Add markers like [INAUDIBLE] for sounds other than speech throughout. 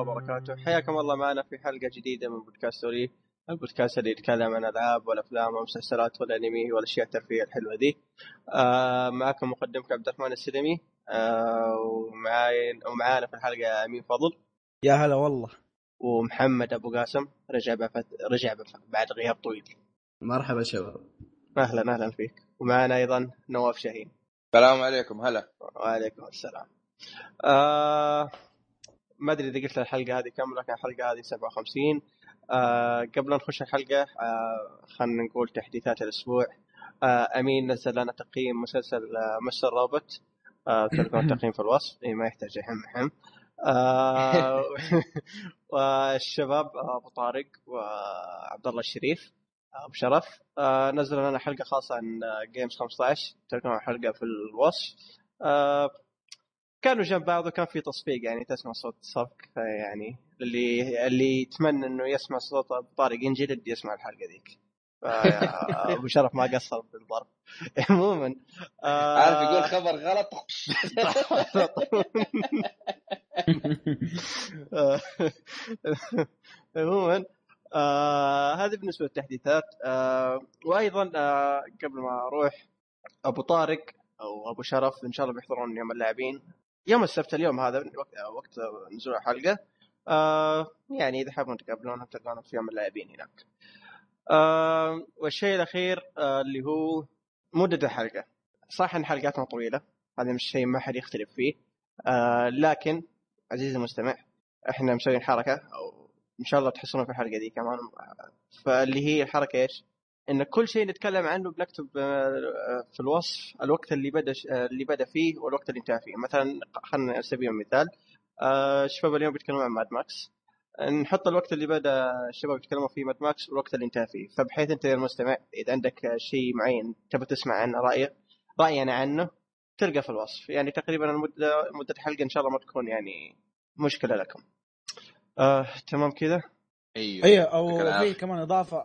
الله وبركاته. حياكم الله معنا في حلقة جديدة من بودكاست ستوري البودكاست اللي يتكلم عن الألعاب والأفلام والمسلسلات والأنمي والأشياء الترفيهية الحلوة دي. آه معكم مقدمك عبد الرحمن السلمي. آه ومعاي ومعانا في الحلقة أمين فضل. يا هلا والله. ومحمد أبو قاسم. رجع بفت... رجع بف... بعد غياب طويل. مرحبا شباب. أهلا أهلا فيك. ومعنا أيضا نواف شاهين. السلام عليكم. هلا. وعليكم السلام. آه ما أدري إذا قلت الحلقة هذه كم لكن الحلقة هذه 57 آه قبل أن نخش الحلقة آه خلينا نقول تحديثات الأسبوع. آه أمين نزل لنا تقييم مسلسل آه مستر روبوت. آه تلقون التقييم [COUGHS] في الوصف. إيه ما يحتاج يحم حم آه [LAUGHS] والشباب أبو طارق وعبد الله الشريف أبو شرف. آه نزلوا لنا حلقة خاصة عن جيمز 15 تلقون الحلقة في الوصف. آه كانوا جنب بعض وكان في تصفيق يعني تسمع صوت صفق يعني اللي اللي يتمنى إنه يسمع صوت أبو طارق ينجلد يسمع الحلقة ذيك. [LAUGHS] أبو شرف ما قصر بالضرب. [LAUGHS] عموما آه عارف يقول خبر غلط؟ [LAUGHS] عموما آه هذه بالنسبة للتحديثات. آه وأيضا آه قبل ما أروح أبو طارق أو أبو شرف إن شاء الله بيحضرون يوم اللاعبين. يوم السبت اليوم هذا وقت, نزول الحلقة. آه يعني إذا حابون تقابلونا تلقونا في يوم اللاعبين هناك. آه والشيء الأخير آه اللي هو مدة الحلقة. صح إن حلقاتنا طويلة هذا مش شيء ما حد يختلف فيه. آه لكن عزيزي المستمع إحنا مسويين حركة أو إن شاء الله تحصلون في الحلقة دي كمان. فاللي هي الحركة إيش؟ إن كل شيء نتكلم عنه بنكتب آه، في الوصف الوقت اللي بدأ آه، اللي بدأ فيه والوقت اللي انتهى فيه. مثلا خلينا على سبيل المثال الشباب آه، اليوم بيتكلمون عن Mad Max نحط الوقت اللي بدأ الشباب يتكلمون فيه Mad Max والوقت اللي انتهى فيه. فبحيث أنت يا المستمع إذا عندك شيء معين تبي تسمع عنه راي راينا عنه تلقى في الوصف. يعني تقريبا المده مدة الحلقة إن شاء الله ما تكون يعني مشكلة لكم. آه، تمام كذا؟ أيوه أيوه أو في كمان إضافة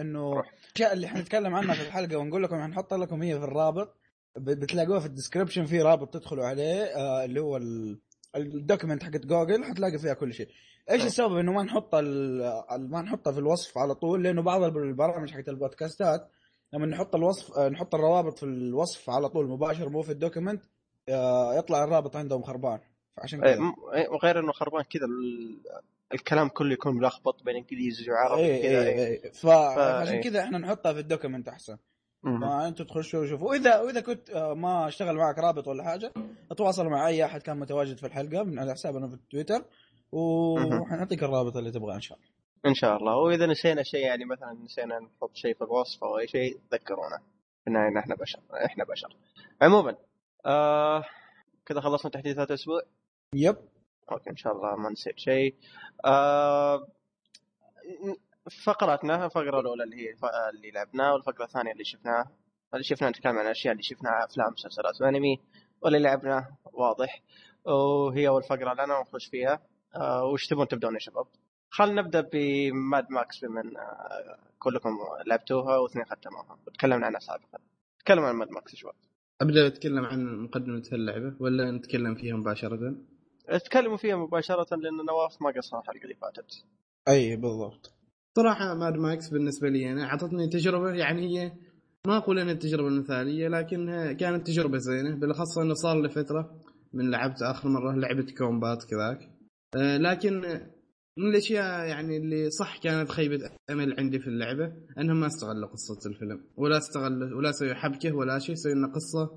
إنه الاشياء اللي حنتكلم عنها في الحلقة ونقول لكم حنحط لكم هي في الرابط. بتلاقوها في ال description في رابط تدخلوا عليه آه اللي هو ال document حقت جوجل حتلاقي فيها كل شيء. إيش طيب. السبب إنه ما نحط ما نحطها في الوصف على طول؟ لأنه بعض البرامج حقت البودكاستات لما نحط الوصف آه، نحط الروابط في الوصف على طول مباشر مو في ال document آه، يطلع الرابط عندهم خربان. عشان كذا. إيه، وغير إنه خربان كذا الكلام كله يكون ملخبط بين إنجليزي وعربي اي اي اي إيه. فعشان إيه. كذا إحنا نحطها في ال document أحسن. فانتوا تخشوا وشوفوا. وإذا وإذا كنت آه، ما أشتغل معك رابط ولا حاجة أتواصل مع أي أحد كان متواجد في الحلقة من على حسابنا في التويتر وحنعطيك الرابط اللي تبغاه إن شاء الله. إن شاء الله. وإذا نسينا شيء يعني مثلا نسينا نحط شيء في الوصف أو أي شيء ذكرونا. إن إحنا بشر إحنا بشر. عموما آه كذا خلصنا تحديثات الأسبوع. يب أوكي إن شاء الله ما نسيت شيء. آه فقراتنا الفقرة الأولى اللي هي اللي لعبناها والفقرة الثانية اللي شفناها اللي شفناها نتكلم عن الاشياء اللي شفناها أفلام مسلسلات وأنمي واللي لعبناه واضح. وهي أول فقرة لنا ونخش فيها. آه وش تبون تبدون يا شباب؟ خلينا نبدأ ب Mad Max بما آه كلكم لعبتوها واثنين ختموها. وتكلمنا عنها سابقا. تكلموا عن Mad Max شوي أبدأ أتكلم عن مقدمة اللعبة ولا نتكلم فيها مباشرة؟ تكلموا فيها مباشرة لأن نواف ما قصر الحلقة اللي فاتت. أي بالضبط. صراحة Mad Max بالنسبة لي أنا أعطتني تجربة يعني هي ما أقول أن التجربة المثالية لكن كانت تجربة زينة. بالأخص أنه صار لي فترة من لعبت آخر مرة لعبة combat كذاك. أه لكن من الأشياء يعني اللي صح كانت خيبة أمل عندي في اللعبة أنهم ما استغلوا قصة الفيلم. ولا استغلوا ولا سووا حبكة ولا شيء سووا لنا قصة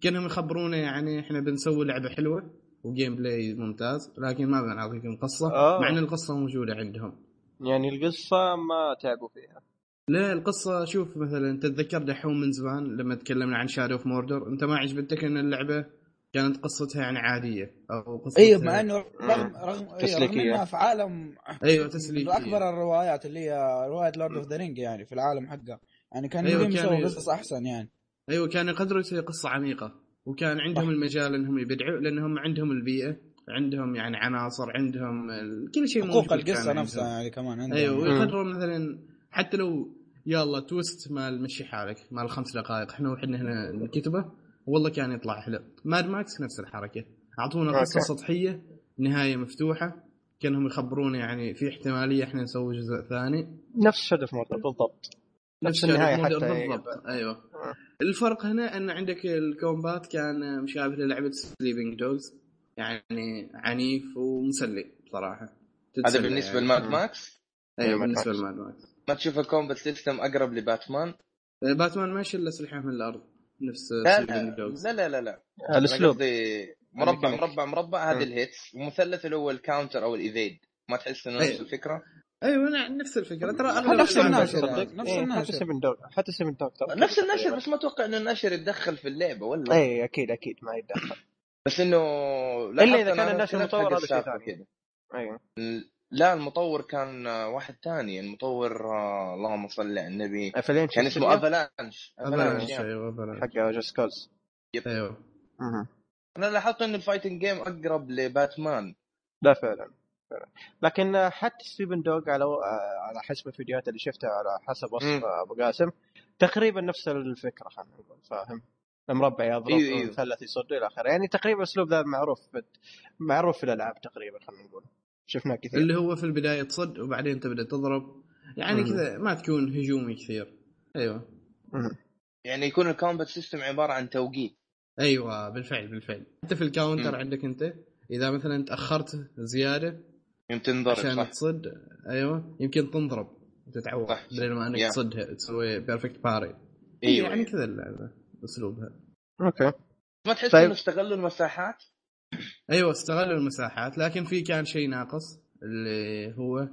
كأنهم يخبرونا يعني إحنا بنسوي لعبة حلوة. و gameplay ممتاز لكن ما بنعطيكم قصة آه. مع إن القصة موجودة عندهم. يعني القصة ما تعبوا فيها. لا القصة شوف مثلا تتذكر دحوم من زمان لما تكلمنا عن Shadow of Mordor أنت ما عجبتك إن اللعبة كانت قصتها يعني عادية أو قصتها أيوه مع إنه رغم رغم [CLEARS THROAT] تسليكية رغم إنها في عالم أيوه تسليكية. أكبر الروايات اللي هي رواية Lord of the Ring يعني في العالم حقه. يعني كان أيوة يسوي قصص أحسن يعني. أيوه كانوا يقدروا يسوي قصة عميقة. وكان عندهم المجال إنهم يبدعوا لأنهم عندهم البيئة عندهم يعني عناصر عندهم كل شيء حقوق القصة نفسها يعني كمان عندهم. أيوه ويقدروا مثلا حتى لو يلا twist مال مشي حالك مال خمس دقائق إحنا وحنا هنا نكتبه والله كان يطلع حلو. Mad Max نفس الحركة. أعطونا قصة سطحية نهاية مفتوحة كأنهم يخبرونا يعني في احتمالية إحنا نسوي جزء ثاني. نفس Shadow of Mordor بالضبط. نفس النهاية حتى بالضبط. أيوه. آه. الفرق هنا أن عندك ال combat كان مشابه للعبة Sleeping Dogs يعني عنيف ومسلي بصراحة. هذا بالنسبة يعني. ل Mad Max؟ أيوه بالنسبة ل Mad Max. ما تشوف ال combat system أقرب لباتمان؟ باتمان ما يشيل اسلحه من الأرض نفس لا لا, لا لا لا الاسلوب مربع مربع مربع هذه ال hits. ومثلث اللي هو ال counter أو ال evade ما تحس إنه نفس الفكرة؟ أيوه نفس الفكرة. ترى نفس الناشر نفس الناشر حتى Sleeping Dogs حتى Sleeping Dogs نفس الناشر بس ما أتوقع إن الناشر يتدخل في اللعبة ولا اي أكيد أكيد ما يتدخل. بس إنه إلا إذا كان الناشر مطور هذا شيء ثاني. أيوه لا المطور كان واحد ثاني المطور آه، اللهم صل على النبي. كان اسمه Avalanche. Avalanche أيوه حق Just Cause أيوه. أنا لاحظت إن ال fighting game أقرب لباتمان. لا فعلا. لكن حتى Sleeping Dogs على على حسب الفيديوهات اللي شفتها على حسب وصف أبو قاسم تقريبا نفس الفكرة خلينا نقول فاهم؟ المربع يضرب أيوه أيوه. مثلث يصد إلى آخره. يعني تقريبا الاسلوب ذا معروف معروف في الألعاب تقريبا خلينا نقول. شفناه كثير. اللي هو في البداية تصد وبعدين تبدأ تضرب. يعني كذا ما تكون هجومي كثير. أيوه. مم. يعني يكون ال combat system عبارة عن توقيت. أيوه بالفعل بالفعل. حتى في ال counter مم. عندك أنت إذا مثلا تأخرت زيادة يمكن تنضرب عشان صح. تصد أيوه يمكن تنضرب تتعور. بدل ما أنك تصدها تسوي perfect parry أيوه يعني كذا اللعبة أسلوبها. okay. ما تحس طيب. إنه استغلوا المساحات؟ أيوه استغلوا المساحات لكن في كان شيء ناقص اللي هو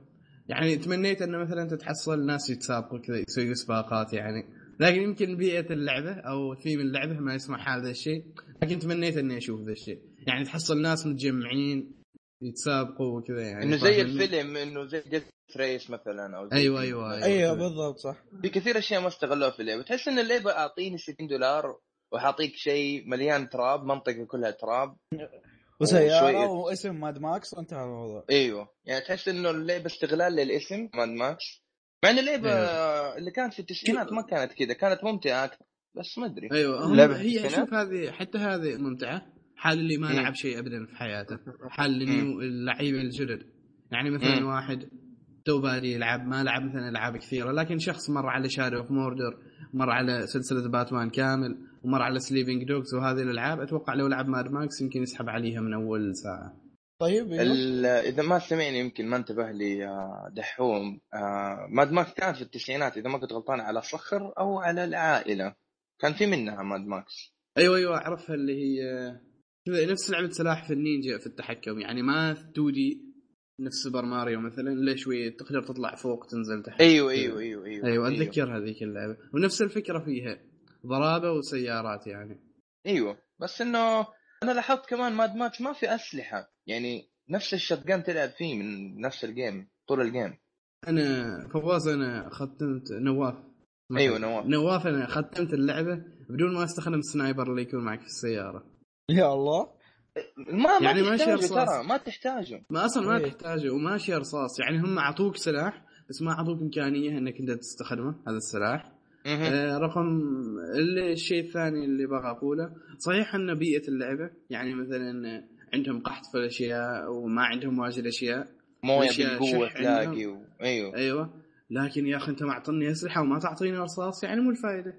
يعني تمنيت إنه مثلا تتحصل ناس يتسابقوا كذا يسوي سباقات يعني. لكن يمكن بيئة اللعبة أو ثيم اللعبة ما يسمح هذا الشيء لكن تمنيت إني أشوف ذا الشيء. يعني تحصل ناس متجمعين يتسابقوا وكذا يعني إنه زي الفيلم إنه زي ديث ريس مثلا أو زي أيوه أيوه أيوه, أيوة بالضبط صح. في كثير أشياء ما استغلوها في اللعبة. تحس إن اللعبة أعطيني 60 دولار وحاعطيك شيء مليان تراب منطقة كلها تراب. وسياره واسم Mad Max وانتهى الموضوع. أيوه. يعني تحس إنه اللعبة استغلال للاسم Mad Max مع إن اللعبة أيوة. اللي كانت في التسعينات ما كانت كذا كانت ممتعة أكثر بس ما أدري. أيوه هي شوف هذه حتى هذه ممتعة. حال اللي ما لعب شيء ابدا في حياته. حال اللعيبه الجدد. يعني مثلا واحد تو بادي يلعب ما لعب مثلا ألعاب كثيرة لكن شخص مر على Shadow of Mordor مر على سلسلة باتمان كامل ومر على Sleeping Dogs وهذه الألعاب أتوقع لو لعب Mad Max يمكن يسحب عليها من أول ساعة. طيب إذا ما سمعني يمكن ما انتبه لي دحوم. آه Mad Max كانت في التسعينات إذا ما كنت غلطان على صخر أو على العائلة. كان في منها Mad Max أيوه أيوه أعرفها اللي هي نفس لعبة سلاحف النينجا في التحكم. يعني ما 2D نفس Super Mario مثلا لا شوي تقدر تطلع فوق تنزل تحت؟ أيوه أيوه أيوه أيوه أيوه أتذكر أيوة. هذيك اللعبة. ونفس الفكرة فيها ضرابة وسيارات يعني. أيوه بس إنه أنا لاحظت كمان Mad Max ما في أسلحة. يعني نفس ال shotgun تلعب فيه من نفس ال game طول ال game أنا فواز أنا ختمت نواف. أيوه نواف. نواف أنا ختمت اللعبة بدون ما أستخدم ال sniper اللي يكون معك في السيارة. يا الله. ما يعني ما تحتاجه ترى ما تحتاجه. ما أصلا ما إيه. تحتاجه وماشي رصاص. يعني هم أعطوك سلاح بس ما أعطوك إمكانية إنك أنت تستخدمه هذا السلاح. آه رقم الشيء الثاني اللي بغى أقوله صحيح أن بيئة اللعبة يعني مثلا عندهم قحط في الأشياء وما عندهم واجد أشياء. موية بالقوة تلاقي و... أيوه. أيوه. لكن يا أخي أنت معطني أسلحة وما تعطيني رصاص يعني مو الفائده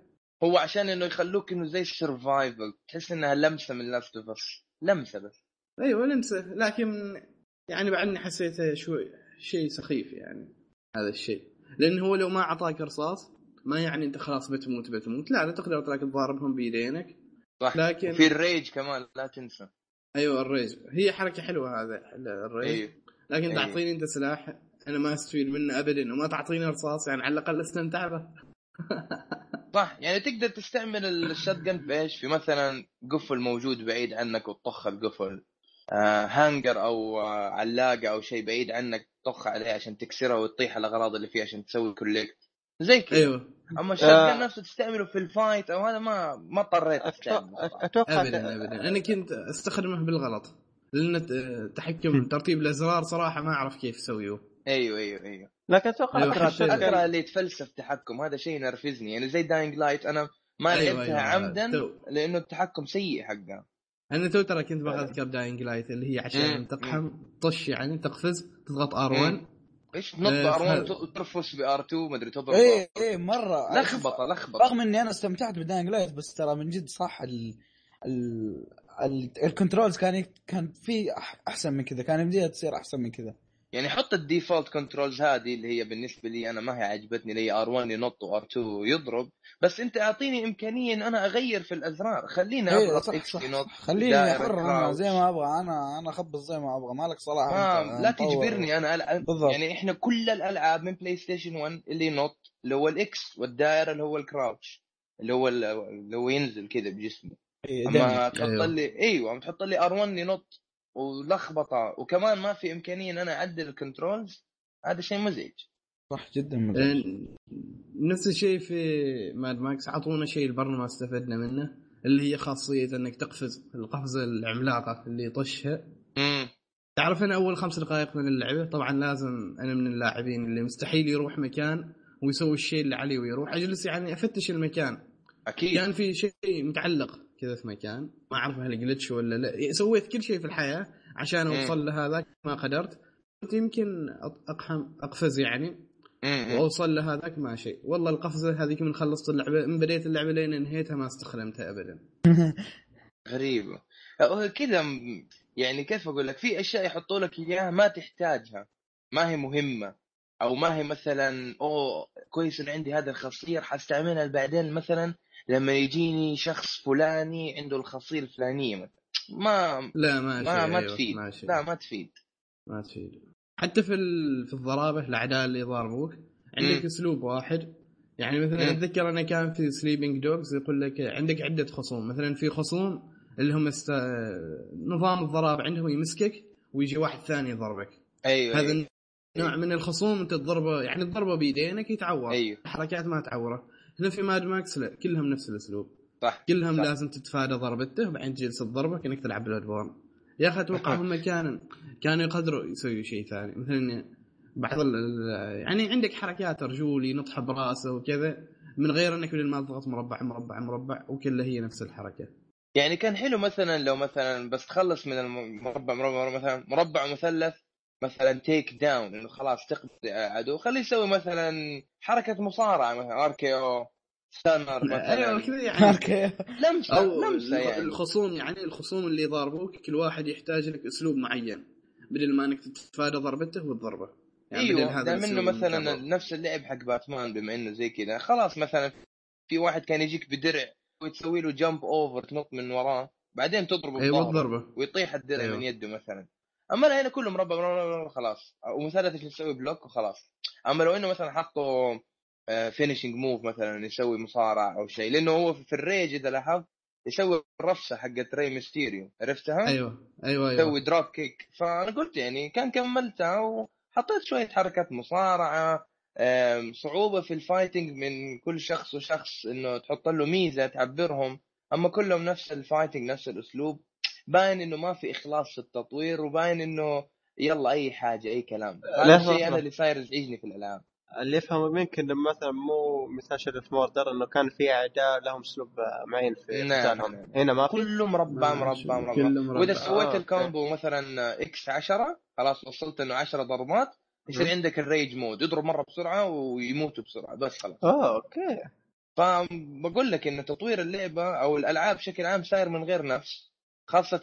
هو عشان إنه يخلوك إنه زي ال survival تحس إنها لمسة من Last of Us لمسة بس. أيوه لمسة. لكن يعني بعدني حسيته شوي شيء سخيف يعني هذا الشيء. لأن هو لو ما أعطاك رصاص ما يعني أنت خلاص بتموت بتموت. لا لا تقدر تراك تضاربهم بيدينك. صح. لكن في ال rage كمان لا تنسى. أيوه ال rage. هي حركة حلوة هذا ال rage. أيوه. لكن أيوه. تعطيني أنت سلاح أنا ما أستفيد منه ابدا وما تعطيني رصاص يعني على الأقل استمتع به. [LAUGHS] صح. يعني تقدر تستعمل ال shotgun في إيش؟ في مثلا قفل موجود بعيد عنك وتطخ القفل. آه hanger أو آه علاقة أو شيء بعيد عنك تطخ عليه عشان تكسرها وتطيح الأغراض اللي فيه عشان تسوي collect زي كذا. أيوه. أما ال shot آه. نفسه تستعمله في ال fight أو هذا ما ما اضطريت أستعمله أتوقع ابدا ابدا. أنا كنت أستخدمه بالغلط. لأن تحكم [LAUGHS] ترتيب الأزرار صراحة ما أعرف كيف اسويه أيوه أيوه أيوه. لكن أتوقع أيوة اكره اللي يتفلسف تحكم هذا شيء ينرفزني. يعني زي Dying Light أنا ما أيوة لعبتها أيوة عمدا تو. لأنه التحكم سيء حقها. أنا تو ترى كنت باغي اذكر Dying Light اللي هي عشان تقحم طش يعني تقفز تضغط R1 إيش تنط R1 ترفس ب R2 ما أدري تضرب اي اي مرة. لخبطة لخبطة. رغم إني أنا استمتعت ب Dying Light بس ترى من جد صح ال ال controls كان كان في أحسن من كذا كان يمديها تصير أحسن من كذا. يعني حط ال default controls هذه اللي هي بالنسبة لي أنا ما هي عجبتني اللي هي R1 ينط و R2 يضرب. بس أنت أعطيني إمكانية إن أنا أغير في الأزرار. خليني إيه، اضغط X ينط خليني حر أنا زي ما أبغى. أنا أنا أخبص زي ما أبغى. مالك صلاح ما لا تجبرني أنا. ألعب. بالضبط. يعني إحنا كل الألعاب من PlayStation 1 اللي ينط اللي هو ال X والدائرة اللي هو ال crouch اللي هو اللي هو ينزل كذا بجسمه إيه أما تحط أيوه. لي أيوه تحط لي R1 ينط ولخبطة. وكمان ما في إمكانية إن أنا أعدل ال controls هذا شيء مزعج. صح جدا مزعج. نفس الشيء في Mad Max. اعطونا شيء البرنا ما استفدنا منه اللي هي خاصية إنك تقفز القفزه العملاقة اللي يطشها. تعرف أنا أول خمس دقائق من اللعبة طبعا لازم أنا من اللاعبين اللي مستحيل يروح مكان ويسوي الشيء اللي عليه ويروح. أجلس يعني أفتش المكان. أكيد. كان يعني في شيء متعلق. كذا في مكان ما أعرف هل glitch ولا لا. سويت كل شيء في الحياة عشان أوصل لهذاك ما قدرت. قلت يمكن اقحم أقفز يعني. وأوصل لهذاك ما شيء. والله القفزة هذيك من خلصت اللعبة من بديت اللعبة لين انهيتها ما استخدمتها ابدا. [LAUGHS] غريبة. كذا يعني كيف أقول لك؟ في أشياء يحطوا لك إياها ما تحتاجها. ما هي مهمة. أو ما هي مثلا أوه كويس إن عندي هذا الخاصيه راح استعملها بعدين مثلا لما يجيني شخص فلاني عنده الخاصيه الفلانية مثلا. ما لا ما ما, ما أيوه، تفيد. ما لا ما تفيد. ما تفيد. حتى في في الضرابه الأعداء اللي يضاربوك عندك م. اسلوب واحد. يعني مثلا أتذكر أنا كان في Sleeping Dogs يقول لك عندك عدة خصوم. مثلا في خصوم اللي هم است... نظام الضراب عندهم يمسكك ويجي واحد ثاني يضربك. أيوه هذا أيوه. نوع من الخصوم أنت تضربه يعني تضربه بيدينك يتعور. أيوه. الحركات ما تعوره. هنا في Mad Max لا كلهم نفس الأسلوب. صح كلهم صح. لازم تتفادى ضربته وبعدين تجلس تضربه كأنك تلعب Bloodborne. يا أخي أتوقع هم كانوا كانوا يقدروا يسويوا شيء ثاني. مثلا بعض يعني عندك حركات رجول ينطح براسة وكذا من غير إنك ما تضغط مربع مربع مربع وكلها هي نفس الحركة. يعني كان حلو مثلا لو مثلا بس تخلص من المربع مربع مثلا مربع مثلث مثلا take down إنه خلاص تقضي عدو. خليه يسوي مثلا حركة مصارعة مثلا RKO stunner مثلا. أيوه كذا يعني. لمسة أو لمسة يعني. الخصوم يعني الخصوم اللي يضاربوك كل واحد يحتاج لك أسلوب معين. بدل ما إنك تتفادى ضربته وتضربه. يعني أيوه دام إنه مثلا نفس اللعب حق باتمان بما إنه زي كذا. خلاص مثلا في واحد كان يجيك بدرع وتسوي له jump over تنط من وراه بعدين تضربه أيوه تضربه ويطيح الدرع أيوة. من يده مثلا. أما لا هنا كله مربع مربع خلاص. ومثلث يسوي block وخلاص. أما لو إنه مثلا حطوا finishing move مثلا يسوي مصارع أو شيء لأنه هو في ال rage إذا لاحظت يسوي الرفسة حقت ري ميستيريو عرفتها؟ أيوه. أيوه أيوه. يسوي drop kick فأنا قلت يعني كان كملتها وحطيت شوية حركات مصارعة صعوبة في ال fighting من كل شخص وشخص إنه تحط له ميزة تعبرهم. أما كلهم نفس ال fighting نفس الأسلوب. باين إنه ما في إخلاص في التطوير وباين إنه يلا أي حاجة أي كلام. هذا الشيء أنا اللي صاير يزعجني في الالعاب اللي يفهم يمكن مثلا مو مثال Shadow of Mordor إنه كان في أعداء لهم أسلوب معين في نعم, نعم. هنا ما في. كله مربع مربع مربع, مربع. وإذا سويت آه ال combo مثلا x 10 خلاص وصلت إنه 10 ضربات يصير عندك ال rage mode يضرب مرة بسرعة ويموتوا بسرعة بس خلاص. آه أوكي. فبقول لك إن تطوير اللعبة أو الألعاب بشكل عام صاير من غير نفس. خاصة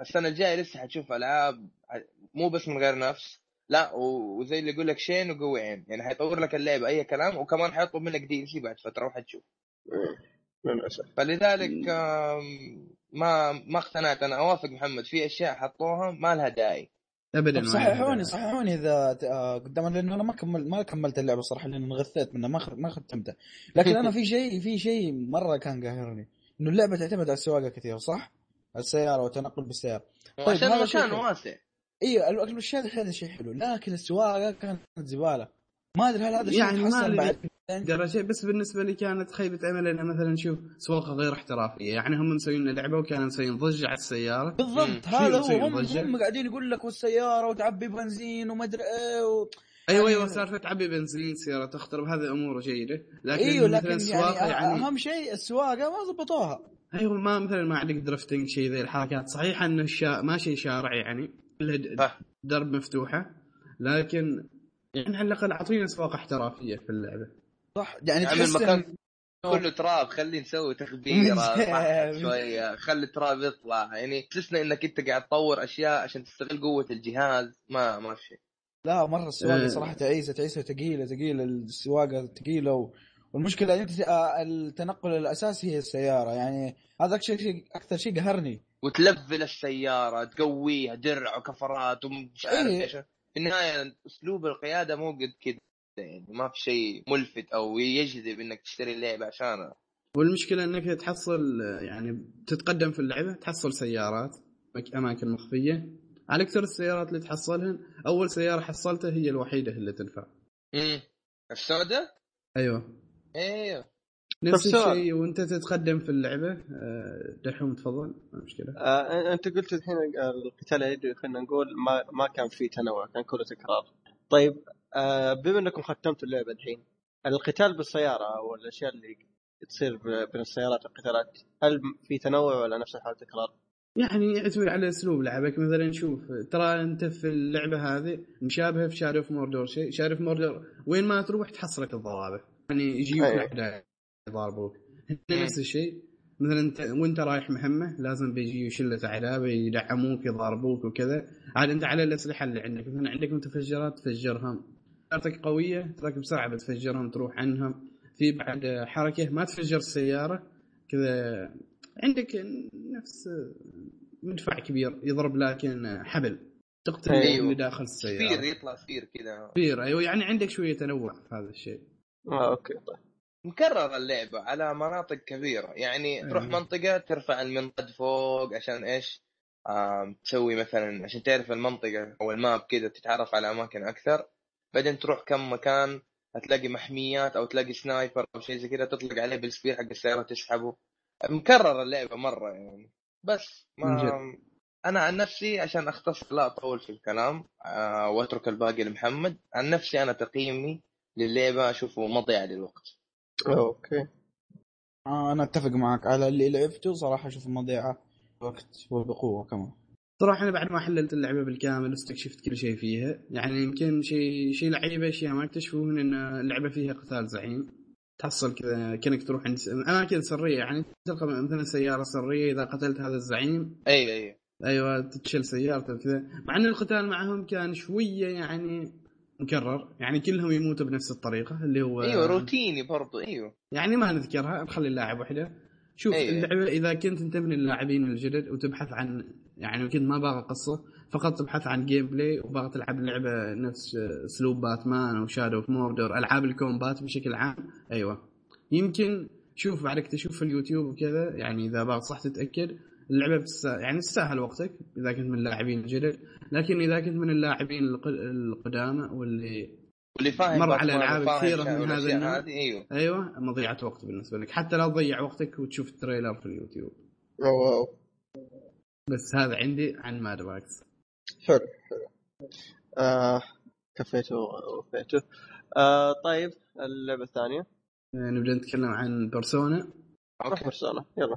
السنة الجاية لسه حتشوف ألعاب مو بس من غير نفس. لا وزي اللي يقول لك شين وقوي عين. يعني حيطور لك اللعبه أي كلام وكمان حيطلب منك دي سي بعد فترة وحتشوف. للأسف. فلذلك ما ما اقتنعت. أنا أوافق محمد. في أشياء حطوها ما لها داعي. ابدا صححوني صححوني إذا آه، قدام لأنه أنا ما كمل ما كملت اللعبة صراحة لأنه انغثيت منها. ما ما ختمتها لكن أنا [LAUGHS] في شيء في شيء مرة كان قاهرني إنه اللعبة تعتمد على السواقة كثير صح؟ السيارة والتنقل بالسيارة. طيب عشان المكان واسع. إيوه الاشياء هذا شيء حلو لكن السواقة كانت زبالة. ما أدري هل هذا الشيء يعني ما بعد؟ درجة بس بالنسبة لي كانت خيبة امل انها مثلا شوف سواقة غير احترافية، يعني هم مسويين لعبة وكانوا مسويين ضجة على السيارة. بالضبط هذا هو. هم, هم قاعدين يقول لك والسيارة وتعبي بنزين وما أدري إيه و... أيوه أيوه سالفة تعبي بنزين سيارة تخترب هذه أمور جيدة. لكن إيوه لكن يعني, يعني أهم شيء السواقة ما ضبطوها أيوه ما مثلا ما عندك درفتنج شيء ذي الحركات. صحيح إنه الشا... ما شيء شارع يعني درب مفتوحة لكن يعني على الأقل اعطينا سواقه احترافية في اللعبة. صح. يعني تحس المكان كله تراب خلي نسوي تخبيرة [LAUGHS] شوية خلي التراب يطلع. يعني تحسنا إنك أنت قاعد تطور أشياء عشان تستغل قوة الجهاز. ما ما في شيء. لا مرة السواقة إيه. صراحة تعيسة تعيسة ثقيله ثقيله السواقة ثقيله و... والمشكلة انت آه، التنقل الأساسي هي السيارة. يعني هذا شيء أكثر شيء قهرني. وتلفل السيارة تقويها درع وكفرات ومش عارف إيه. إيش. في النهاية أسلوب القيادة مو قد كذا يعني ما في شيء ملفت أو يجذب إنك تشتري اللعبة عشانها والمشكلة إنك تحصل يعني تتقدم في اللعبة تحصل سيارات أماكن مخفية. على أكثر السيارات اللي تحصلهن أول سيارة حصلتها هي الوحيدة اللي تنفع. امم السوداء؟ أيوه. أيوه نفس الشيء وأنت تتقدم في اللعبة. آه، دحوم تفضل. مشكلة. آه أنت قلت الحين القتال اليدوي خلينا نقول ما ما كان في تنوع كان كله تكرار. طيب آه بما إنكم ختمتوا اللعبة الحين القتال بالسيارة أو الأشياء اللي تصير بين السيارات والقتالات هل في تنوع ولا نفس الحال تكرار؟ يعني يعتمد على أسلوب لعبك. مثلا شوف ترى أنت في اللعبة هذه مشابهه في شارف موردور شيء. شارف موردور وين ما تروح تحصلك الضرابه يعني يجيك أيه. يضاربوك. هنا نفس الشيء. مثلا انت وأنت رايح مهمه لازم بيجي شلة اعداء بيدعموك يضاربوك وكذا. عاد أنت على الأسلحة اللي عندك. مثلا عندك متفجرات تفجرها سيارتك قوية تراك بسرعة بتفجرهم تروح عنهم. في بعد حركة ما تفجر السيارة كذا عندك نفس مدفع كبير يضرب لكن حبل. تقتل أيوه. اللي داخل السيارة. spear يطلع spear كذا. spear أيوه. يعني عندك شوية تنوع في هذا الشيء. آه أوكي طيب. مكرر اللعبة على مناطق كبيرة. يعني أيوه. تروح منطقة ترفع المنطاد فوق عشان إيش؟ آه تسوي مثلا عشان تعرف المنطقة أو ال map كذا تتعرف على أماكن أكثر. بعدين تروح كم مكان هتلاقي محميات أو تلاقي sniper أو شيء زي كذا تطلق عليه بال spear حق السيارة تسحبه. مكرر اللعبة مرة يعني. بس ما أنا عن نفسي عشان اختصر لا أطول في الكلام آه وأترك الباقي لمحمد. عن نفسي أنا تقييمي للعبه أشوفه مضيعه للوقت. أوكي. آه أنا أتفق معك. على اللي لعبته صراحة أشوفه مضيعه وقت وبقوة كمان. صراحة أنا بعد ما حللت اللعبة بالكامل واستكشفت كل شيء فيها. يعني يمكن شيء شيء لعيبة أشياء ما يكتشفون إن اللعبة فيها قتال زعيم. تحصل كذا كأنك تروح عند اماكن سريه يعني تلقى مثلا سيارة سرية إذا قتلت هذا الزعيم. أيوه أيوه. أيوه تتشل سيارته وكذا. مع إن القتال معهم كان شوية يعني مكرر. يعني كلهم يموتوا بنفس الطريقة اللي هو أيوه روتيني برضو أيوه. يعني ما نذكرها نخلي اللاعب وحده. شوف أيوة. اللعبة إذا كنت انت من اللاعبين الجدد وتبحث عن يعني كنت ما باغى قصة فقط تبحث عن gameplay وباغى تلعب لعبه نفس أسلوب باتمان أو Shadow of Mordor ألعاب ال combat بشكل عام. أيوه. يمكن شوف بعدك تشوف في اليوتيوب وكذا يعني إذا باغى صح تتأكد. اللعبة بتس... يعني تستاهل وقتك إذا كنت من اللاعبين الجدد لكن إذا كنت من اللاعبين القدامى واللي واللي فاهم مر على ألعاب كثيرة من هذا النوع أيوه. أيوه مضيعة وقت بالنسبة لك حتى لا تضيع وقتك وتشوف ال trailer في اليوتيوب. wow بس هذا عندي عن Mad Max حلو حلو. آه كفيته ووفيته آه طيب اللعبة الثانية؟ آه نبدأ نتكلم عن Persona أوكي. Persona يلا.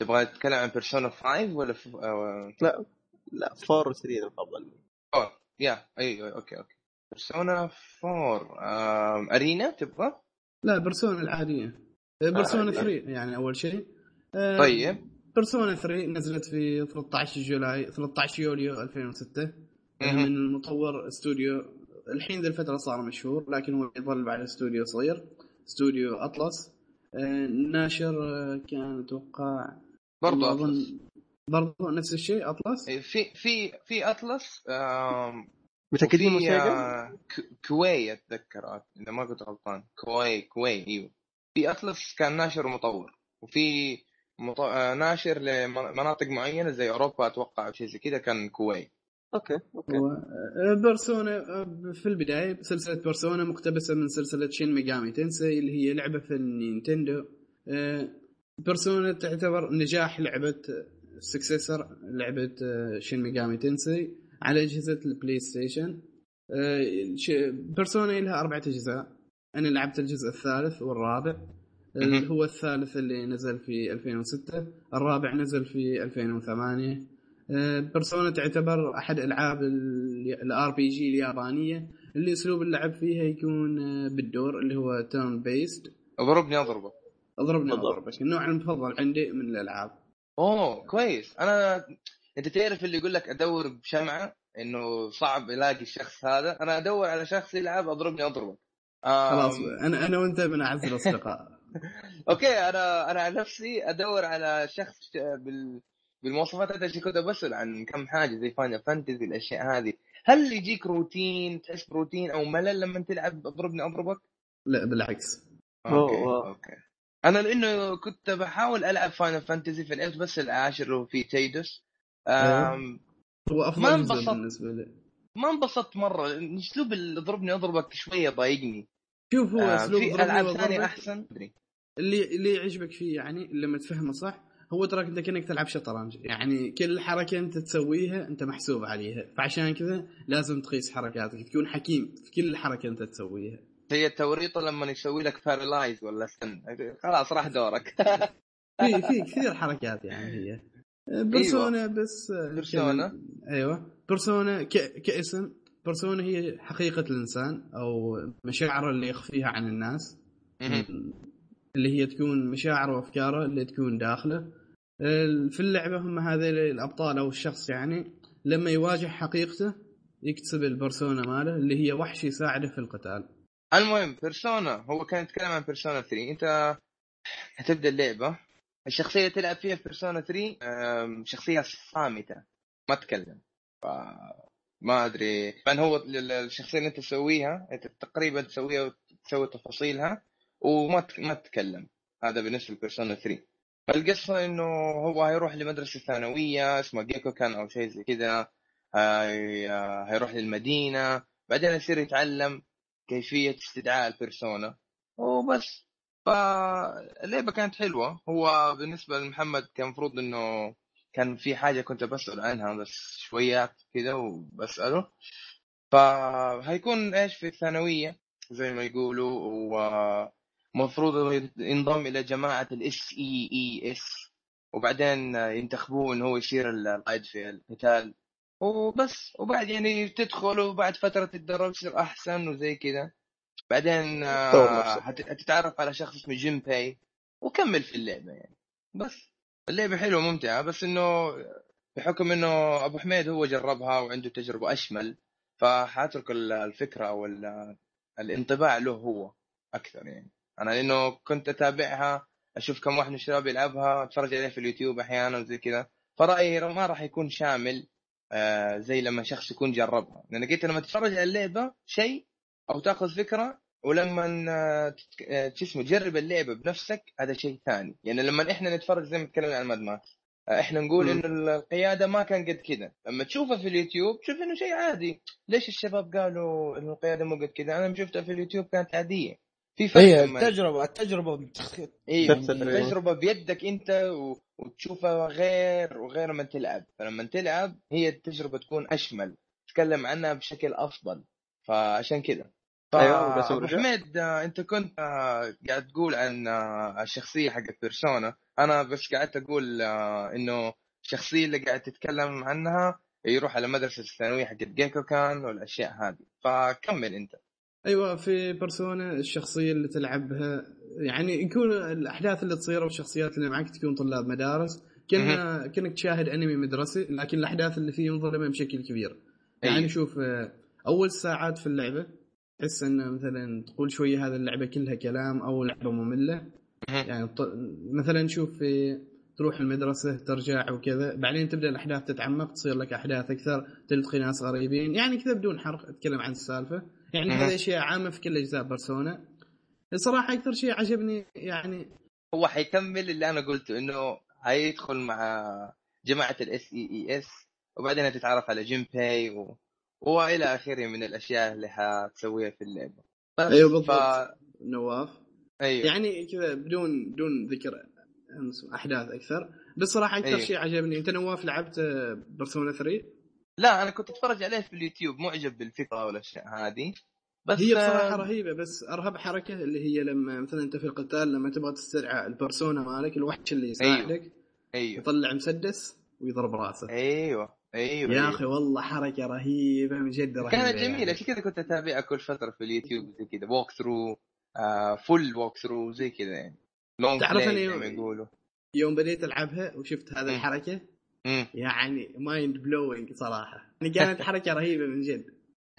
تبغى تتكلم عن Persona 5 ولا ف... أو... لا لا 4 و 3 المفضل 4 يا أيوه أوكي أوكي. Persona 4 Arena تبغى؟ لا بيرسونا العادية. بيرسونا 3 يعني أول شيء. آه طيب. بيرسونا 3 نزلت في 13 جولاي 13 يوليو 2006 من المطور استوديو. الحين ذي الفترة صار مشهور لكن هو يظل بعد استوديو صغير استوديو أطلس. آه ناشر آه كان أتوقع برضو أطلس. برضو نفس الشيء أطلس. إيه، في في في أطلس متاكدين موسيقى؟ Koei أتذكر إذا ما كنت غلطان. Koei Koei إيوه. في Atlus كان ناشر ومطور وفي مط... آه، ناشر لمناطق معينة زي أوروبا أتوقع أو شيء زي كذا كان Koei. أوكي أوكي. آه، Persona آه، في البداية سلسلة Persona مقتبسة من سلسلة Shin Megami Tensei اللي هي لعبة في ال Nintendo. Persona تعتبر نجاح لعبة successor لعبة Shin Megami Tensei على أجهزة ال PlayStation. Persona لها أربعة أجزاء. أنا لعبت الجزء الثالث والرابع. اللي هو الثالث اللي نزل في 2006 الرابع نزل في 2008 Persona تعتبر أحد ألعاب ال RPG اليابانية. اللي أسلوب اللعب فيها يكون بالدور اللي هو turn based اضربني اضربك. اضربني اضربك النوع المفضل عندي من الألعاب. أوه كويس. أنا أنت تعرف اللي يقول لك أدور بشمعة إنه صعب الاقي الشخص هذا. أنا أدور على شخص يلعب أضربني اضربك خلاص أنا أنا وأنت من اعز الاصدقاء [LAUGHS] أوكي أنا أنا عن نفسي أدور على شخص بال بالمواصفات. هذه كنت بسأل عن كم حاجة زي Final Fantasy الأشياء هذه. هل يجيك روتين تحس بروتين أو ملل لما تلعب؟ أضربني أضربك؟ لا بالعكس. أوكي أوكي. أنا لأنه كنت بحاول ألعب Final Fantasy في العبت بس العاشر اللي هو في Tidus. هو أفضل ما انبسطت. بالنسبة لي. ما انبسطت مرة أسلوب اضربني أضربك شوية ضايقني. شوف هو أسلوب في ألعاب ثانية أحسن؟ اللي اللي يعجبك فيه يعني لما تفهمه صح هو تراك أنت كأنك تلعب شطرنج. يعني كل حركة أنت تسويها أنت محسوب عليها. فعشان كذا لازم تقيس حركاتك تكون حكيم في كل حركة أنت تسويها. هي التوريطه لما يسوي لك paralyze ولا stun خلاص راح دورك. [LAUGHS] في في كثير حركات يعني هي. Persona أيوة. بس Persona. أيوه. Persona ك... كاسم. Persona هي حقيقة الإنسان أو مشاعره اللي يخفيها عن الناس. اللي هي تكون مشاعره وأفكاره اللي تكون داخله. في اللعبة هم هذول الأبطال أو الشخص يعني لما يواجه حقيقته يكتسب البرسونا ماله اللي هي وحش يساعده في القتال. المهم بيرسونا هو كان يتكلم عن بيرسونا 3 أنت هتبدأ اللعبة. الشخصية اللي تلعب فيها في بيرسونا 3 شخصية صامتة. ما تتكلم ف ما أدري. فان هو الشخصية اللي أنت تسويها أنت تقريبا تسويها وتسوي تفاصيلها وما ما تتكلم هذا بالنسبة لبيرسونا 3 فالقصة إنه هو هيروح لمدرسة ثانوية اسمها جيكو كان أو شيء زي كذا. هيروح للمدينة بعدين يصير يتعلم. كيفية استدعاء ال persona وبس. فاللعبة كانت حلوة. هو بالنسبة لمحمد كان المفروض إنه كان في حاجة كنت بسأل عنها بس شويات كذا وبسأله. فهيكون إيش في الثانوية؟ زي ما يقولوا ومفروض ينضم إلى جماعة ال SEES وبعدين ينتخبوه انه هو يصير القائد في القتال. وبس. وبعد يعني تدخل وبعد فترة تتدرب تصير أحسن وزي كذا. بعدين هتتعرف على شخص اسمه جيم باي. وكمل في اللعبة يعني. بس. اللعبة حلوة ممتعة. بس إنه بحكم إنه أبو حميد هو جربها وعنده تجربة أشمل فحاترك الفكرة أو الانطباع له هو أكثر يعني. أنا لأنه كنت أتابعها أشوف كم واحد من الشباب يلعبها أتفرج عليه في اليوتيوب أحيانا وزي كذا. فرأيي ما راح يكون شامل آه زي لما شخص يكون جربها. لأن قلت لما تتفرج على اللعبة شيء أو تأخذ فكرة ولما آه، آه، شو اسمه تجرب اللعبة بنفسك هذا شيء ثاني. يعني لما إحنا نتفرج زي ما تكلمنا عن ماد ماكس آه، إحنا نقول إنه القيادة ما كان قد كذا لما تشوفها في اليوتيوب تشوف إنه شيء عادي. ليش الشباب قالوا إنه القيادة مو قد كذا أنا شفتها في اليوتيوب كانت عادية. في فرق إيه التجربة التجربة أيوه التجربة بيدك أنت وتشوفها غير وغير ما تلعب. فلما تلعب هي التجربة تكون أشمل تتكلم عنها بشكل أفضل. فعشان كذا أيوه ابو حميد آه، أنت كنت آه، قاعد تقول عن آه، الشخصية حقت بيرسونا. أنا بس قعدت أقول إنه الشخصية اللي قاعد تتكلم عنها يروح على مدرسة الثانوية حقت جيكو كان والأشياء هذه. فكمل أنت. أيوه في بيرسونا الشخصية اللي تلعبها يعني يكون الأحداث اللي تصير والشخصيات اللي معك تكون طلاب مدارس كنا كأنك تشاهد أنمي مدرسي لكن الأحداث اللي فيه منظلمه بشكل كبير. يعني أيه. شوف أول ساعات في اللعبة تحس انه مثلا تقول شوية هذه اللعبة كلها كلام أو لعبة مملة. يعني مثلا شوف في تروح المدرسة ترجع وكذا بعدين تبدأ الأحداث تتعمق تصير لك أحداث أكثر تلتقي ناس غريبين يعني كذا بدون حرق أتكلم عن السالفة. يعني هذه اشياء عامه في كل أجزاء Persona الصراحه أكثر شيء عجبني يعني هو حيكمل اللي أنا قلته إنه حيدخل مع جماعة ال SEES وبعدين تتعرف على Junpei و... وإلى آخره من الأشياء اللي حتسويها في اللعبه أيوه بالضبط. ف... نواف. أيوه. يعني كذا بدون بدون ذكر أحداث أكثر. بس صراحة أكثر أيوه. شيء عجبني أنت نواف لعبت Persona 3 لا أنا كنت أتفرج عليه في اليوتيوب معجب بالفكرة والأشياء هذه بس هي بصراحة رهيبة بس أرهب حركة اللي هي لما مثلا أنت في القتال لما تبغى تستدعى ال persona مالك الوحش اللي يساعدك أيوه أيوه يطلع مسدس ويضرب رأسه أيوه أيوه يا أيوة. أخي والله حركة رهيبة من جد رهيبة كانت جميلة يعني. عشان كذا كنت أتابعها كل فترة في اليوتيوب زي كذا walkthrough آه full walkthrough زي كذا يعني long تعرف ما يقولوا يوم بديت ألعبها وشفت هذه. الحركة. يعني mind blowing صراحة. يعني كانت حركة رهيبة من جد.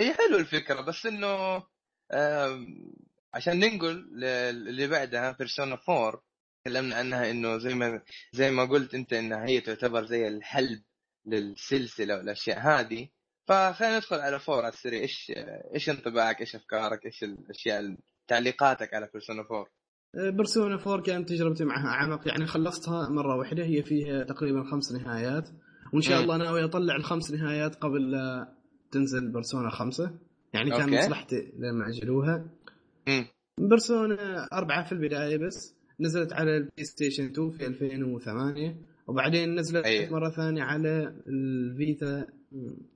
هي حلوة الفكرة بس إنه عشان ننقل لل- اللي بعدها Persona 4 تكلمنا عنها إنه زي ما زي ما قلت أنت إنها هي تعتبر زي الحلب للسلسلة والأشياء هذه. فخلينا ندخل على 4 على السريع. إيش إيش انطباعك إيش أفكارك إيش الأشياء تعليقاتك على بيرسونا 4 بيرسونا 4 كانت تجربتي معها أعمق يعني خلصتها مرة واحدة هي فيها تقريبا خمس نهايات وإن شاء مم. الله ناوي أطلع الخمس نهايات قبل لا تنزل Persona خمسة يعني كان. مصلحتي لما أجلوها امم Persona أربعة في البداية بس نزلت على البلاي ستيشن 2 في 2008 وبعدين نزلت أيوة. مرة ثانية على ال Vita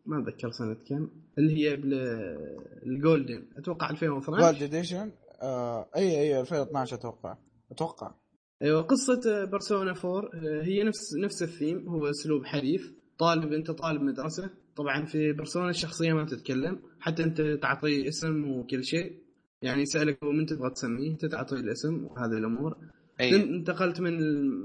ما أتذكر سنة كم اللي هي ال Golden أتوقع 2012 Gold Edition آه أي أي 2012 أتوقع. أتوقع. أيوه قصة Persona 4 آه، هي نفس نفس الثيم هو أسلوب حديث. طالب أنت طالب مدرسة. طبعا في Persona الشخصية ما تتكلم حتى أنت تعطيه اسم وكل شيء. يعني يسألك هو من تبغى تسميه أنت تعطيه الاسم وهذه الأمور. أي. انتقلت من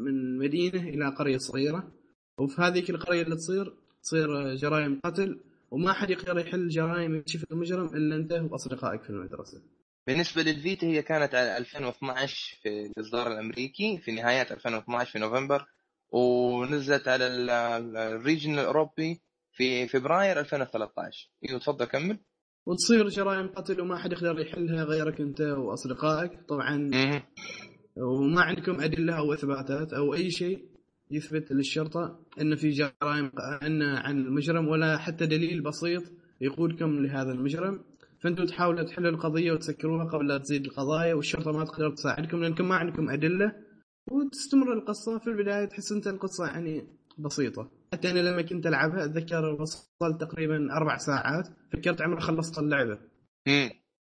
من مدينة إلى قرية صغيرة. وفي هذيك القرية اللي تصير تصير جرائم قتل. وما حد يقدر يحل جرائم يكشف المجرم إلا أنت وأصدقائك في المدرسة. بالنسبة للفيتا هي كانت على 2012 في الإصدار الأمريكي في نهايات 2012 في نوفمبر ونزلت على ال- ال- الريجن الأوروبي في فبراير 2013 إيوه تفضل كمل. وتصير جرائم قتل وما حد يقدر يحلها غيرك أنت وأصدقائك طبعا. وما عندكم أدلة أو إثباتات أو أي شيء يثبت للشرطة إن في جرائم إن عن المجرم ولا حتى دليل بسيط يقودكم لهذا المجرم. فانتم تحاولوا تحلوا القضية وتسكروها قبل لا تزيد القضايا والشرطه ما تقدر تساعدكم لأنكم ما عندكم أدلة. وتستمر القصة في البداية تحس أنت القصة يعني بسيطة. حتى أنا لما كنت ألعبها أتذكر وصلت تقريبا أربع ساعات. فكرت عمري خلصت اللعبة.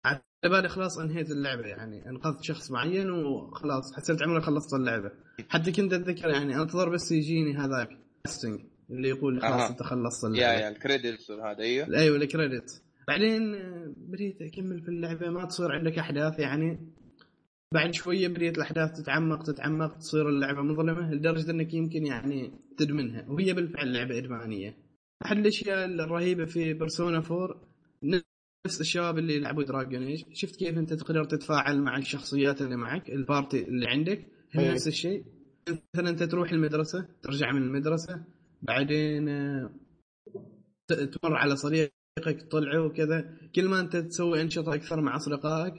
على بالي خلاص أنهيت اللعبة يعني أنقذت شخص معين وخلاص حسيت عمري خلصت اللعبة. حتى كنت أتذكر يعني أنتظر بس يجيني هذاك اللي يقول خلاص. أنت خلصت يا اللعبة. يا الكريدتس وهذا أيوه. أيوه الكريدت بعدين آه، بديت اكمل في اللعبة ما تصير عندك أحداث يعني. بعد شوية بديت الأحداث تتعمق تتعمق تصير اللعبة مظلمة لدرجة إنك يمكن يعني تدمنها. وهي بالفعل لعبة إدمانية. أحد الأشياء الرهيبة في Persona 4 نفس الشباب اللي يلعبوا Dragon Age شفت كيف أنت تقدر تتفاعل مع الشخصيات اللي معك ال party اللي عندك هم أي. نفس الشيء. مثلا أنت تروح المدرسة ترجع من المدرسة بعدين آه، تمر على صديقك تطلعه وكذا. كل ما أنت تسوي أنشطة أكثر مع أصدقائك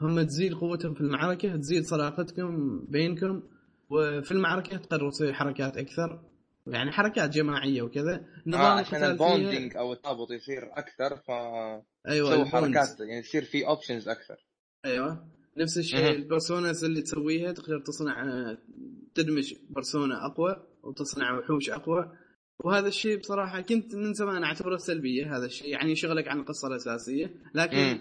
هم تزيد قوتهم في المعركة تزيد صداقتكم بينكم وفي المعركة تقدروا تسوي حركات أكثر. يعني حركات جماعية وكذا. نظام آه عشان ال bonding أو الترابط يصير أكثر ف أيوه. حركات يعني يصير في options أكثر. أيوه. نفس الشيء مهم. ال personas اللي تسويها تقدر تصنع آه، تدمج persona أقوى وتصنع وحوش أقوى. وهذا الشيء بصراحة كنت من زمان أعتبره سلبية هذا الشيء. يعني يشغلك عن القصة الأساسية. لكن مم.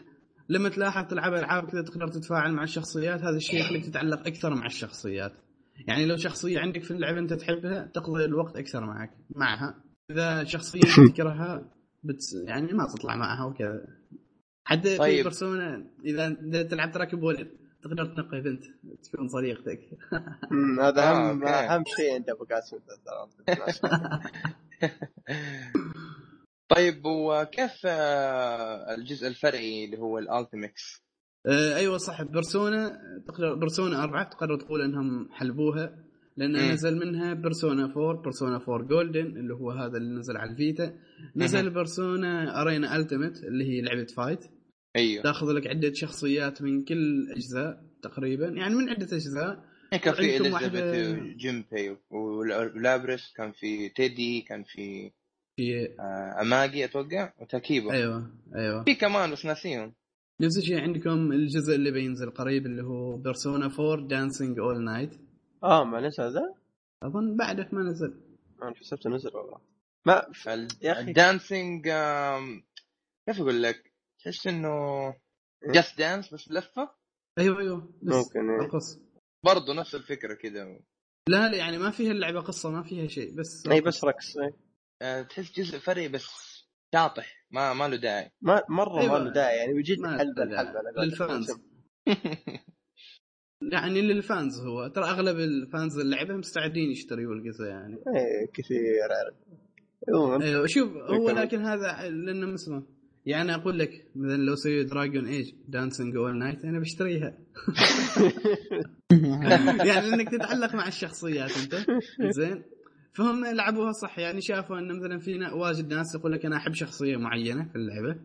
لما تلاحظ تلعب ألعاب كذا تقدر تتفاعل مع الشخصيات هذا الشيء يخليك تتعلق أكثر مع الشخصيات. يعني لو شخصية عندك في اللعبة أنت تحبها تقضي الوقت أكثر معك معها. إذا شخصية تكرهها بت يعني ما تطلع معها وكذا. حتى في طيب. بيرسونا إذا إذا تلعب تراكب ولد تقدر تنقي بنت تكون صديقتك هذا آه، اهم. أهم شيء عند أبو قاسم [LAUGHS] طيب وكيف آه، الجزء الفرعي اللي هو الالتيمكس آه، أيوه صح Persona تقدر Persona أربعة تقدر تقول إنهم حلبوها لأن مم. نزل منها Persona 4 Persona 4 Golden اللي هو هذا اللي نزل على ال Vita نزل. Persona Arena Ultimate اللي هي لعبة fight أيوه. تاخذ لك عدة شخصيات من كل أجزاء تقريبا. يعني من عدة أجزاء. كان في إليزابيث واحدة- Junpei و Labrys كان في Teddie كان في في آه، Amagi أتوقع وتاكيبو أيوه أيوه. في كمان بس ناسيهم. نفس الشيء عندكم الجزء اللي بينزل قريب اللي هو Persona 4 Dancing All Night آه ما نزل؟ هذا؟ أظن بعده ما نزل. أنا حسبته نزل والله. ما يا أخي. ال Dancing كيف أقول لك؟ تحس إنه Just Dance بس لفة؟ أيوه أيوه ممكن إيه. برضه نفس الفكرة كذا لا لا يعني ما فيها اللعبة قصة ما فيها شيء بس اي بس رقص اي أه تحس جزء فرعي بس شاطح ما ما له داعي. ما مرة أيوة. ما له داعي. يعني وجد حلبه الحلبه للفانز. [LAUGHS] يعني للفانز هو. ترى أغلب ال fans اللعبة مستعدين يشتروا القصة يعني. إيه كثير عارف. أيوه شوف هو لكن هذا لأنه مسمى. يعني أقول لك مثلا لو سوي Dragon Age Dancing All Night أنا بشتريها. [LAUGHS] يعني إنك تتعلق مع الشخصيات أنت. زين. فهم لعبوها صح. يعني شافوا إن مثلا في واجد ناس يقول لك أنا أحب شخصية معينة في اللعبة.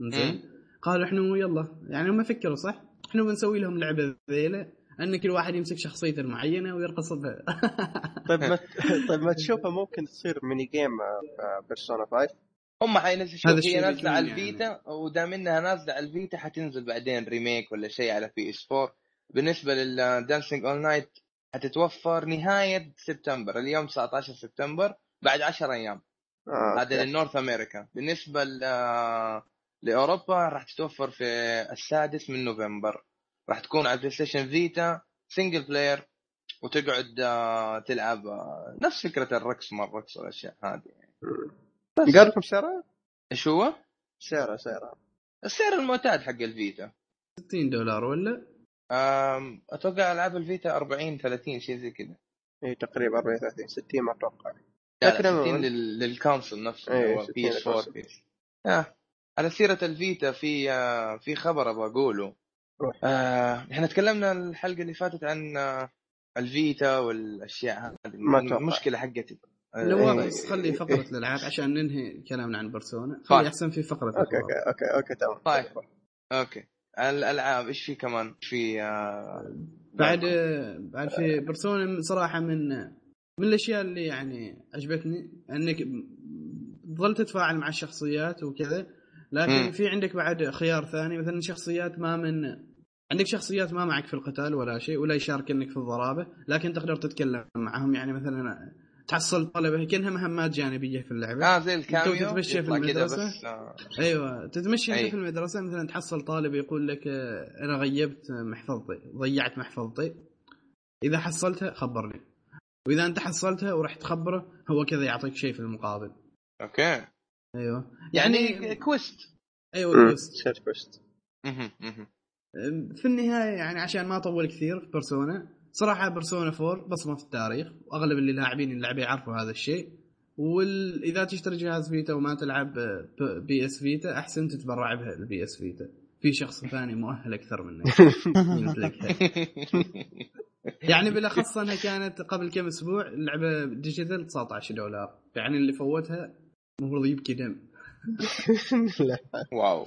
زين. قالوا إحنا يلا. يعني هم فكروا صح. إحنا بنسوي لهم لعبة ذيلة. إن كل واحد يمسك شخصيته المعينة ويرقص بها طيب ما [LAUGHS] طيب ما تشوفها ممكن تصير mini game بيرسونا 5 هم حينزلوا هي نازله على يعني. الفيتا يعني. ودام انها نازله على الفيتا حتنزل بعدين remake ولا شيء على PS4 بالنسبة لل dancing all night حتتوفر نهاية سبتمبر اليوم 19 سبتمبر بعد 10 أيام. آه هذا لل North America. بالنسبة لأوروبا راح تتوفر في السادس من نوفمبر. راح تكون على بلاي ستيشن فيتا single player وتقعد آه، تلعب آه، نفس فكرة الرقص ما الرقص والاشياء هذه يعني. قال لكم سعرها؟ إيش هو؟ سعرها سعرها السعر المعتاد حق الفيتا. 60 دولار ولا؟ أتوقع ألعاب الفيتا 40 30 شيء زي كذا. اي تقريبا 40 30 60 ما أتوقع. لا, لا 60 لل... لل console نفسه إيه هو PS4 بيس آه. على سيرة الفيتا في آه في خبر أبغى أقوله. آه إحنا تكلمنا الحلقة اللي فاتت عن آه الفيتا والأشياء هذه. المشكلة حقتي. نواف بس خلي فقرة الألعاب عشان ننهي كلامنا عن بيرسونا خلي طيب. أحسن في فقرة okay okay okay okay تمام. طيب. okay. الألعاب إيش في كمان؟ في آه بعد بعد؟ في بيرسونا صراحة من من الأشياء اللي يعني عجبتني إنك تظل تتفاعل مع الشخصيات وكذا لكن م. في عندك بعد خيار ثاني مثلا شخصيات ما من عندك شخصيات ما معك في القتال ولا شيء ولا يشاركنك في الضرابة لكن تقدر تتكلم معهم. يعني مثلا تحصل طلبه كأنها مهمات جانبية في اللعبة. آه زي ال cameo تتمشى في المدرسة؟ بس آه. أيوه تتمشى انت في المدرسة مثلا تحصل طالب يقول لك آه، أنا غيبت محفظتي ضيعت محفظتي. إذا حصلتها خبرني. وإذا أنت حصلتها ورحت تخبره هو كذا يعطيك شيء في المقابل. okay. أيوه. يعني, يعني quest أيوه كويست كويست في النهاية يعني عشان ما أطول كثير في بيرسونا صراحة بيرسونا 4 بصمة في التاريخ وأغلب اللي لاعبين اللعبة يعرفوا هذا الشيء. وإذا تشتري جهاز فيتا وما تلعب PS Vita أحسن تتبرع بها ال PS Vita. في شخص ثاني مؤهل أكثر منك. [LAUGHS] يعني بالأخص أنها كانت قبل كم أسبوع اللعبه digital 19 دولار. يعني اللي فوتها المفروض يبكي دم. [LAUGHS] wow.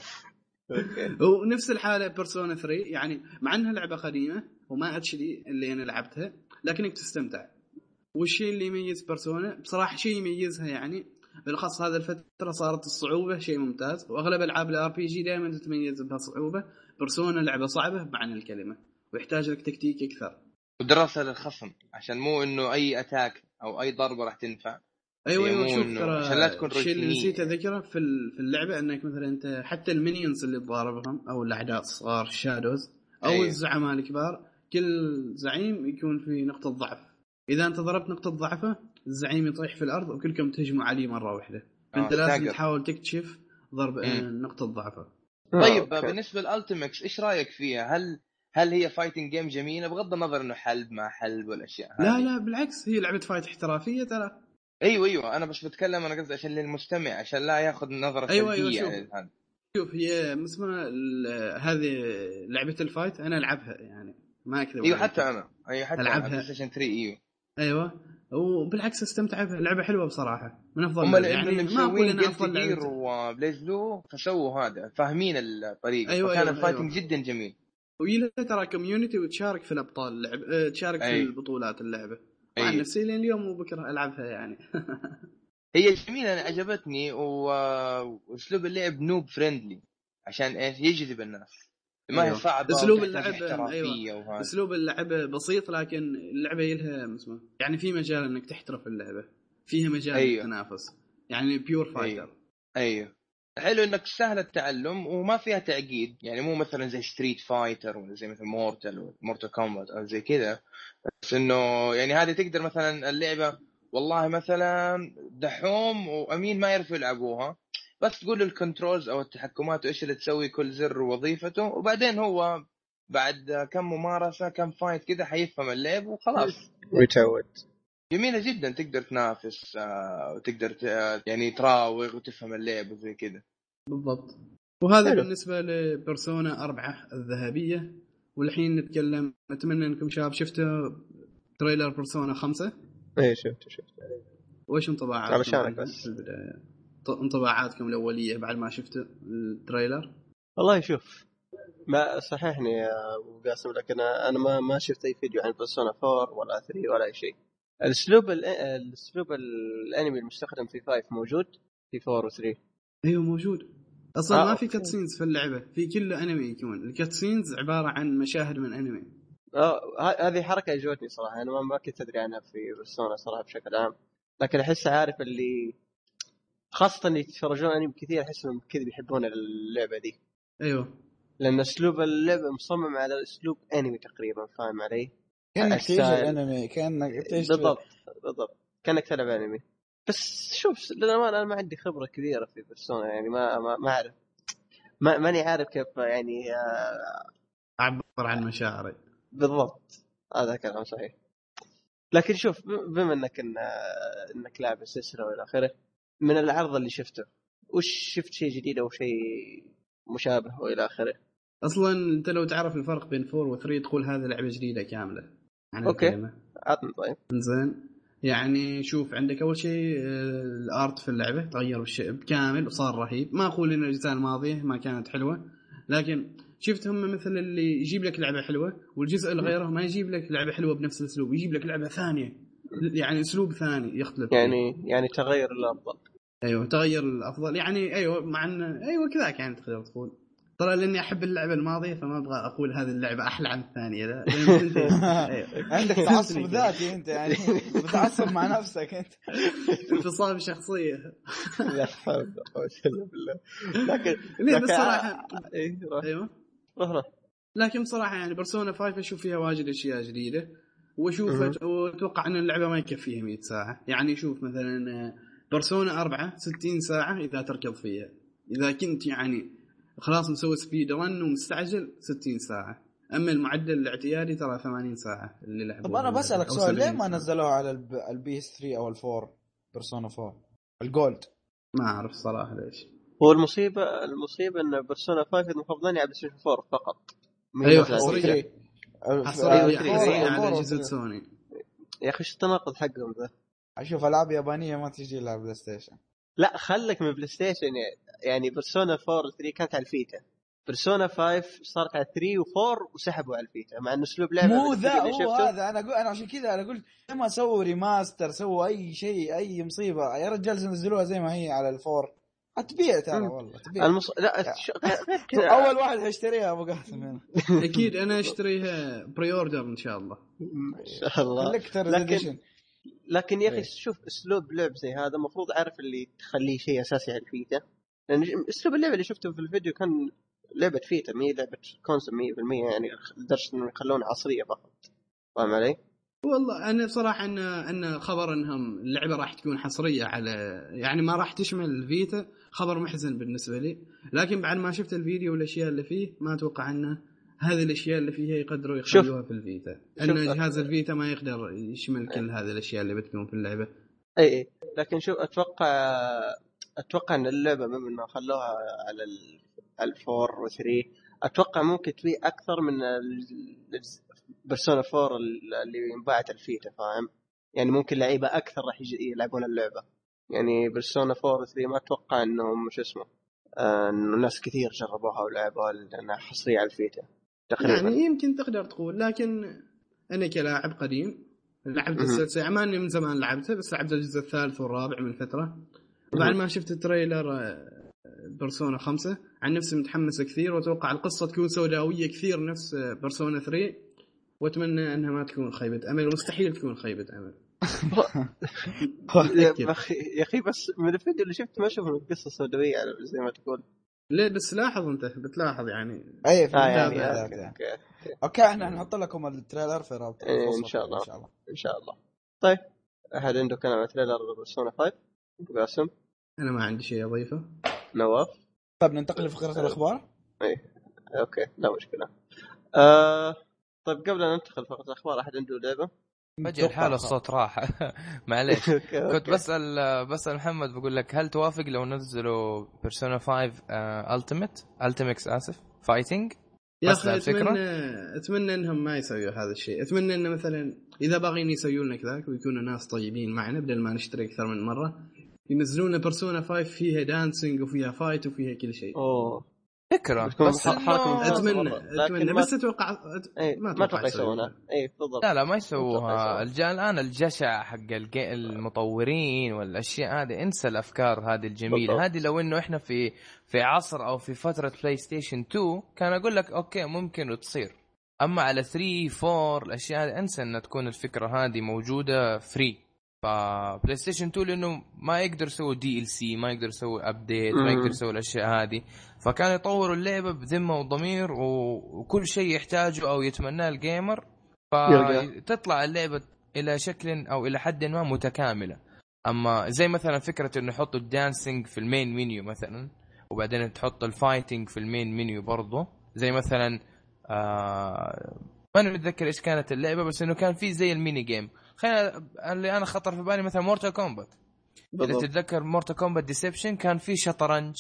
[LAUGHS] ونفس الحالة بيرسونا 3 يعني مع إنها لعبة قديمة وما دي اللي أنا لعبتها لكنك تستمتع والشيء اللي يميز بيرسونا بصراحة شيء يميزها يعني بالأخص هذا الفترة صارت الصعوبة شيء ممتاز. وأغلب ألعاب ال RPG دائما تتميز بها صعوبه بيرسونا لعبة صعبة بمعنى الكلمة ويحتاج لك تكتيك أكثر. ودراسة للخصم عشان مو إنه أي attack أو أي ضربة راح تنفع. أيوه أيوه شوف ترى عشان لا تكون الشيء اللي نسيت أذكره في في اللعبة إنك مثلا أنت حتى ال minions اللي تضاربهم أو الاعداء الصغار ال shadows أو أيوه. الزعماء الكبار كل زعيم يكون في نقطة ضعف. إذا أنت ضربت نقطة ضعفه الزعيم يطيح في الأرض وكلكم تهجموا عليه مرة واحدة. أنت آه لازم تاقر. تحاول تكتشف ضرب آه، نقطة ضعفه. طيب آه، بالنسبة لل Ultimax إيش رأيك فيها؟ هل هل هي fighting game جميلة؟ بغض النظر إنه حلب ما حلب والأشياء هذه. لا لا بالعكس هي لعبة fight احترافية ترى. أيوه أيوه أنا بس بتكلم أنا قصدي عشان للمستمع عشان لا ياخذ نظرة أيوة أيوة شوف. يعني شوف هي اسمها هذه لعبة ال fight أنا ألعبها يعني. ما أكذب إيوه حتى أنا. إيوه حتى ألعبها. بلاي ستيشن 3 إيوه. أيوه. وبالعكس استمتع بها. لعبة حلوة بصراحة. من أفضل هم يعني ما أقول إنها أفضل لعبة. و BlazBlue فسووا هذا فاهمين الطريقة. أيوة فكان أيوة ال fighting أيوة. جدا جميل. وهي ترى community وتشارك في الأبطال اللعب أه، تشارك أيوة. في البطولات اللعبة. أيوة. عن نفسي لين اليوم وبكره ألعبها يعني. [LAUGHS] هي جميلة أنا عجبتني. وأسلوب اللعب noob friendly عشان إيش؟ يجذب الناس. ما أيوه. هي صعبه اسلوب اللعب أيوه. اسلوب اللعب بسيط لكن اللعبة لها اسمه يعني في مجال إنك تحترف اللعبة. فيها مجال أيوه. تنافس يعني pure fighter أيوه. أيوه. حلو إنك سهل التعلم وما فيها تعقيد. يعني مو مثلا زي Street Fighter ولا زي مثل Mortal Mortal Kombat أو زي كذا. بس إنه يعني هذه تقدر مثلا اللعبة والله مثلا دحوم وأمين ما يعرفوا يلعبوها. بس تقول ال controls أو التحكمات وإيش اللي تسوي كل زر ووظيفته وبعدين هو بعد كم ممارسة كم fight كذا حيفهم اللعب وخلاص. ويتعود. جميلة جدا تقدر تنافس آه، وتقدر يعني تراوغ وتفهم اللعب وزي كذا بالضبط. وهذا حلو. بالنسبة لبرسونا أربعة الذهبية. والحين نتكلم أتمنى إنكم شباب شفتوا trailer بيرسونا خمسة. إيه شفته شفته. وإيش انطباعاتكم علشانك بس. انطباعاتكم الأولية بعد ما شفتوا ال trailer؟ والله شوف ما صححني يا أبو قاسم لكن أنا ما ما شفت أي فيديو عن بيرسونا 4 ولا 3 ولا أي شيء. الأسلوب الأسلوب الأنمي المستخدم في 5 موجود؟ في 4 و 3 أيوه موجود. أصلا آه ما في كاتسينز في اللعبة في كل أنمي يكون. ال cutscenes عبارة عن مشاهد من أنمي. آه هذه حركة عجبتني صراحة أنا ما كنت أدري عنها في Persona صراحة بشكل عام. لكن أحس عارف اللي خاصة اللي يتفرجون أنمي كثير أحس إنهم كذا بيحبون اللعبة دي أيوه. لأن أسلوب اللعبة مصمم على أسلوب أنمي تقريبا فاهم علي؟ كأنك تعيش الأنمي كأنك تعيش بالضبط بالضبط. كأنك تلعب أنمي. بس شوف للأمانة أنا ما عندي خبرة كبيرة في بيرسونا يعني ما ما, ما أعرف. ما ماني عارف كيف يعني آه، اعبر عن مشاعري. بالضبط. هذا كلام صحيح. لكن شوف بما إنك إن إنك لاعب السلسله وإلى آخره من العرض اللي شفته. وش شفت شيء جديد أو شيء مشابه والى آخره؟ أصلا أنت لو تعرف الفرق بين 4 و3 تقول هذه لعبة جديدة كاملة عن أوكي. عطني طيب. زين. يعني شوف عندك أول شيء آه، الأرت في اللعبة تغير كامل وصار رهيب. ما أقول إن الأجزاء الماضية ما كانت حلوة لكن شفت هم مثل اللي يجيب لك لعبة حلوة والجزء اللي غيره ما يجيب لك لعبة حلوة بنفس الأسلوب يجيب لك لعبة ثانية. يعني أسلوب ثاني يختلف. يعني. يعني تغير الأفضل. أيوه تغير الأفضل. يعني أيوه مع إن أيوه كذاك يعني تقدر تقول. ترى لأني أحب اللعبة الماضية فما أبغى أقول هذه اللعبة أحلى عن الثانية. لا [LAUGHS] أيوة. عندك [LAUGHS] تعصب ذاتي أنت يعني. متعصب مع نفسك أنت. انفصام شخصية. [LAUGHS] لا حول ولا بالله. لكن لكن بصراحه أيوه. لكن بصراحه يعني بيرسونا 5 أشوف فيها واجد أشياء جديدة. واشوف وأتوقع إن اللعبة ما يكفيها 100 ساعة. يعني شوف مثلا بيرسونا 4 60 ساعة إذا تركض فيها. إذا كنت يعني خلاص مسوي سبيد رن ومستعجل 60 ساعة. أما المعدل الاعتيادي ترى 80 ساعة اللي لعبوا طب أنا بسألك سؤال ليه ما نزلوها على ال PS 3 أو ال four Persona 4 ال Gold. ما أعرف صراحة ليش. هو المصيبه المصيبة إن Persona 5 مفضلين على بلاي 4 فقط. أيوه حصرية. حصرية. حصرية على اجهزه سوني. يا أخي إيش التناقض حقهم ذا؟ أشوف ألعاب يابانية ما تجي إلا بلاي ستيشن. لا خلك من بلاي ستيشن. يعني Persona 4 3 كانت على ال Vita. Persona 5 صارت على 3 و4 وسحبوا على ال Vita مع إنه أسلوب لعبة. مو ذا هو هذا أنا أقول أنا عشان كذا أنا قلت لما سووا remaster سووا أي شيء أي مصيبة. يا رجال نزلوها زي ما هي على ال four تبيع ترى والله تبيع المص... لا. [LAUGHS] أول واحد حيشتريها أبو قاسم هنا. أكيد أنا أشتريها pre-order إن شاء الله. إن شاء الله. لكن لكن يا أخي إيه. شوف أسلوب لعب زي هذا المفروض أعرف اللي تخليه شيء أساسي على ال Vita لأن أسلوب اللعبه اللي شفته في الفيديو كان لعبة Vita مي لعبة console 100% يعني لدرجه إنهم يخلونها حصرية فقط فاهم علي؟ والله أنا بصراحة ان أن خبر إنهم اللعبة راح تكون حصرية على يعني ما راح تشمل ال Vita خبر محزن بالنسبة لي لكن بعد ما شفت الفيديو والأشياء اللي فيه ما أتوقع أنه هذه الأشياء اللي فيها يقدروا يخلوها في ال Vita. أن جهاز ال Vita ما يقدر يشمل كل هذه الأشياء اللي بتكون في اللعبة. إي إي. لكن شوف أتوقع أتوقع إن اللعبة إنه خلوها على ال four و3 أتوقع ممكن تبيع أكثر من Persona 4 اللي انباعت ال Vita فاهم؟ يعني ممكن لعيبة أكثر راح يلعبون اللعبة. يعني Persona 4 و3 ما أتوقع إنهم شو اسمه آه، إنه ناس كثير جربوها ولعبوها لأنها حصرية على ال Vita. تقريبا. يعني يمكن تقدر تقول لكن أنا كلاعب قديم لعبت السلسله ما اني من زمان لعبتها بس لعبت الجزء الثالث والرابع من فترة. بعد ما شفت التريلر بيرسونا آه، خمسة. عن نفسي متحمس كثير وأتوقع القصة تكون سوداوية كثير نفس بيرسونا 3 وأتمنى أنها ما تكون خيبة أمل ومستحيل تكون خيبة أمل. [LAUGHS] [LAUGHS] يا أخي يا أخي بس من الفيديو اللي شفت ما أشوف القصة سوداويه زي ما تقول. ليه بس لاحظ انت بتلاحظ يعني. أي في آه يعني يعني يعني. أوكي أوكي. إحنا نحط لكم ال trailer في رابط إيه، إن شاء الله. إن شاء الله. إن شاء الله. طيب أحد عنده كلام عن trailer Persona 5 أبو قاسم. أنا ما عندي شيء اضيفه نواف. طيب ننتقل لفقرة الأخبار. okay لا مشكلة. آه طيب قبل أن ننتقل فقط الأخبار أحد عنده لعبة؟ فجأة الحالة الصوت راح. [LAUGHS] معليش. [LAUGHS] كنت okay. بسأل بسأل محمد بقول لك هل توافق لو نزلوا Persona 5 Ultimate Ultimax آسف. fighting يا أخي؟ اتمنى أتمنى إنهم ما يسويوا هذا الشيء. أتمنى إنه مثلا إذا باغيين يسوون لنا كذاك ويكونوا ناس طيبين معنا بدل ما نشتري أكثر من مرة ينزلون Persona 5 فيها dancing وفيها fight وفيها كل شيء. أوه. فكرة. بس ح- حركة إنه- ممتازة. أتمنى لكن أتمنى. بس أتوقع أت... اي ما أتوقع يسوونها اي بالضبط. لا لا ما يسووها. الان الجشع حق المطورين والأشياء هذه انسى الأفكار هذه الجميلة. هذه لو إنه إحنا في في عصر أو في فترة بلاي ستيشن 2 كان أقول لك okay ممكن وتصير أما على 3 4 الأشياء هذه انسى ان تكون الفكرة هذه موجودة free فبلاي ستيشن 2 لأنه ما يقدر يسوي DLC ما يقدر يسوي update ما. يقدر يسوي الأشياء هذه. فكانوا يطوروا اللعبة بذمة وضمير وكل شيء يحتاجه أو يتمناه ال gamer. فتطلع اللعبة إلى شكل أو إلى حد ما متكاملة. أما زي مثلا فكرة إنه يحطوا ال dancing في ال main menu مثلا وبعدين تحط ال fighting في ال main menu برضه زي مثلا آه ماني متذكر إيش كانت اللعبة بس إنه كان في زي ال mini game خلينا اللي أنا خطر في بالي مثلا Mortal Kombat إذا. تتذكر Mortal Kombat Deception كان في شطرنج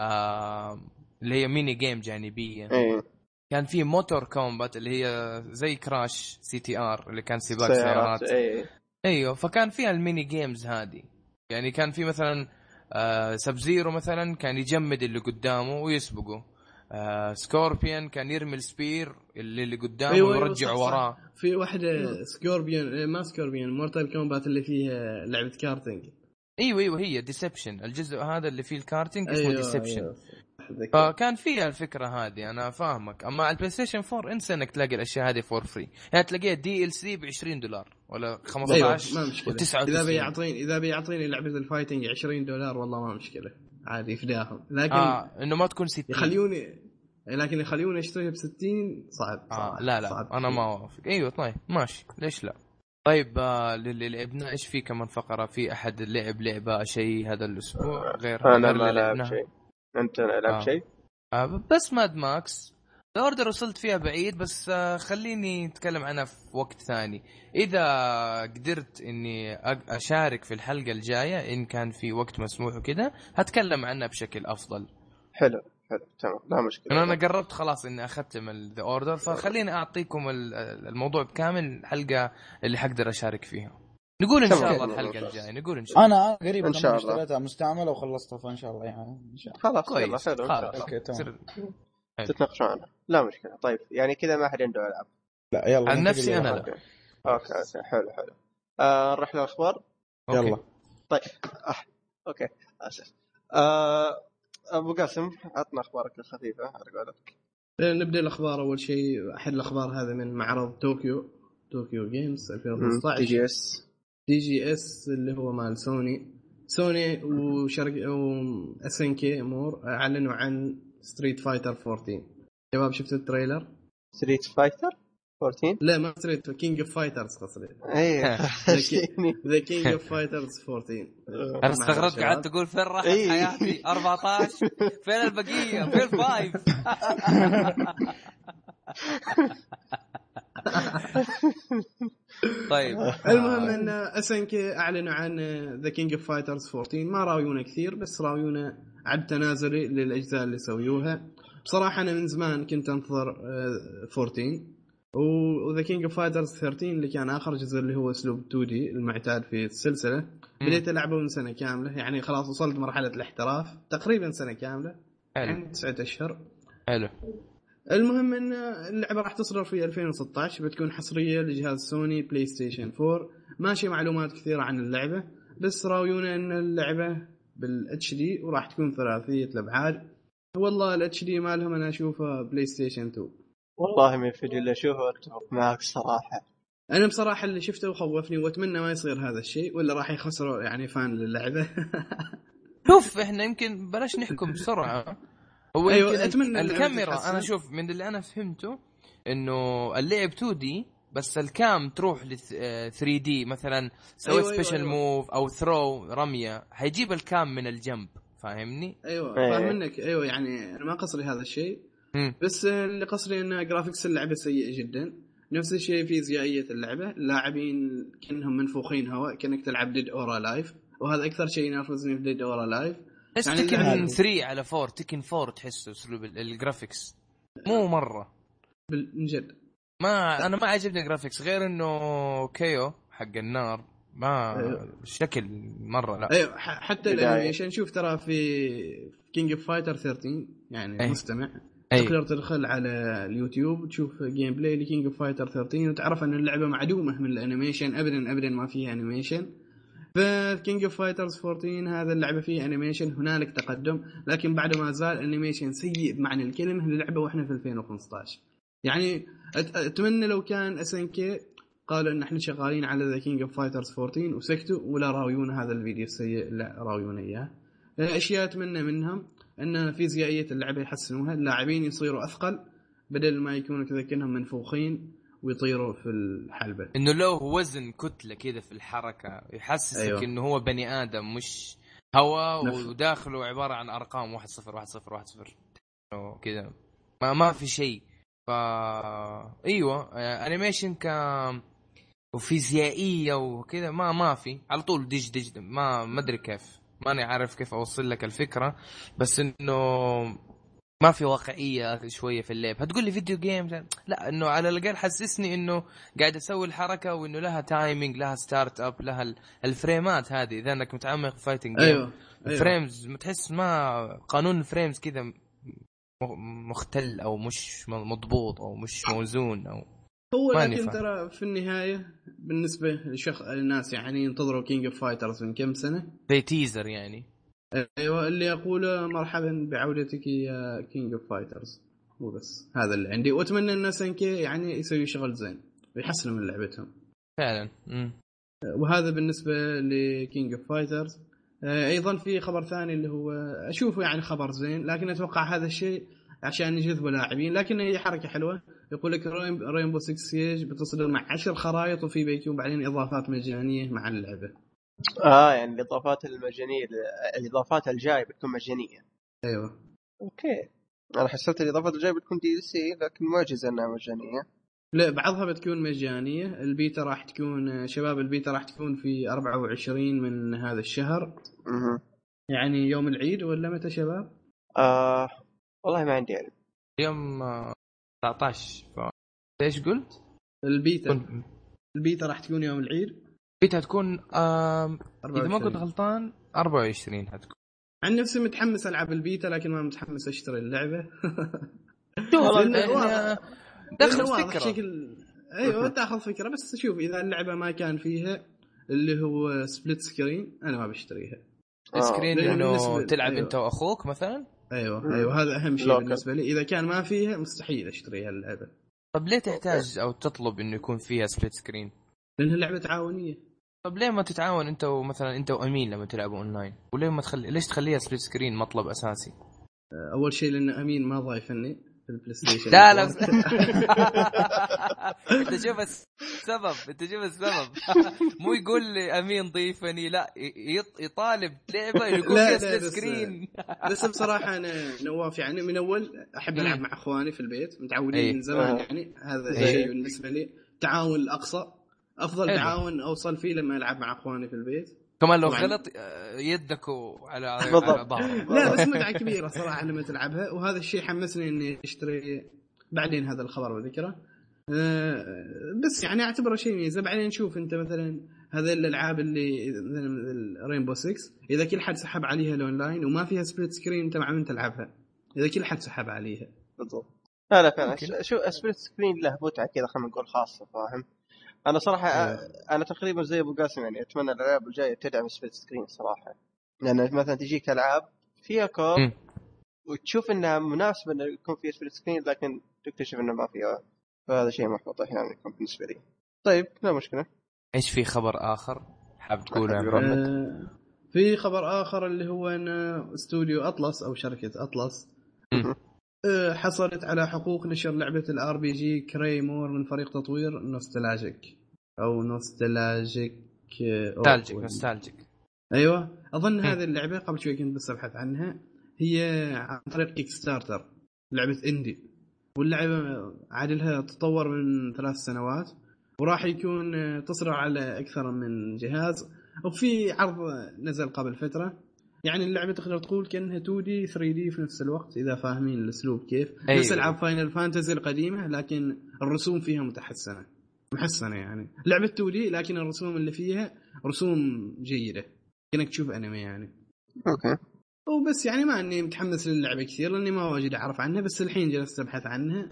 آه اللي هي mini game جانبية. اي كان في Motor Kombat اللي هي زي Crash CTR اللي كان سباق سيارات سيارات. اي أيوه فكان فيها ال mini games هذه. يعني كان في مثلا آه Sub-Zero مثلا كان يجمد اللي قدامه ويسبقه. آه Scorpion كان يرمي ال spear. اللي, اللي قدامه أيوة، أيوة، ويرجع صح. وراه. في واحدة Scorpion إيه، ما Scorpion Mortal Kombat اللي فيها لعبة كارتنج. أيوه أيوه هي Deception الجزء هذا اللي فيه الكارتينج اسمه أيوة، Deception أيوة،. فكان فيها الفكرة هذه أنا فاهمك. أما على البلاي ستيشن 4 انسى انك تلاقي الأشياء هذه for free يعني تلاقيها DLC ب 20 دولار ولا 15 أيوه ما مشكلة. و99 إذا بيعطيني إذا بيعطيني لعبة ال fighting 20 دولار والله ما مشكلة. عادي يفداهم لكن آه إنه ما تكون 60 يخليوني لكن يخليوني اشتريها ب 60 صعب آه صراحة. لا لا صعب. أنا ما أوافق. أيوه طيب ماشي. ليش لا؟ طيب آه للي لعبنا إيش في كمان فقرة؟ في أحد لعب لعبة شيء هذا الأسبوع غير أنا ما اللي لعب؟ شيء. أنت لعبت آه. شيء؟ آه بس Mad Max. ال Order وصلت فيها بعيد بس آه خليني أتكلم عنها في وقت ثاني. إذا قدرت إني أشارك في الحلقة الجاية إن كان في وقت مسموح وكذا هتكلم عنها بشكل أفضل. حلو. تمام لا مشكلة. أنا قربت خلاص إني اختم The Order فخليني أعطيكم ال- الموضوع بكامل الحلقة اللي حقدر أشارك فيها. نقول إن شاء. الله الحلقة الجاية نقول إن شاء الله أنا أنا قريب إن شاء الله. اشتريتها مستعملة وخلصتها فإن شاء الله يعني إن شاء الله. خلاص يلا كويس. حلو خلاص. الله. okay، تمام. تتناقشون عنها. لا مشكلة. طيب يعني كذا ما حد عنده ألعاب. لا يلا عن نفسي أنا الأخبار. لا. okay. okay okay حلو حلو. آه نروح للأخبار. يلا. طيب. آه. okay. اسف آه أبو قاسم عطنا أخبارك الخفيفة على قولك نبدأ الأخبار. أول شيء أحد الأخبار هذا من معرض طوكيو طوكيو Games 2015 دي جي اس دي جي اس اللي هو مال سوني. سوني وشركه SNK Playmore أعلنوا عن Street Fighter 14 شباب شفتوا ال trailer؟ Street Fighter 14 لا ما Street King of Fighters قصدي اي. The King of Fighters 14 أنا استغربت قعدت أقول فين راحت إيه. حياتي؟ [LAUGHS] 14 فين البقية؟ فين five [LAUGHS] طيب. المهم إن S NK أعلنوا عن The King of Fighters 14 ما راويونا كثير بس راويونا عد تنازلي للأجزاء اللي سويوها. بصراحة أنا من زمان كنت أنتظر آه، 14 و The King of Fighters 13 اللي كان آخر جزء اللي هو أسلوب 2D المعتاد في السلسلة. بديت ألعبه من سنة كاملة. يعني خلاص وصلت مرحلة الاحتراف. تقريبا سنة كاملة. يعني تسعة أشهر. حلو. المهم إن اللعبة راح تصدر في 2016 بتكون حصرية لجهاز سوني PlayStation 4 ماشي معلومات كثيرة عن اللعبة. بس راويونا إن اللعبة بال HD وراح تكون ثلاثية الأبعاد. والله ال HD مالهم أنا أشوفه PlayStation 2 والله من الفيديو اللي اشوفه اتفق معك صراحة أنا بصراحة اللي شفته وخوفني وأتمنى ما يصير هذا الشيء ولا راح يخسروا يعني fan للعبة [LAUGHS] شوف إحنا يمكن بلاش نحكم بسرعة هو أيوة، اللعبة الكاميرا. أنا شوف من اللي أنا فهمته إنه اللعب 2D بس ال cam تروح ل 3D مثلا سويت أيوة، أيوة، special أيوة. move أو throw رمية حيجيب ال cam من الجنب فاهمني؟ أيوه إيه. فاهم منك أيوه يعني أنا ما قصري هذا الشيء. بس اللي قصري إن graphics اللعبة سيء جدا. نفس الشيء فيزيائيه اللعبة. اللاعبين كأنهم منفوخين هواء كأنك تلعب Dead or Alive وهذا أكثر شيء ينرفزني في Dead or Alive تحس يعني Tekken اللعبة- 3 على 4 Tekken 4 تحسه أسلوب ال- ال graphics مو مرة. بال- من جد. ما أنا ما عجبني ال graphics غير إنه Kyo حق النار ما أيوه. شكل مرة لا. أيوه حتى. ال animation شوف ترى في King of Fighter 13 يعني أي. مستمع. أي. تقدر تدخل على اليوتيوب تشوف gameplay ل King of Fighter 13 وتعرف إن اللعبة معدومة من ال animation. ابدا ابدا ما فيها animation. ف King of Fighters 14 هذا اللعبة فيه animation. هنالك تقدم لكن بعد ما زال animation سيء بمعنى الكلمة للعبه وإحنا في 2015 يعني أتمنى لو كان SNK قالوا إن إحنا شغالين على The King of Fighters 14 وسكتوا ولا راويون هذا الفيديو السيء لا راويون إياه. أشياء أتمنى منهم. ان فيزيائية اللعبة يحسنوها. اللاعبين يصيروا أثقل بدل ما يكونوا كذا كأنهم منفوخين ويطيروا في الحلبة. إنه له وزن كتلة كذا في الحركة يحسسك أيوه. إنه هو بني آدم مش هواء وداخله عبارة عن أرقام. 1 0 1 0 1 0 إنه كذا. ما ما في شيء. ف أيوه. آه، animation ك وفيزيائية وكذا ما ما في. على طول دج دج. ما ما أدري كيف. ماني عارف كيف أوصل لك الفكرة بس إنه ما في واقعية شوية في اللعب. هتقول لي video game لا إنه على الأقل حسسني إنه قاعد أسوي الحركة وإنه لها timing لها start up لها ال- الفريمات هذه. إذا إنك متعمق في fighting أيوه أيوه. ال frames تحس ما قانون ال frames كذا مختل أو مش مضبوط أو مش موزون أو هو لكن. ترى في النهاية بالنسبة لشخ الناس يعني ينتظروا King of Fighters من كم سنة؟ زي teaser يعني. أيوه اللي اقوله مرحبا بعودتك يا King of Fighters مو بس هذا اللي عندي. وأتمنى إن SNK يعني يسوي شغل زين ويحسنوا من لعبتهم. فعلا مم. وهذا بالنسبة ل King of Fighters أيضا في خبر ثاني اللي هو أشوفه يعني خبر زين لكن أتوقع هذا الشيء عشان يجذبوا لاعبين لكن هي حركة حلوة. يقول لك Rainbow 6 Siege بتصدر مع 10 خرائط وفي بيكون بعدين إضافات مجانية مع اللعبة. آه يعني الإضافات المجانية الإضافات الجاية بتكون مجانية. أيوه. okay. أنا حسبت الإضافات الجاية بتكون DLC لكن معجز إنها مجانية. لا بعضها بتكون مجانية. البيتا راح تكون شباب البيتا راح تكون في 24 من هذا الشهر. أها يعني يوم العيد ولا متى شباب؟ آه والله ما عندي علم. يوم آه، 19 ف... إيش قلت؟ ال beta. ال beta راح تكون يوم العيد. بيتها تكون آم، إذا ما 24. كنت غلطان 24 حتكون عن نفسي متحمس ألعب البيتا لكن ما متحمس أشتري اللعبة. [LAUGHS] دخل فكرة. شكل أيوه تأخذ فكرة. بس شوف إذا اللعبة ما كان فيها اللي هو split screen أنا ما بشتريها. آه. screen لأنه انه تلعب أيوه. أنت وأخوك مثلا؟ أيوه. أيوه هذا أهم شيء local. بالنسبة لي إذا كان ما فيها مستحيل أشتريها اللعبة طب ليه تحتاج أو تطلب إنه يكون فيها split screen؟ لأنها لعبة تعاونية طب ليه ما تتعاون أنت ومثلا أنت وامين لما تلعبوا اونلاين؟ وليه ما تخلي ليش تخليها split screen مطلب أساسي؟ أول شيء لأن أمين ما ضايفني في البلاي ستيشن لا لا [LAUGHS] انت شوف السبب انت شوف السبب مو يقول لي أمين ضيفني لا يط- يطالب لعبة split بس- screen بس بصراحة أنا نواف يعني من أول أحب ألعب مع إخواني في البيت متعودين إيه. من زمان آه. يعني هذا إيه. شيء بالنسبة لي تعاون أقصى أفضل. تعاون أوصل فيه لما ألعب مع إخواني في البيت كمان لو طبعاً. غلط آه، يدك على على بالضبط. لا بس متعه كبيرة صراحة لما تلعبها وهذا الشيء حمسني إني أشتري بعدين هذا الخبر بذكره أه، بس يعني أعتبره شيء ميزة. بعدين نشوف أنت مثلا هذه الألعاب اللي رينبو 6 إذا كل حد سحب عليها الأونلاين وما فيها split screen انت مع من تلعبها. إذا كل حد سحب عليها. بالضبط. لا لا فعلا. شو split screen له متعة كذا خلينا نقول خاصة فاهم؟ أنا صراحة أيوه. أنا تقريبا زي أبو قاسم يعني أتمنى الألعاب الجاية تدعم split screen صراحة لأن مثلا تجيك ألعاب فيها co-op. وتشوف إنها مناسبة إنه يكون فيها split screen لكن تكتشف إنه ما فيها فهذا شيء محبط أحيانا يكون بالنسبة لي طيب لا مشكلة إيش في خبر آخر حاب تقوله يا محمد؟ آه، في خبر آخر اللي هو إن استوديو أطلس أو شركة أطلس. آه، حصلت على حقوق نشر لعبة ال RPG كريمور من فريق تطوير نوستلاجيك أو نوستلاجيك أو- نوستالجيك نوستالجيك. أيوه. أظن مم. هذه اللعبة قبل شوي كنت بس ابحث عنها. هي عن طريق كيك ستارتر لعبة indie واللعبة عاد لها تطور من ثلاث سنوات وراح يكون آه، تصدر على أكثر من جهاز. وفي عرض نزل قبل فترة. يعني اللعبة تقدر تقول كأنها 2D 3D في نفس الوقت إذا فاهمين الأسلوب كيف. أيوة. نفس العاب فاينل فانتزي القديمة لكن الرسوم فيها متحسنة. محسنة يعني. لعبة 2D لكن الرسوم اللي فيها رسوم جيدة. كأنك تشوف أنمي يعني. أوكي. وبس يعني ما أني متحمس للعبة كثير لأني ما واجد أعرف عنها بس الحين جلست أبحث عنها.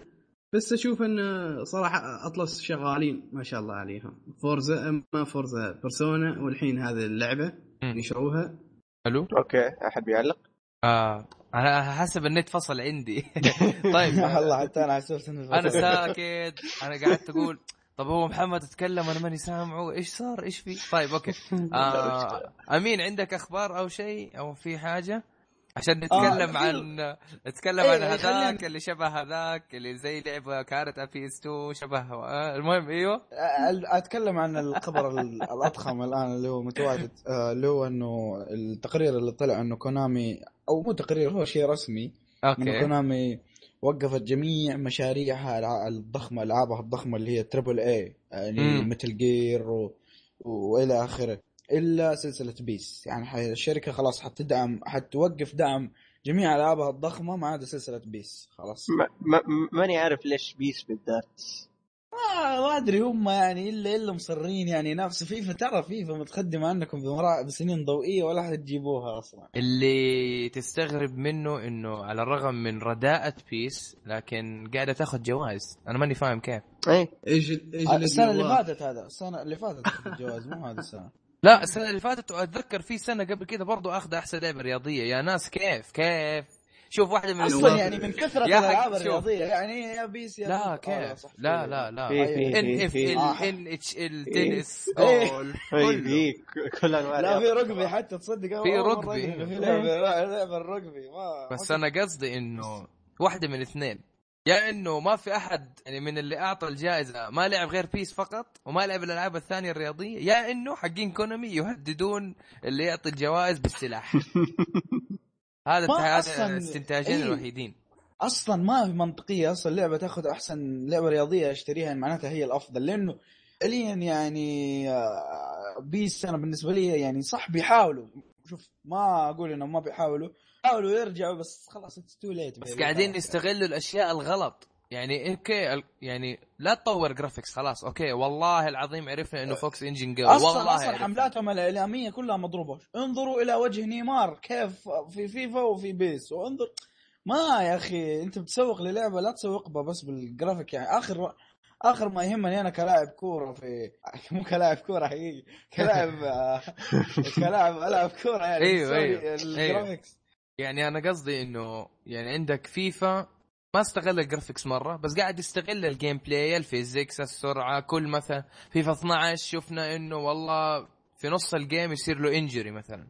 بس أشوف إن صراحة أطلس شغالين ما شاء الله عليهم. فورزا ما فورزا بيرسونا والحين هذه اللعبة مم. يشروها. حلو أوكي أحد بيعلق؟ آه أنا حسب النت فصل عندي. [LAUGHS] طيب. والله حتى أنا حسبت انه أنا ساكت. أنا قعدت أقول طب هو محمد تكلم أنا ماني سامعه إيش صار؟ إيش في؟ طيب أوكي. [LAUGHS] آه أمين عندك أخبار أو شيء؟ أو في حاجة؟ عشان نتكلم آه، عن نتكلم عن إيه، هذاك اللي شبه هذاك اللي زي لعبة بي اس 2 شبه آه المهم إيوه. أتكلم عن الخبر ال- الأضخم الآن اللي هو متواجد آه، اللي هو إنه التقرير اللي طلع إنه كونامي أو مو تقرير هو شيء رسمي. إنه أوكي كونامي وقفت جميع مشاريعها الضخمة ألعابها الضخمة اللي هي triple A يعني. metal gear و... وإلى آخره. إلا سلسلة بيس يعني الشركة خلاص حتدعم حتوقف دعم جميع ألعابها الضخمة ما عدا سلسلة بيس خلاص. ما- ما- ماني عارف ليش بيس بالذات. ما ما أدري هم يعني الا إلا مصرين يعني نفس فيفا. ترى فيفا متقدمة عنكم بسنين ضوئية ولا حتجيبوها أصلا. اللي تستغرب منه إنه على الرغم من رداءة بيس لكن قاعدة تاخذ جوائز. أنا ماني فاهم كيف. اي إيش إيش السنة اللي؟ فاتت هذا السنة اللي فاتت الجوائز مو هذه السنة. لا السنة اللي فاتت اتذكر في سنة قبل كده برضو أخذ أحسن لعبة رياضية. يا ناس كيف؟ كيف؟ شوف واحدة من أصلا. يعني من كثرة الألعاب شوف. الرياضية يعني يا بيس يا لا آه، كيف لا لا لا NFL آه. NHL تنس [LAUGHS] إيه. في كل أنواع لا في. رقبي حتى تصدق في رقبي. في لعبة لعبة الرقبي ما بس أنا قصدي إنه واحدة من اثنين يا إنه ما في أحد يعني من اللي أعطى الجائزة ما لعب غير بيس فقط وما لعب الألعاب الثانية الرياضية يا إنه حقين كونامي يهددون اللي يعطي الجوائز بالسلاح [LAUGHS] هذا هذا أصلاً- الاستنتاجين إيه. الوحيدين. أصلا ما في منطقية أصلا لعبة تأخذ أحسن لعبة رياضية أشتريها معناتها هي الأفضل. لأنه حاليا يعني آه، بيس أنا بالنسبة لي يعني صح بيحاولوا. شوف ما أقول إنهم ما بيحاولوا. حاولوا يرجعوا بس خلاص it's too late بس قاعدين يستغلوا الأشياء الغلط. يعني أوكي يعني لا تطور graphics خلاص أوكي والله العظيم عرفنا إنه Fox Engine قوي أصلا والله أصلا عرفنا. حملاتهم الإعلامية كلها مضروبة. انظروا إلى وجه نيمار كيف في فيفا وفي بيس. وانظر ما يا أخي أنت بتسوق للعبة لا تسوق بس بالجرافيك يعني اخر آخر ما يهمني أنا كلاعب كورة في [LAUGHS] مو كلاعب كورة حقيقي كلاعب [LAUGHS] كلاعب العب كورة يعني. تسوي أيوة، ال graphics يعني أنا قصدي إنه يعني عندك فيفا ما استغل ال graphics مرة بس قاعد يستغل ال gameplay ال physics السرعة كل مثلا فيفا 12 شفنا إنه والله في نص ال game يصير له injury مثلا.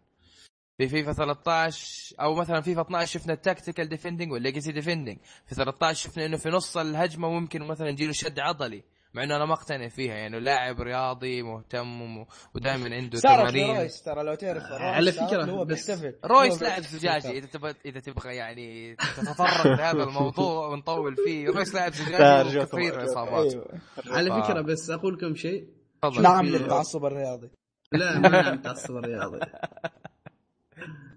في فيفا 13 أو مثلا فيفا 12 شفنا ال tactical defending وال legacy defending في 13 شفنا إنه في نص الهجمة ممكن مثلا يجيله شد عضلي. مع إنه أنا ما أقتنع فيها يعني لاعب رياضي مهتم ودائما عنده تمارين. لرويس ترى لو تعرف رويس على اللي هو بس- بيحتفل. رويس لاعب. زجاجي إذا تبغى إذا تبغى يعني تتطرق لهذا [LAUGHS] الموضوع ونطول فيه. رويس لاعب لا، زجاجي وكثير مرة. اصابات على آه. فكرة بس أقول لكم شيء. تفضل. نعم للتعصب الرياضي. لا ما متعصب الرياضي. [LAUGHS]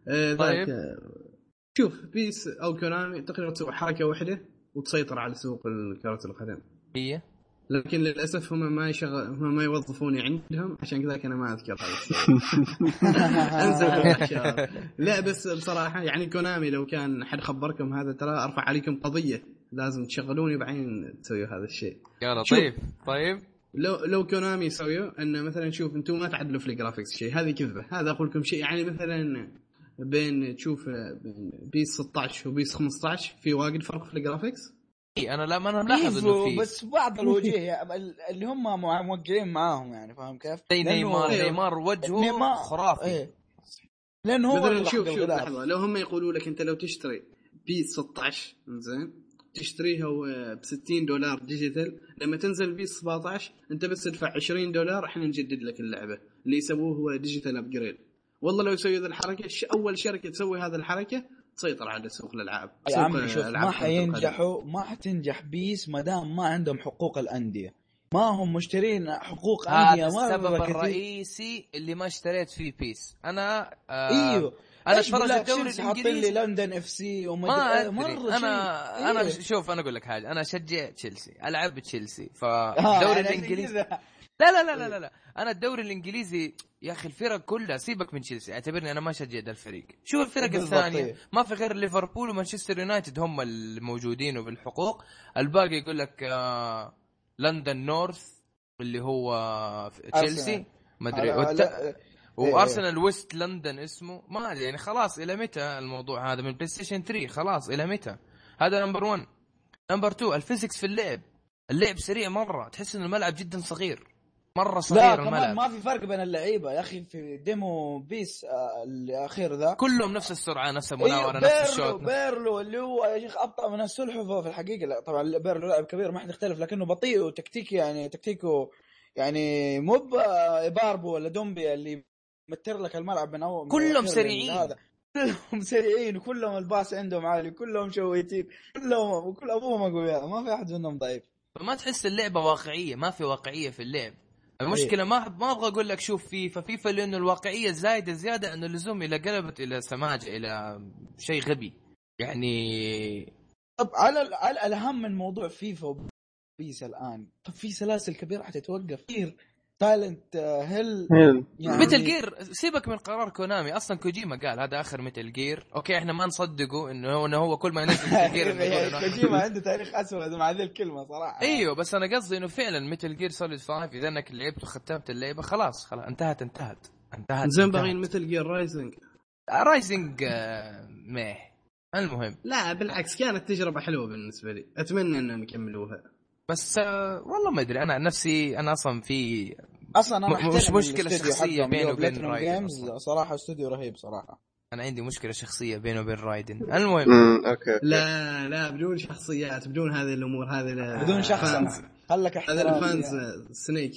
آه، طيب. آه، شوف بيس أو كونامي تقدر تسوي حركة واحدة وتسيطر على سوق كرة القدم. هي؟ لكن للأسف هم ما يشغل هم ما يوظفوني عندهم. عشان كذا أنا ما أذكر هذا. [LAUGHS] لا بس بصراحة يعني كونامي لو كان حد خبركم هذا ترى أرفع عليكم قضية. لازم تشغلوني بعدين تسوي هذا الشيء. يا. لطيف طيب. لو لو Konami يسويوا إن مثلا شوف أنتم ما تعدلوا في ال graphics شيء. هذه كذبة. هذا أقول لكم شيء. يعني مثلا بين تشوف بين PES 16 و PES 15 في واجد فرق في ال graphics اي أنا لا ما أنا ملاحظ إنه في بس بعض الوجيه [LAUGHS] اللي هم موقعين معاهم يعني فاهم كيف؟ زي نيمار. نيمار وجهه نيمار- خرافي إيه لأنه هو شوف شوف. لحظة لو هم يقولوا لك أنت لو تشتري PES 16 زين تشتريها ب 60 دولار digital لما تنزل PES 17 أنت بس تدفع 20 دولار إحنا نجدد لك اللعبة اللي يسووه هو digital upgrade والله لو يسوي ذا الحركة أول شركة تسوي هذه الحركة تسيطر على سوق الألعاب يا سوق عمي شوف ما. حينجحوا ما حتنجح PES ما دام ما عندهم حقوق الأندية ما هم مشترين حقوق أندية هذا السبب الرئيسي اللي ما اشتريت فيه PES أنا آه إيوه أنا أتفرج الدوري حاطين لي الانجليزي London FC وما ما أدري- أدري مره أنا شيء. أنا إيه. شوف أنا أقول لك حاجة أنا أشجع تشيلسي ألعب تشيلسي آه، فالدوري يعني [LAUGHS] الإنجليزي كذا. لا لا لا لا لا, لا. أنا الدوري الإنجليزي يا أخي الفرق كلها سيبك من تشيلسي اعتبرني أنا ما اشجع ذا الفريق. شوف الفرق الثانية إيه. ما في غير ليفربول ومانشستر يونايتد هم الموجودين وبالحقوق الباقي يقول لك آه London North اللي هو تشيلسي ما أدري. والت... وارسنال West London اسمه. ما أدري يعني خلاص إلى متى الموضوع هذا؟ من PlayStation 3 خلاص إلى متى؟ هذا number 1 number 2 ال physics في اللعب. اللعب سريع مرة تحس ان الملعب جدا صغير. مرة لا صغير كمان الملعب. ما في فرق بين اللعيبة يا أخي في demo PES آه، الأخير ذا. كلهم نفس السرعة نفس إيه، المناوره نفس بيرلو الشوط. بيرلو اللي هو يا شيخ أبطأ من السلحفاة في الحقيقة. لا طبعا بيرلو لاعب كبير ما حد يختلف لكنه بطيء وتكتيكي يعني تكتيكه يعني مو باربو ولا دومبي اللي متر لك الملعب من اول كلهم سريعين. لهذا. [LAUGHS] كلهم سريعين وكلهم ال pass عندهم عالي كلهم شويتين كلهم وكل أبوهم أقوياء ما في أحد منهم ضعيف. فما تحس اللعبة واقعية ما في واقعية في اللعب. المشكلة ما ما أبغى أقول لك شوف FIFA. FIFA لأنه الواقعية زايدة زيادة عن اللزوم إلى قلبت إلى سماجه إلى شيء غبي. يعني طب على على الأهم من موضوع FIFA و PES الآن طب في سلاسل كبيرة حتتوقف. كثير. Silent Hill. يعني Metal Gear سيبك من قرار Konami. أصلا كوجيما قال هذا آخر Metal Gear. أوكي إحنا ما نصدقه إنه هو إنه هو كل ما ينزل Metal Gear [LAUGHS] كوجيما عنده تاريخ أسود مع ذي الكلمة صراحة. إيوه بس أنا قصدي إنه فعلا Metal Gear Solid 5 إذا إنك لعبت وختمت اللعبة خلاص خلاص انتهت انتهت انتهت زين. باغيين Metal Gear Rising. Rising آه، ميه المهم. لا بالعكس كانت تجربة حلوة بالنسبة لي. أتمنى إنهم يكملوها. بس آه، والله ما أدري. أنا عن نفسي أنا أصلا في أصلا أنا مش شخصية حقهم بينه وبين رايدن. صراحة استوديو رهيب صراحة. أنا عندي مشكلة شخصية بينه وبين رايدن. المهم. امم أوكي. لا لا بدون شخصيات بدون هذه الأمور هذه بدون شخص. خلك هذا ال fans Snake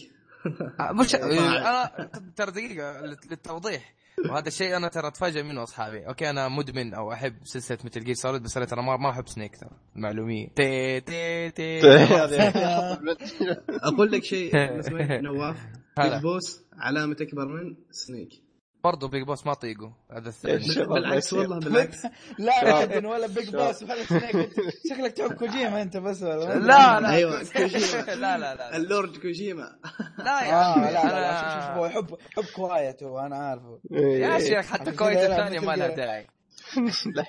آه، مش. [LAUGHS] أنا ترى دقيقة للت- للتوضيح. وهذا الشيء أنا ترى اتفاجئ منه أصحابي. أوكي أنا مدمن أو أحب سلسلة Metal Gear Solid بس أنا ترى ما ما أحب Snake ترى معلوميه [LAUGHS] تي تي تي [LAUGHS] أقول لك شيء نواف. Big Boss علامة أكبر من Snake برضه Big Boss ما طيقه هذا الثاني. بالعكس. والله بالعكس. [LAUGHS] لا ابدا ولا Big Boss ولا Snake شكلك تحب كوجيما أنت بس ولا لا لا أيوه [LAUGHS] كوجيما. لا لا لا اللورد كوجيما. لا يا آه عمي لا لا, لا شوف يحب يحب Quiet هو أنا عارفه يا شيخ حتى لا، الثانية ما لها. داعي. [LAUGHS] لا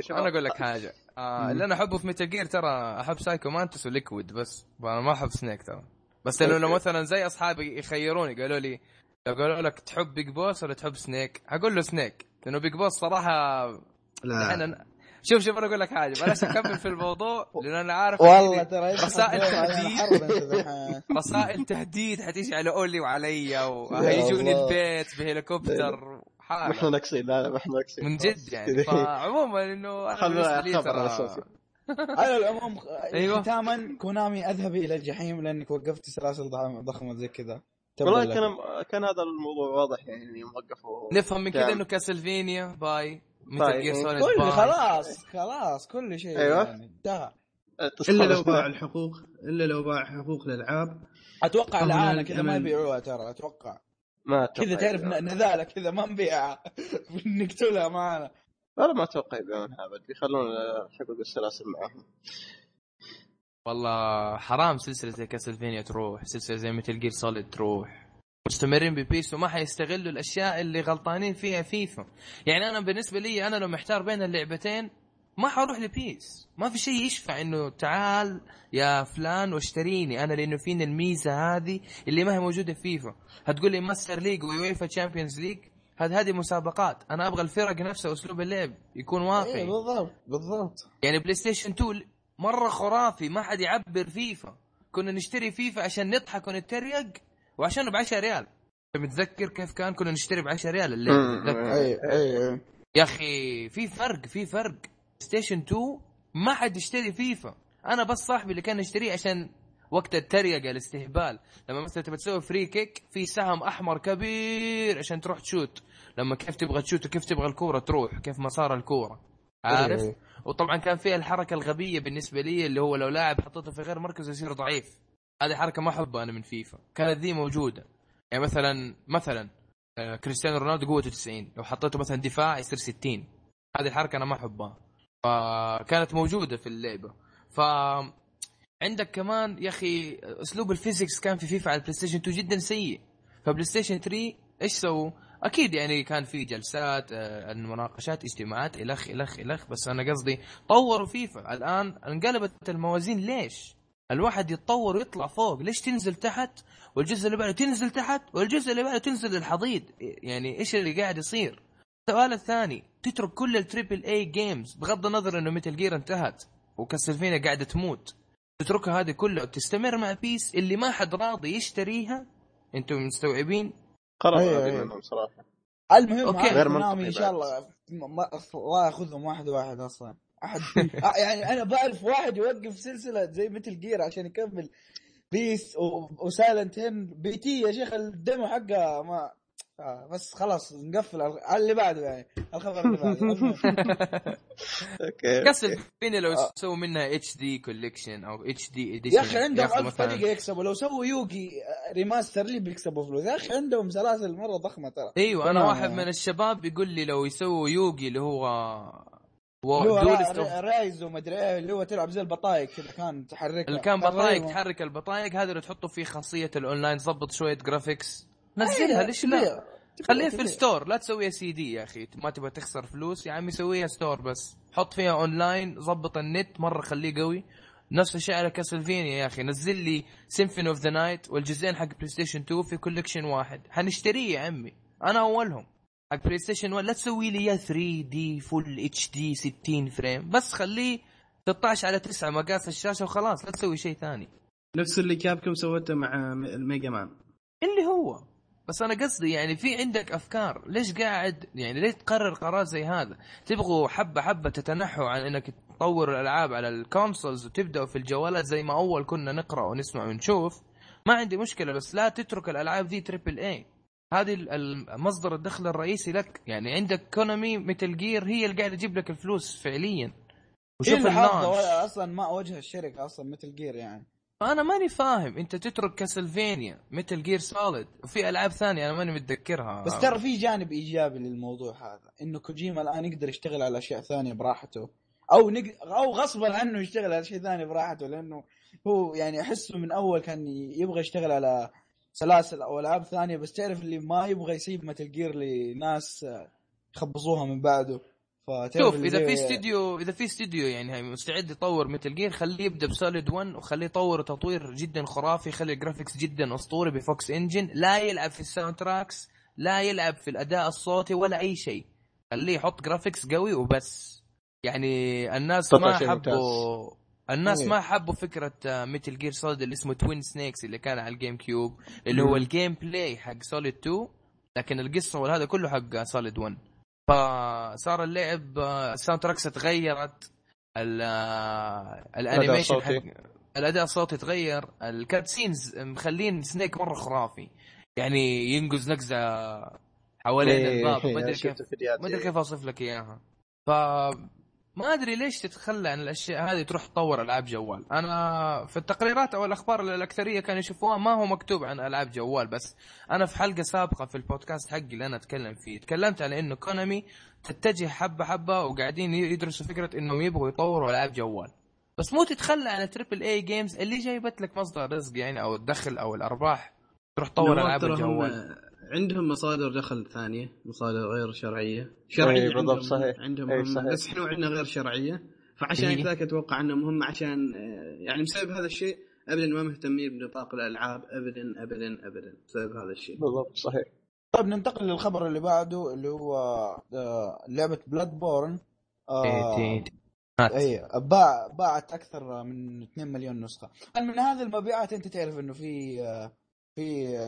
شوف أنا أقول لك حاجة. آه اللي أنا أحبه في Metal Gear ترى أحب Psycho Mantis و Liquid بس. أنا ما أحب Snake ترى. بس لو لو مثلا زي أصحابي يخيروني قالوا لي لو قالوا لك تحب Big Boss ولا تحب Snake أقول له Snake لأنه Big Boss صراحة لا. إحنا شوف شوف أنا أقول لك حاجة بلاش اكمل في الموضوع لأن أنا عارف والله ترى رسائل تهديد. [LAUGHS] رسائل تهديد حتيجي على أولي وعلي وهيجوني. البيت بهليكوبتر ما إحنا نكسين لا إحنا نكسين من جد يعني. [LAUGHS] فعموما إنه أنا خلنا بالنسبة لي ترى-. على العموم أيوة. ختاما Konami اذهبي إلى الجحيم لأنك وقفت سلاسل ضخمة زي كذا. والله كان. كان هذا الموضوع واضح يعني إني موقفه نفهم من كذا إنه Castlevania bye. كل bye. خلاص خلاص كل شيء أيوة. يعني انتهى. إلا لو باع الحقوق إلا لو باع حقوق الالعاب أتوقع طبعاً لعانه كذا ما يبيعوها ترى أتوقع. ما أتوقع كذا تعرف نذاله كذا ما نبيعها [LAUGHS] نقتلها معانا والله ما أتوقع يبيعونها ابد يخلون حقوق السلاسل معاهم والله حرام سلسلة زي Castlevania تروح سلسلة زي Metal Gear Solid تروح. مستمرين ب PES وما حيستغلوا الأشياء اللي غلطانين فيها فيفا. يعني أنا بالنسبة لي أنا لو محتار بين اللعبتين ما حروح ل PES. ما في شيء يشفع إنه تعال يا فلان واشتريني أنا لأنه فيني الميزة هذه اللي ما هي موجودة في فيفا. هتقول لي Master League و UEFA Champions League هذه هذه مسابقات. أنا أبغى الفرق نفسها أسلوب اللعب يكون إيه واقعي. بالضبط بالضبط. يعني PlayStation 2 مرة خرافي ما حد يعبر فيفا. كنا نشتري فيفا عشان نضحك ونتريق وعشانه ب 10 ريال متذكر كيف كان؟ كنا نشتري ب 10 ريال تتذكر اي اي يا أخي في فرق في فرق. station 2 ما حد يشتري فيفا. أنا بس صاحبي اللي كان يشتريه عشان وقت التريقة الاستهبال. لما مثلا تبغى تسوي free kick في سهم أحمر كبير عشان تروح تشوت. لما كيف تبغى تشوت وكيف تبغى الكورة تروح كيف مسار الكورة. عارف؟ إيه. وطبعا كان فيها الحركة الغبية بالنسبة لي اللي هو لو لاعب حطيته في غير مركز يصير ضعيف. هذه حركة ما أحبها أنا من فيفا. كانت ذي موجودة. يعني مثلا مثلا آه، كريستيانو رونالدو قوته 90 لو حطيته مثلا دفاع يصير 60 هذه الحركة أنا ما أحبها. فكانت موجودة في اللعبة. ف عندك كمان يا أخي أسلوب ال physics كان في فيفا على البلاي ستيشن 2 جدا سيء. فبلاي ستيشن 3 إيش سووا؟ أكيد يعني كان في جلسات آه، المناقشات اجتماعات إلخ إلخ إلخ بس أنا قصدي طوروا فيفا. الآن انقلبت الموازين. ليش؟ الواحد يتطور ويطلع فوق. ليش تنزل تحت؟ والجزء اللي بعده تنزل تحت والجزء اللي بعده تنزل للحضيض. يعني إيش اللي قاعد يصير؟ السؤال الثاني تترك كل ال triple A games بغض النظر إنه Metal Gear انتهت و Castlevania قاعدة تموت. تتركها هذه كلها وتستمر مع PES اللي ما حد راضي يشتريها أنتم مستوعبين قرار غبي أيوة. منهم صراحة المهم okay. غير منطقي إن شاء. الله الله يأخذهم واحد واحد أصلا أحد [LAUGHS] آه، يعني أنا بعرف واحد يوقف سلسلة زي Metal Gear عشان يكمل PES و- و Silent Hills P.T. يا شيخ ال demo حقه ما آه بس خلاص نقفل اللي بعده يعني الخبر اللي بعده. [LAUGHS] okay Castlevania لو آه. سووا منها HD collection أو HD edition يا أخي عندهم ألف طريقة يكسبوا لو سووا Yu-Gi آه، remaster لي بيكسبوا فلوس يا أخي عندهم سلاسل مرة ضخمة ترى أيوه أنا واحد. من الشباب بيقول لي لو يسووا Yu-Gi اللي هو اللي هو رايز ومدري إيه اللي هو تلعب زي البطايق كذا كان تحركها اللي كان بطايق. تحرك البطايق هذا اللي تحطوا فيه خاصية الأونلاين ظبط شوية graphics نزلها أيه، ليش لا. خليها في. ال store لا تسويها سي دي يا أخي. ما تبغى تخسر فلوس يا عمي سويها store بس. حط فيها اونلاين ظبط النت مرة خليه قوي. نفس الشيء على Castlevania يا أخي. نزل لي Symphony of the Night والجزئين حق بلاي ستيشن 2 في collection واحد. حنشتريه يا عمي. أنا أولهم. حق بلاي ستيشن 1 لا تسوي لي يا 3D full HD 60 frame بس خليه 16 على 9 مقاس الشاشة وخلاص لا تسوي شيء ثاني. نفس اللي Capcom سوته مع ال Mega Man اللي هو. بس أنا قصدي يعني في عندك أفكار. ليش قاعد يعني ليش تقرر قرار زي هذا؟ تبغوا حبة حبة تتنحوا عن إنك تطور الألعاب على ال consoles وتبدأوا في الجوالات زي ما أول كنا نقرأ ونسمع ونشوف. ما عندي مشكلة بس لا تترك الألعاب ذي triple A هذه مصدر الدخل الرئيسي لك. يعني عندك Konami Metal Gear هي اللي قاعدة تجيب لك الفلوس فعليا. وشوف اللي ولا- أصلا ما وجه الشركة أصلا Metal Gear يعني. أنا ماني فاهم. أنت تترك Castlevania Metal Gear Solid وفي ألعاب ثانية أنا ماني متذكرها. بس ترى في جانب إيجابي للموضوع هذا إنه كوجيما الآن يقدر يشتغل على أشياء ثانية براحته. أو نق... أو غصبا عنه يشتغل على شيء ثاني براحته لأنه هو يعني أحسه من أول كان يبغى يشتغل على سلاسل أو ألعاب ثانية بس تعرف اللي ما يبغى يسيب Metal Gear لناس يخبصوها من بعده. شوف إذا في استوديو إذا في استوديو يعني مستعد يطور Metal Gear خليه يبدأ ب Solid 1 وخليه يطور تطوير جدا خرافي خلي ال graphics جدا أسطوري ب Fox Engine لا يلعب في ال soundtracks لا يلعب في الأداء الصوتي ولا أي شيء خليه يحط graphics قوي وبس يعني الناس ما حبوا الناس أيه. ما حبوا فكرة Metal Gear Solid اللي اسمه Twin Snakes اللي كان على ال GameCube اللي هو. ال gameplay حق Solid 2 لكن القصة وهذا كله حق Solid 1 فصار اللعب ال soundtracks تغيرت آه، ال animation. حق الأداء الصوتي تغير ال cutscenes مخلين Snake مرة خرافي يعني ينقز نقزة حوالين إيه، الباب إيه، ما أدري كيف ما أدري دي. كيف أوصف لك إياها ف ما أدري ليش تتخلى عن الأشياء هذه تروح تطور ألعاب جوال. أنا في التقريرات أو الأخبار اللي الأكثرية كانوا يشوفوها ما هو مكتوب عن ألعاب جوال بس. أنا في حلقة سابقة في البودكاست حقي اللي أنا أتكلم فيه تكلمت على إنه Konami تتجه حبة حبة وقاعدين يدرسوا فكرة إنهم يبغوا يطوروا ألعاب جوال. بس مو تتخلى عن ال triple A games اللي جايبت لك مصدر رزق يعني أو الدخل أو الأرباح تروح تطور ألعاب الجوال. عندهم مصادر دخل ثانية مصادر غير شرعية. شرعيه إيه، بالضبط، عندهم صحيح. عندهم هم صحيح. بس إحنا عندنا غير شرعية. فعشان. كذاك أتوقع إنهم هم عشان آه، يعني بسبب هذا الشيء ابدا ما مهتمين بنطاق الألعاب. ابدا ابدا ابدا بسبب هذا الشيء. بالضبط صحيح. طيب ننتقل للخبر اللي بعده اللي هو آه، لعبة Bloodborne إيه، تي- إي باع باعت أكثر من 2 مليون نسخة. من هذه المبيعات أنت تعرف إنه في في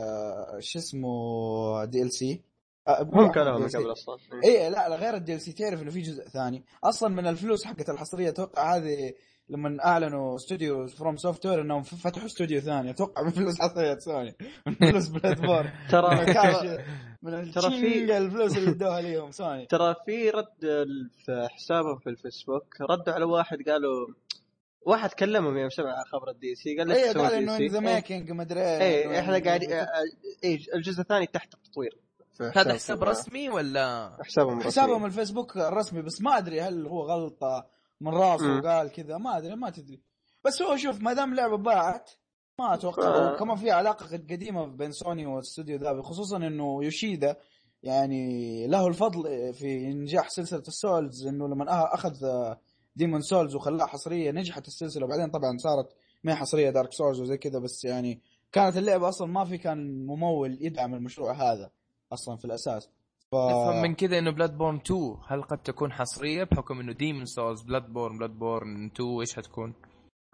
شو اسمه DLC هم من قبل أصلا اي لا لا غير ال DLC تعرف إنه في جزء ثاني. أصلا من الفلوس حقت الحصرية أتوقع هذه لما أعلنوا استوديو FromSoftware انهم فتحوا استوديو ثاني. أتوقع من فلوس حصرية سوني. من فلوس Bloodborne [LAUGHS] ترى من ترى في الفلوس اللي ادوها ليهم سوني. ترى في رد في حسابهم في الفيسبوك ردوا على واحد قالوا واحد كلمهم يوم سمع خبر ال DLC قال لك إيه قال in the making ما أدري إيه إحنا قاعدين إيه الجزء الثاني تحت التطوير. هذا حساب رسمي ولا؟ حسابهم رسمي. حسابهم الفيسبوك الرسمي بس ما أدري هل هو غلطة من راسه وقال كذا ما أدري ما تدري. بس هو شوف ما دام لعبة باعت ما أتوقع آه. كمان في علاقة قديمة بين سوني والاستوديو ذا خصوصا إنه يوشيدا يعني له الفضل في إنجاح سلسلة ال Souls إنه لما أخذ Demon's Souls وخلاها حصرية نجحت السلسلة. وبعدين طبعا صارت ما هي حصرية Dark Souls وزي كذا بس يعني كانت اللعبة أصلا ما في كان ممول يدعم المشروع هذا أصلا في الأساس. ف... افهم من كذا إنه Bloodborne 2 هل قد تكون حصرية بحكم إنه Demon's Souls Bloodborne Bloodborne 2 إيش حتكون؟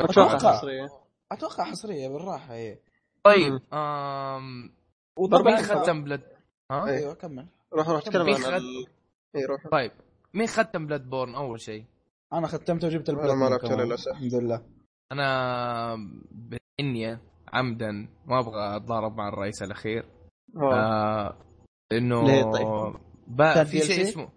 أتوقع حصرية. أتوقع حصرية بالراحة هي طيب امم وطبعا مين ختم بلاد ها؟ أيوه كمل. روح روح تكلم عن خد... ال... اي روح. طيب مين ختم Bloodborne أول شيء؟ أنا ختمته وجبت ال plat ما لعبته للاسف الحمد لله. أنا بإني عمدا ما أبغى أتضارب مع الرئيس الأخير. آه. إنه ليه طيب؟ با في شيء اسمه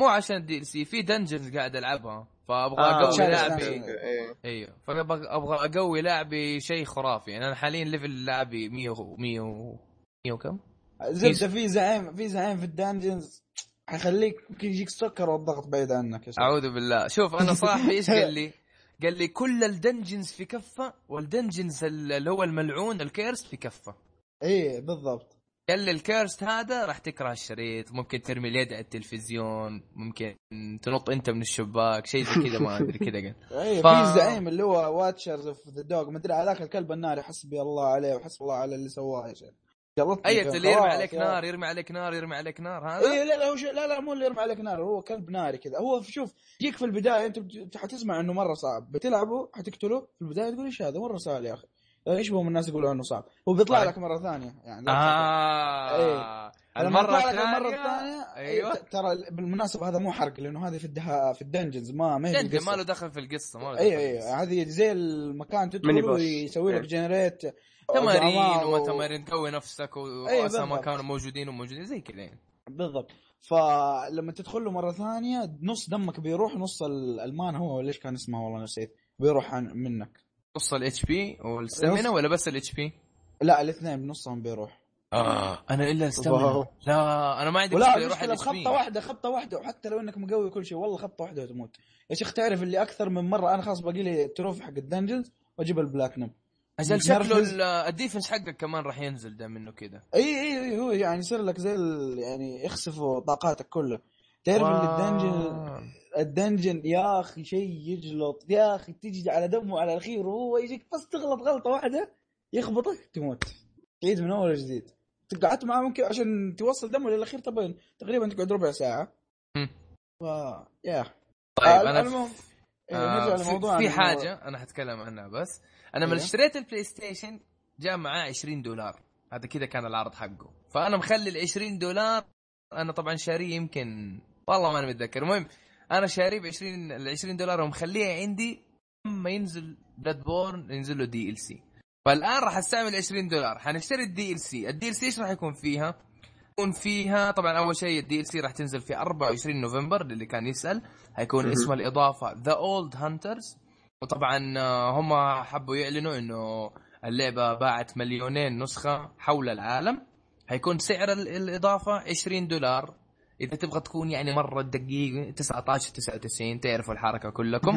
مو عشان ال DLC في dungeons قاعد ألعبها. فأبغى آه أقوي لاعبي. أيوه أيوه فابغى أبغى أقوي لاعبي شيء خرافي. يعني أنا حاليا level لاعبي 100 و 100 و 100 وكم؟ زبده في زعيم في زعيم في ال dungeons حيخليك ممكن يجيك السكر والضغط بعيد عنك يا أعوذ بالله. شوف أنا صاحبي إيش قال لي؟ [LAUGHS] قال لي كل ال dungeons في كفة وال dungeons اللي هو الملعون ال cursed في كفة. إيه بالضبط. قال لي ال cursed هذا راح تكره الشريط ممكن ترمي اليد على التلفزيون ممكن تنط أنت من الشباك شيء زي كذا ما [LAUGHS] أدري كذا قال. اي ف... في زعيم اللي هو watchers of the dog ما أدري هذاك الكلب الناري حسبي الله عليه وحسب الله على اللي سواه يا شيخ. أي اللي يرمي عليك نار يرمي عليك نار يرمي عليك نار هذا؟ اي لا لا هو لا لا مو اللي يرمي عليك نار هو كلب ناري كذا. هو شوف يجيك في البداية أنت حتسمع إنه مرة صعب. بتلعبه حتقتله في البداية تقول إيش هذا؟ مرة سهل يا أخي. إيش بهم الناس يقولوا إنه صعب؟ هو بيطلع. لك مرة ثانية يعني. آه. إيه. المرة الثانية المرة الثانية؟ أيوه. ترى بالمناسبة هذا مو حرق لأنه هذه في الدها في ال dungeons ما ما هي ما له دخل في القصة ما له اي اي هذه زي المكان تدخل ويسوي لك generate تمارين وما تمارين تقوي نفسك ورؤساء ما كانوا موجودين وموجودين زي كذا يعني. بالضبط. فلما تدخل له مرة ثانية نص دمك بيروح نص المان هو ليش كان اسمه؟ والله نسيت. بيروح منك. نص ال HP وال stamina ولا بس ال HP؟ لا الاثنين بنصهم بيروح. آه. أنا إلا ال stamina. لا أنا ما عندي مشكلة يروح ال H خبطه واحدة خبطة واحدة وحتى لو إنك مقوي كل شيء والله خبطة واحدة وتموت. يا شيخ تعرف اللي أكثر من مرة أنا خلاص باقي لي ال trophy حق ال dungeons وأجيب البلاتنم أجل شكله ال defense حقك كمان راح ينزل دام انه كذا إي إي إي هو يعني يصير لك زي يعني يخسفوا طاقاتك كلها. تعرف إن ال dungeon ال dungeon يا أخي شيء يجلط. يا أخي تجي على دمه على الأخير وهو يجيك بس تغلط غلطة واحدة يخبطك تموت. تعيد من أول وجديد. قعدت معاه ممكن عشان توصل دمه للأخير طبعا تقريبا تقعد ربع ساعة. ف يا طيب آه أنا المهم. آه نرجع في, في حاجة أنا حتكلم عنها بس. أنا من إيه. اشتريت ال PlayStation جاء معاه 20 دولار. هذا كذا كان العرض حقه. فأنا مخلي ال 20 دولار. أنا طبعا شاريه يمكن والله ما أنا متذكر. المهم أنا شاريه ب 20 ال 20 دولار ومخليها عندي لما ينزل Bloodborne ينزل له DLC فالآن راح أستعمل 20 دولار. حنشتري ال DLC ال DLC إيش راح يكون فيها؟ يكون فيها طبعا أول شيء ال DLC راح تنزل في 24 نوفمبر للي كان يسأل. حيكون اسم الإضافة The Old Hunters وطبعا آه، هم حبوا يعلنوا إنه اللعبة باعت مليونين نسخة حول العالم. حيكون سعر الإضافة 20 دولار. إذا تبغى تكون يعني مرة دقيق 19 99 تعرفوا الحركة كلكم.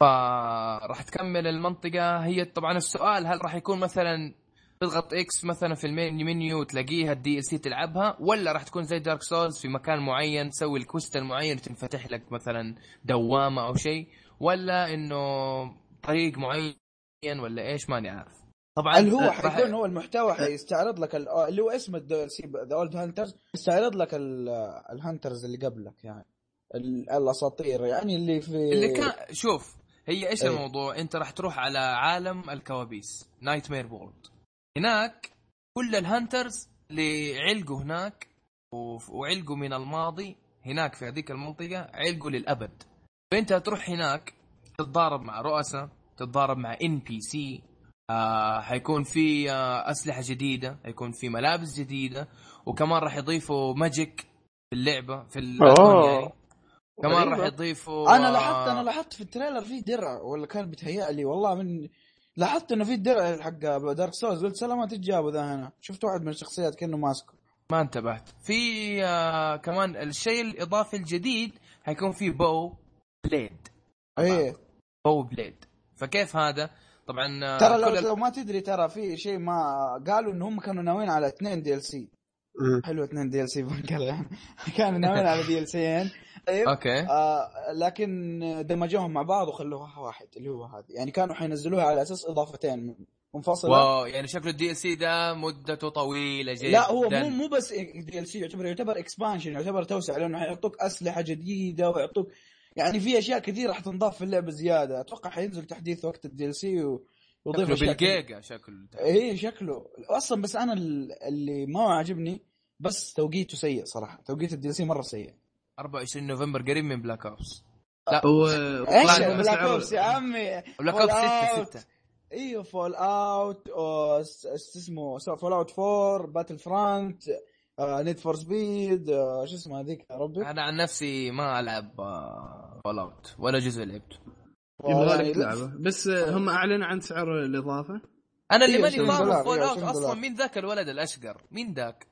فراح تكمل المنطقة. هي طبعا السؤال هل راح يكون مثلا تضغط X مثلا في ال main menu تلاقيها ال DLC تلعبها ولا راح تكون زي Dark Souls في مكان معين تسوي ال quest المعين تنفتح لك مثلا دوامة أو شيء ولا إنه طريق معين ولا إيش ماني عارف. طبعا هل هو حيكون هو المحتوى حيستعرض لك اللي هو اسم The Old Hunters يستعرض لك ال hunters اللي قبلك يعني الأساطير يعني اللي في اللي كان شوف هي إيش أي. الموضوع؟ أنت راح تروح على عالم الكوابيس nightmare world هناك كل ال hunters اللي علقوا هناك وعلقوا من الماضي هناك في هذيك المنطقة علقوا للأبد. فأنت تروح هناك تتضارب مع رؤساء تتضارب مع NPC آه حيكون في آه أسلحة جديدة حيكون في ملابس جديدة وكمان راح يضيفوا magic في اللعبة في يعني. كمان راح. يضيفوا أنا آه، لاحظت أنا لاحظت في ال trailer في درع ولا كان بيتهيأ لي والله من لاحظت إنه في الدرع حق Dark Souls قلت سلامات إيش جابوا ذا هنا. شفت واحد من الشخصيات كأنه ماسكه. ما انتبهت. في آه كمان الشيء الإضافي الجديد حيكون في bow blade إيه. bow blade فكيف هذا؟ طبعا آه، ترى لو, لو ما تدري ترى في شيء ما قالوا ان هم كانوا ناويين على اثنين DLC. حلو اثنين DLC [LAUGHS] كانوا ناويين على DLC ين طيب okay. آه لكن دمجوهم مع بعض وخلوها واحد اللي هو هذا. يعني كانوا حينزلوها على أساس إضافتين منفصلة. wow يعني شكله ال DLC ده مدته طويلة جدا. لا هو مو مو بس DLC يعتبر يعتبر expansion يعتبر توسع لأنه حيعطوك أسلحة جديدة ويعطوك يعني في أشياء كثيرة راح تنضاف في اللعبة زيادة. أتوقع حينزل تحديث وقت ال DLC ويضيف شكله. بالجيجا شكله. إيه شكله. أصلا بس أنا ال- اللي ما عجبني بس توقيته سيء صراحة. توقيت ال DLC مرة سيء. 24 نوفمبر قريب من Black Ops هو إيش؟ طلع لهم بس Black. Ops يا عمي. Black Fallout. Ops 6 6 أيوه Fallout اسمه Fallout 4 Battlefront Need for Speed شو اسمه هذيك يا ربي؟ أنا عن نفسي ما ألعب Fallout ولا جزء لعبته يبغى لك تلعبه بس هم اعلنوا عن سعر الإضافة. أنا اللي إيه، ماني 20 فاهم Fallout 20 أصلا. مين ذاك الولد الأشقر؟ مين ذاك؟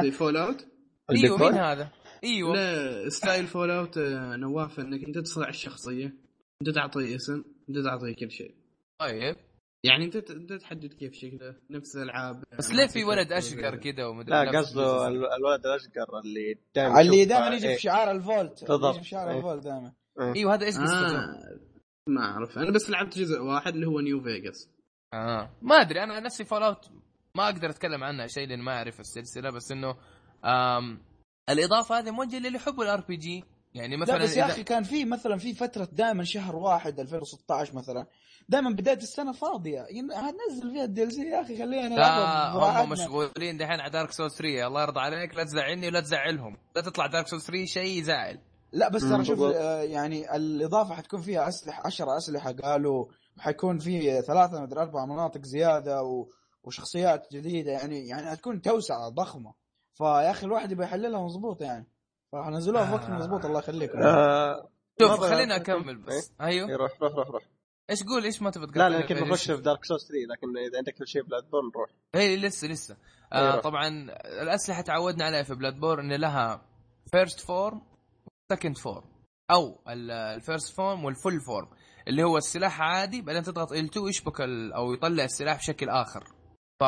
في Fallout إيوه؟ مين هذا؟ إيوه. لا style Fallout آه، نواف إنك أنت تصنع الشخصية أنت تعطيه اسم أنت تعطيه كل شيء. طيب. يعني أنت أنت تحدد كيف شكله نفس الألعاب بس ليه في ولد أشقر كذا. ومدري لا قصده الولد الأشقر اللي دائما اللي دائما يجي إيه. في شعار ال Vault بالضبط. يجي في شعار إيه. ال Vault دائما إيوه هذا إيش قصته؟ آه ما أعرف. أنا بس لعبت جزء واحد اللي هو New Vegas آه. ما أدري أنا نفسي Fallout ما أقدر أتكلم عنها شيء لأن ما أعرف السلسلة بس إنه آم الإضافة هذه موجهه للي يحبوا ال RPG يعني مثلا لا بس يا أخي كان في مثلا في فترة دائما شهر واحد 2016 مثلا دائما بداية السنة فاضية. ين- هنزل فيها ال DLC يا أخي خلينا لا هم. مشغولين دحين على Dark Souls 3 الله يرضى عليك لا تزعلني ولا تزعلهم. لا تطلع Dark Souls 3 شيء يزعل لا بس ترى شوف. آه، يعني الإضافة حتكون فيها أسلحة 10 أسلحة قالوا حيكون في ثلاثة مدري أربع مناطق زيادة و... وشخصيات جديدة. يعني يعني حتكون توسعة ضخمة. فيا أخي الواحد يبغى يحللها مظبوط يعني. فنزلوها في وقت آه. مظبوط الله يخليكم. آه، شوف خلينا أكمل بس. إيه، أيوه. روح روح روح روح. إيش قول؟ إيش ما تبغى لا تقاطعني لا في- نخش في Dark Souls 3 لكن إذا عندك كل شيء Bloodborne روح. اي لسه لسه. آه أيوة. طبعا الأسلحة تعودنا عليها في Bloodborne إن لها first form second form أو ال first form وال full form اللي هو السلاح عادي بعدين تضغط L2 يشبك ال- أو يطلع السلاح بشكل آخر. ف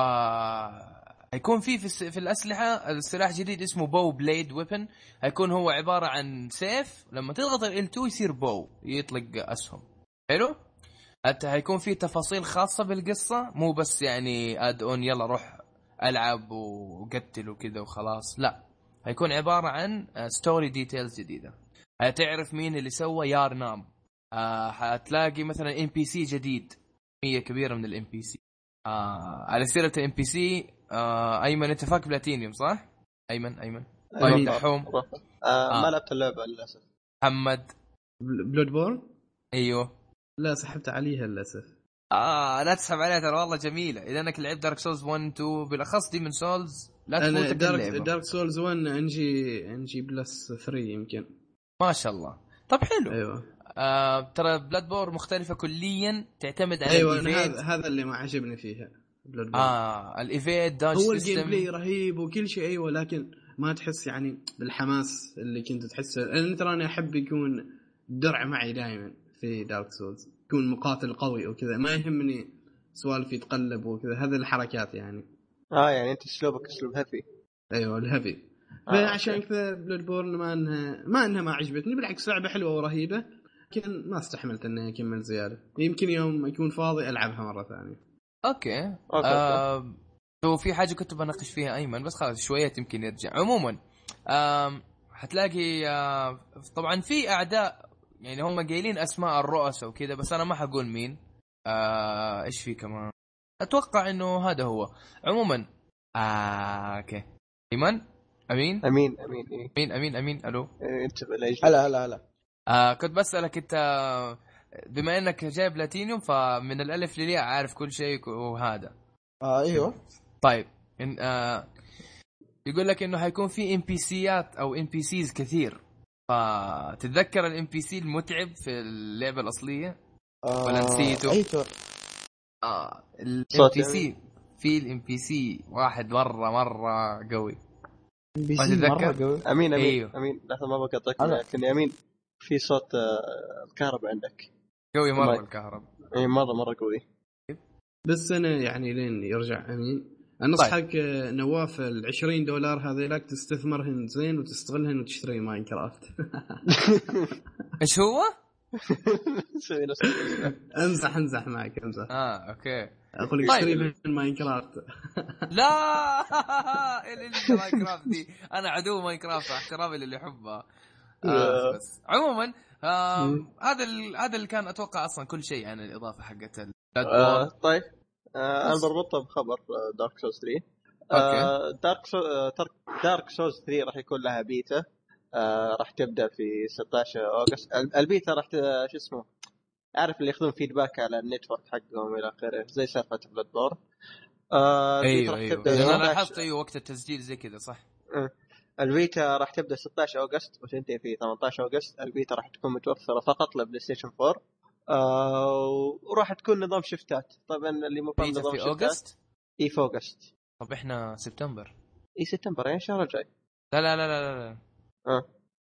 هيكون في في, في الأسلحة السلاح جديد اسمه Bow Blade weapon هيكون هو عبارة عن سيف لما تضغط L2 يصير bow يطلق أسهم. حلو؟ حتى هيكون في تفاصيل خاصة بالقصة مو بس يعني add-on يلا روح ألعب وقتل وكذا وخلاص لا. هيكون عبارة عن story details جديدة. هتعرف مين اللي سوى Yharnam. آه حتلاقي مثلا NPC جديد. كميه كبيرة من ال NPC آه على سيرة ال NPC آه أيمن أنت فاك بلاتينيوم صح؟ أيمن أيمن. طيب أيوة. دحوم. آه آه. ما لعبت اللعبة للأسف. محمد. Bloodborne أيوه. لا سحبت عليها للأسف. آه لا تسحب عليها ترى والله جميلة. إذا أنك لعبت Dark Souls 1 2 بالأخص Demon's Souls لا أنا تفوتك Dark, Dark Souls 1 NG NG plus 3 يمكن. ما شاء الله. طب حلو. أيوه. آه ترى Bloodborne مختلفة كليا تعتمد على أيوه هذا هذا اللي ما عجبني فيها Bloodborne آه ال evade dodge هو ال gameplay رهيب وكل شيء أيوه لكن ما تحس يعني بالحماس اللي كنت تحسه. لأن ترى أنا أحب يكون درع معي دائما في Dark Souls يكون مقاتل قوي وكذا. ما يهمني سوالف يتقلب وكذا. هذه الحركات يعني. آه يعني أنت أسلوبك أسلوب heavy أيوه ال heavy آه، فعشان كذا Bloodborne ما انها ما أنها ما عجبتني بالعكس لعبة حلوة ورهيبة. لكن ما استحملت اني اكمل زيادة. يمكن يوم يكون فاضي ألعبها مرة ثانية. okay. okay. آه هو في حاجة كنت بناقش فيها أيمن بس خلاص شوية يمكن يرجع. عموما آم حتلاقي آه طبعا في أعداء يعني هم قايلين أسماء الرؤساء وكذا بس أنا ما حقول مين. آه إيش في كمان؟ أتوقع إنه هذا هو. عموما آه okay. أيمن؟ أمين؟ أمين أمين. أمين. أمين أمين ألو؟ إيه،. هلا هلا هلا. آه كنت بسألك انت بما انك جايب بلاتينيوم فمن الألف للياء عارف كل شيء وهذا. آه أيوه. طيب إن آه يقول لك إنه حيكون في NPC ات أو NPCs كثير. فتتذكر ال NPC المتعب في اللعبة الأصلية؟ آه ولا نسيته؟ أيوه آه الام بي سي في الام بي سي واحد مرة مرة قوي. بي ما سي؟ مرة قوي. أمين أمين أيوه. أمين. لحظة ما بقطعك هلا. لكن أمين في صوت آه، الكهرباء عندك. قوي مرة الكهرباء. اي مره مرة قوي. بس أنا يعني لين يرجع أمين. طيب. انصحك آه، نواف ال 20 دولار هذيلاك تستثمرهن زين وتستغلهن وتشتري Minecraft. [LAUGHS] إيش هو؟ [LAUGHS] امزح أمزح معك أمزح. آه okay. أقول لك طيب. اشتري من Minecraft. [LAUGHS] لا! ال- ال- Minecraft دي. أنا عدو Minecraft احترامي للي يحبها آه بس. عموما. هذا هذا اللي كان أتوقع أصلا كل شيء عن الإضافة حقت آه، طيب. آه، أنا. بربطها بخبر دارك سوز 3 okay. دارك دارك سوز 3 راح يكون لها بيتا. آه، راح تبدأ في 16 August. ال- البيتا راح ت- شو اسمه عارف اللي ياخذون feedback على ال network حقهم إلى آخره زي سالفة Bloodborne آه أيوه أيوه. أنا 16 لاحظت أيوه وقت التسجيل زي كذا صح. البيتا راح تبدأ 16 August وتنتهي في 18 August البيتا راح تكون متوفرة فقط ل PlayStation 4 آه وراح تكون نظام شفتات. طبعا اللي مو فاهم نظام في شفتات. August إي في August طب إحنا سبتمبر. إي سبتمبر يعني الشهر الجاي. لا لا لا لا لا آه.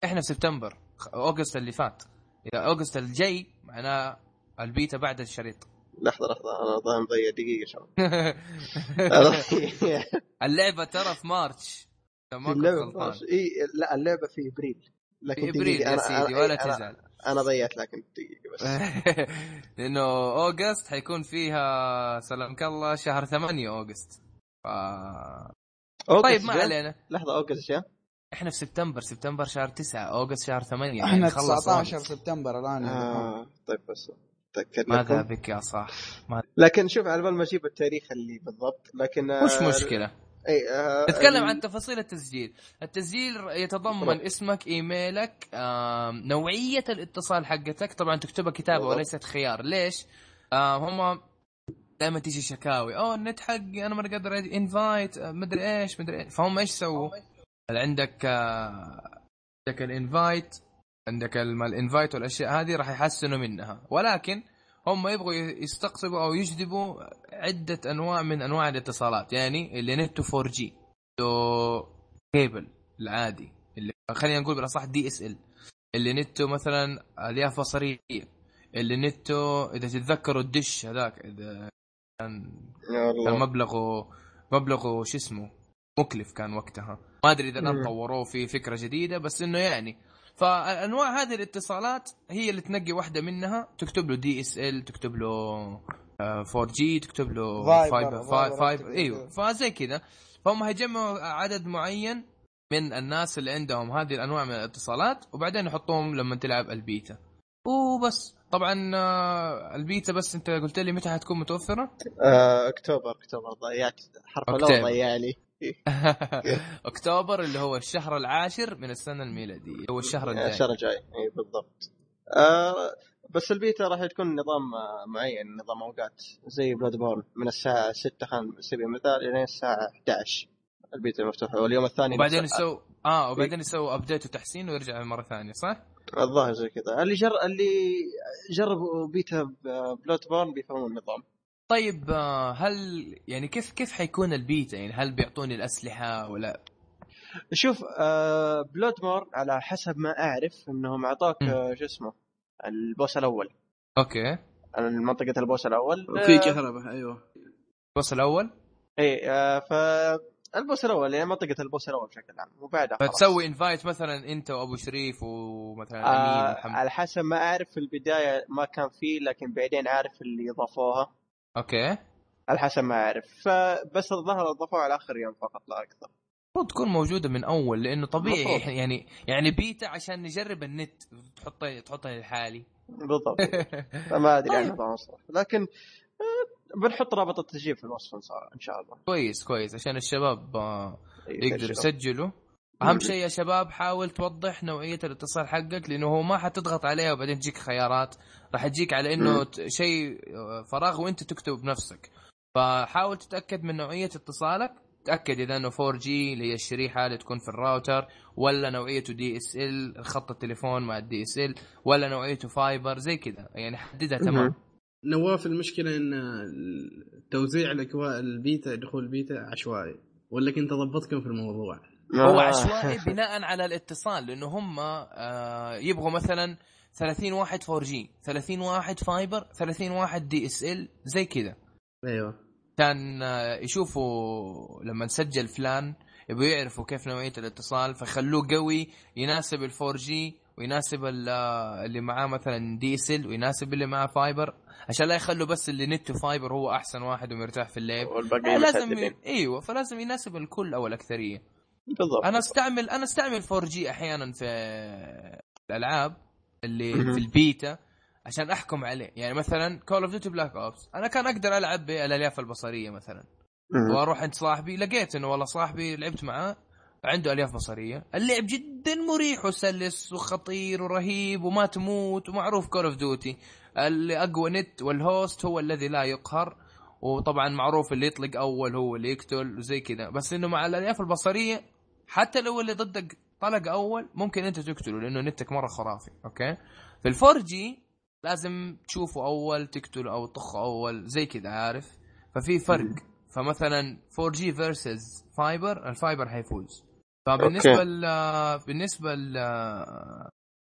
إحنا في سبتمبر August اللي فات. إذا August الجاي معناه البيتا بعد الشريط. لحظة لحظة أنا مضيع دقيقة شباب. [LAUGHS] [LAUGHS] اللعبة ترى في مارتش اللعبة غلطان. اي لا اللعبة في ابريل لكن في ابريل يا أنا- سيدي أنا- ولا أنا- تزعل أنا ضيعت لكن دقيقة بس. [LAUGHS] لأنه أوغست حيكون فيها سلامك الله شهر 8 أوغست. ف... طيب ما؟ علينا. لحظة أوغست يا إحنا في سبتمبر سبتمبر شهر 9 أوغست شهر 8 إحنا يعني خلص 19 أوغست. سبتمبر الآن آه طيب بس ماذا بك يا صاح؟ ما... لكن شوف على بال ما أجيب التاريخ اللي بالضبط لكن آه، مش مشكلة؟ إي آه نتكلم عن تفاصيل التسجيل. التسجيل يتضمن بالضبط. اسمك إيميلك آم، نوعية الاتصال حقتك. طبعا تكتبها كتابة. وليست خيار. ليش؟ آم، هم دائما تيجي شكاوي. أوه النت حقي أنا ما قادر انفايت مدري إيش مدري إيش فهم إيش سووا؟ عندك آه، عندك ال invite عندك ال invite والأشياء هذه راح يحسنوا منها. ولكن هم يبغوا يستقطبوا أو يجذبوا عدة أنواع من أنواع الاتصالات يعني اللي نته 4 جي كيبل العادي اللي خلينا نقول بالأصح DSL اللي نته مثلا ألياف بصرية اللي نته إذا تتذكروا الدش هذاك إذا كان كان مبلغه مبلغه شو اسمه مكلف كان وقتها ما أدري إذا الآن. طوروه في فكرة جديدة بس إنه يعني فأنواع هذه الاتصالات هي اللي تنقي واحدة منها تكتب له DSL تكتب له آه، 4G تكتب له fiber، fiber إيوه. فزي كذا فهم هيجمعوا عدد معين من الناس اللي عندهم هذه الأنواع من الاتصالات وبعدين يحطوهم لما تلعب البيتا وبس طبعا آه، البيتا بس أنت قلت لي متى حتكون متوفرة؟ آه، October October ضيعت حرف. الأول ضيعني [LAUGHS] اكتوبر اللي هو الشهر العاشر من السنة الميلادية. هو الشهر الجاي. الشهر الجاي اي بالضبط. آه بس البيتا راح تكون نظام آه، معين نظام أوقات. زي Bloodborne. من الساعة 6 خلينا سبيل المثال إلى الساعة 11 البيتا مفتوحه واليوم الثاني وبعدين يسوي آه وبعدين يسوي update وتحسين ويرجع مرة ثانية صح؟ الظاهر زي كذا. اللي جر اللي جربوا beta Bloodborne بيفهمون النظام. طيب آه، هل يعني كيف كيف حيكون البيتا؟ يعني هل بيعطوني الأسلحة ولا؟ شوف آه Bloodborne على حسب ما أعرف إنهم أعطوك مم. آه شو اسمه ال boss الأول. okay. منطقة ال boss الأول. في كهرباء أيوه. ال boss الأول؟ إي آه ف ال boss الأول يعني منطقة ال boss الأول بشكل عام وبعدها خلاص. فتسوي invite مثلا أنت وأبو شريف ومثلا أمين آه ومحمد على حسب ما أعرف في البداية ما كان فيه لكن بعدين عارف اللي إضافوها. okay على حسب ما أعرف فبس الظاهر اضافوها على آخر يوم فقط لا أكثر المفروض تكون موجودة من أول لأنه طبيعي. إحنا يعني يعني بيتا عشان نجرب النت تحطها تحطها لحالي بالضبط [LAUGHS] فما أدري طيب. عنها صراحة لكن آه، بنحط رابط التسجيل في الوصف إن شاء الله كويس كويس عشان الشباب آه، أيوة، يقدروا. يسجلوا. أهم شيء يا شباب حاول توضح نوعية الاتصال حقك لأنه هو ما حتضغط عليها وبعدين تجيك خيارات. راح تجيك على إنه شيء آه، فراغ وأنت تكتب بنفسك. فحاول تتأكد من نوعية اتصالك. تأكد إذا إنه 4G اللي هي الشريحة اللي تكون في الراوتر ولا نوعيته DSL خط التليفون مع ال DSL ولا نوعيته fiber زي كذا. يعني حددها. تمام. نواف المشكلة إن توزيع الاكواء البيتا دخول البيتا عشوائي ولا كنت ضبطكم في الموضوع؟ هو آه. عشوائي [LAUGHS] بناء على الاتصال لأنه هم آه يبغوا مثلا 30 واحد 4G 30 واحد fiber 30 واحد DSL زي كذا. أيوه. كان آه، يشوفوا لما نسجل فلان يبغوا يعرفوا كيف نوعية الاتصال فخلوه قوي يناسب ال 4G ويناسب ال- اللي معاه مثلا DSL ويناسب اللي معاه fiber عشان لا يخلوا بس اللي نت fiber هو أحسن واحد ومرتاح في اللعب. والباقي لازم متعدلين. أيوه فلازم يناسب الكل أو الأكثرية. بالضبط. أنا استعمل أنا أستعمل 4G أحيانا في الألعاب اللي. في البيتا عشان أحكم عليه. يعني مثلا Call of Duty Black Ops أنا كان أقدر ألعب بالألياف البصرية مثلا. وأروح عند صاحبي لقيت إنه والله صاحبي لعبت معاه عنده ألياف بصرية. اللعب جدا مريح وسلس وخطير ورهيب وما تموت ومعروف Call of Duty اللي أقوى نت وال host هو الذي لا يقهر. وطبعا معروف اللي يطلق أول هو اللي يقتل وزي كذا. بس إنه مع الألياف البصرية حتى لو اللي ضدك طلق أول ممكن أنت تقتله لأنه نتك مرة خرافي okay؟ في ال 4G لازم تشوفه أول تقتله أو تطخه أول زي كذا عارف؟ ففي فرق. فمثلا 4 G versus fiber ال fiber حيفوز. فبالنسبة. ل بالنسبة ل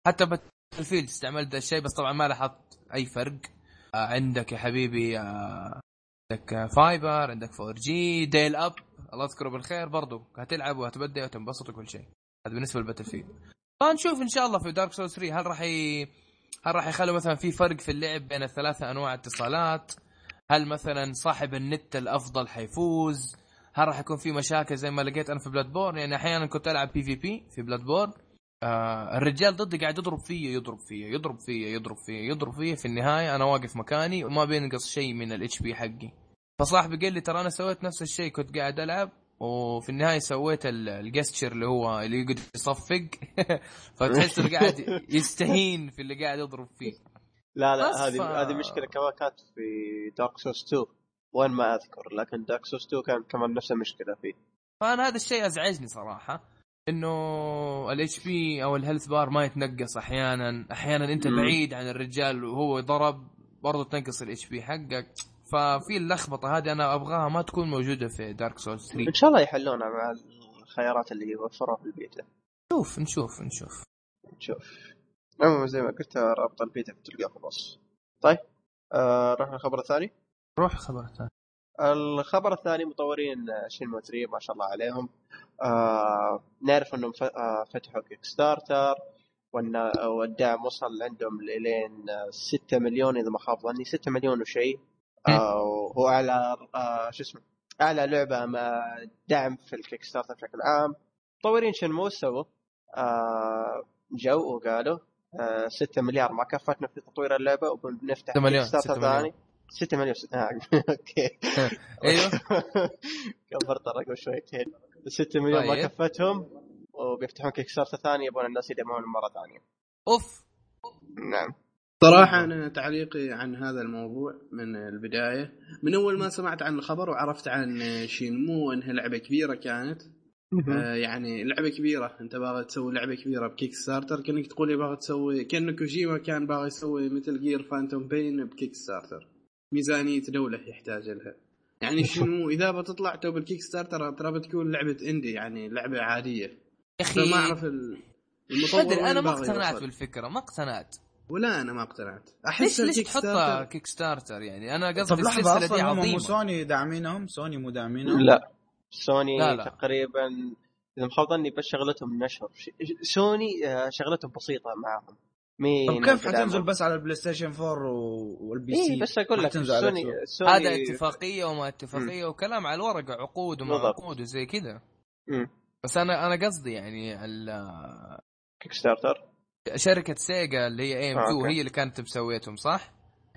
حتى Battle استعملت ذا الشيء بس طبعا ما لاحظت أي فرق. آه، عندك يا حبيبي آه، عندك fiber عندك 4 G dial-up. الله يذكره بالخير برضو. هتلعب وهتبدع وتنبسط وكل شيء. هذا بالنسبة لل Battlefield. فنشوف إن شاء الله في Dark Souls 3 هل راح ي... هل راح يخلوا مثلا في فرق في اللعب بين الثلاثة أنواع اتصالات؟ هل مثلا صاحب النت الأفضل حيفوز؟ هل راح يكون في مشاكل زي ما لقيت أنا في Bloodborne يعني أحيانا كنت ألعب PvP في Bloodborne آه الرجال ضدي قاعد يضرب فيا يضرب فيا يضرب فيا يضرب فيا يضرب فيا. في النهاية أنا واقف مكاني وما بينقص شيء من ال HP حقي. فصاحبي قال لي ترى أنا سويت نفس الشيء كنت قاعد ألعب وفي النهاية سويت ال- ال gesture اللي هو اللي يقعد يصفق. [LAUGHS] فتحس انه قاعد يستهين في اللي قاعد يضرب فيه. لا لا هذه ف- هذه مشكلة كمان كانت في Dark Souls 2 وين ما أذكر لكن Dark Souls 2 كان كمان نفس المشكلة فيه. فأنا هذا الشيء أزعجني صراحة إنه ال HP أو ال health bar ما يتنقص أحيانا. أحيانا أنت. بعيد عن الرجال وهو ضرب برضه تنقص ال HP حقك. ففي اللخبطة هذه أنا أبغاها ما تكون موجودة في Dark Souls 3 إن شاء الله يحلونها مع الخيارات اللي وفروها في البيتا. نشوف نشوف نشوف. نشوف. عموما زي ما قلت رابط البيتا بتلقاه في الوصف. طيب آه رحنا الخبر الثاني. روح خبر ثاني الخبر الثاني مطورين Shenmue 3 ما شاء الله عليهم. آه نعرف إنهم آه فتحوا Kickstarter وإن الدعم وصل عندهم لين 6 مليون إذا ما خاب ظني. 6 مليون وشيء آه وهو أعلى آه شو اسمه أعلى لعبة مع دعم في ال Kickstarter بشكل عام. مطورين Shenmue سووا آه جو وقالوا آه 6 مليار. ما كفتنا في تطوير اللعبة وبنفتح 6 مليون، Kickstarter 6 مليون. ثاني. 6 مليون ست- آه [LAUGHS] أوكي. [LAUGHS] أيوه. [LAUGHS] كبرت الرقم شويتين. 6 مليون ما طيب. كفتهم وبيفتحون Kickstarter ثاني يبون الناس يدعمون مرة ثانية. أوف. نعم. صراحة. أنا تعليقي عن هذا الموضوع من البداية. من أول ما سمعت عن الخبر وعرفت عن Shenmue أنها لعبة كبيرة كانت. آه يعني لعبة كبيرة. أنت باغي تسوي لعبة كبيرة ب Kickstarter كأنك تقول باغي تسوي كأن كوجيما كان باغي يسوي Metal Gear Phantom Pain ب Kickstarter ميزانية دولة يحتاج لها. يعني شنو؟ إذا بتطلع تو بال Kickstarter ترى بتكون لعبة indie يعني لعبة عادية. يا أخي. فما أعرف ال- ما المطور أدري أنا وين ما اقتنعت يوصل. بالفكرة ما اقتنعت. ولا أنا ما اقتنعت. أحس ليش ليش تحطها Kickstarter يعني؟ أنا طب قصدي لحظة السلسلة دي أصلا هم سوني داعمينهم؟ سوني مو داعمينهم؟ لا سوني لا، لا. تقريبا إذا ما ظني بس شغلتهم نشر. سوني آه، شغلتهم بسيطة معاهم مين طب كيف حتنزل بس على ال PlayStation 4 و- وال PC اي بس أقول لك Sony Sony هذا اتفاقية وما اتفاقية وكلام على الورقه عقود وما بالضبط. عقود وزي كذا. مم. بس أنا أنا قصدي يعني Kickstarter شركة Sega اللي هي AM2 أوكي. هي اللي كانت مسويتهم صح؟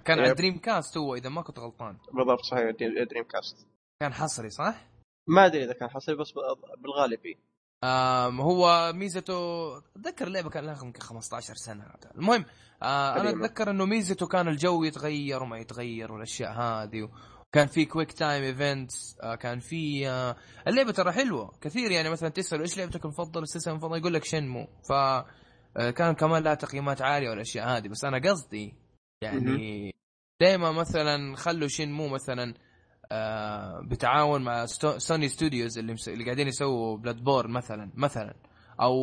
كان. على Dreamcast هو إذا ما كنت غلطان بالضبط صحيح دريم كاست كان حصري صح؟ ما أدري إذا كان حصري بس بالغالب إيه. آم هو ميزته أتذكر اللعبة كان لها يمكن 15 سنة المهم آه أنا. أتذكر إنه ميزته كان الجو يتغير وما يتغير والأشياء هذه وكان في quick time events كان في آه اللعبة ترى حلوة كثير يعني مثلا تسأل إيش لعبتك المفضلة السلسلة المفضلة يقول لك Shenmue ف آه، كان كمان لها تقييمات عالية والأشياء هذه بس أنا قصدي يعني دائما مثلا خلوا Shenmue مثلا آه بتعاون مع ستو- Sony Studios اللي, مس... اللي قاعدين يسووا Bloodborne مثلا مثلا أو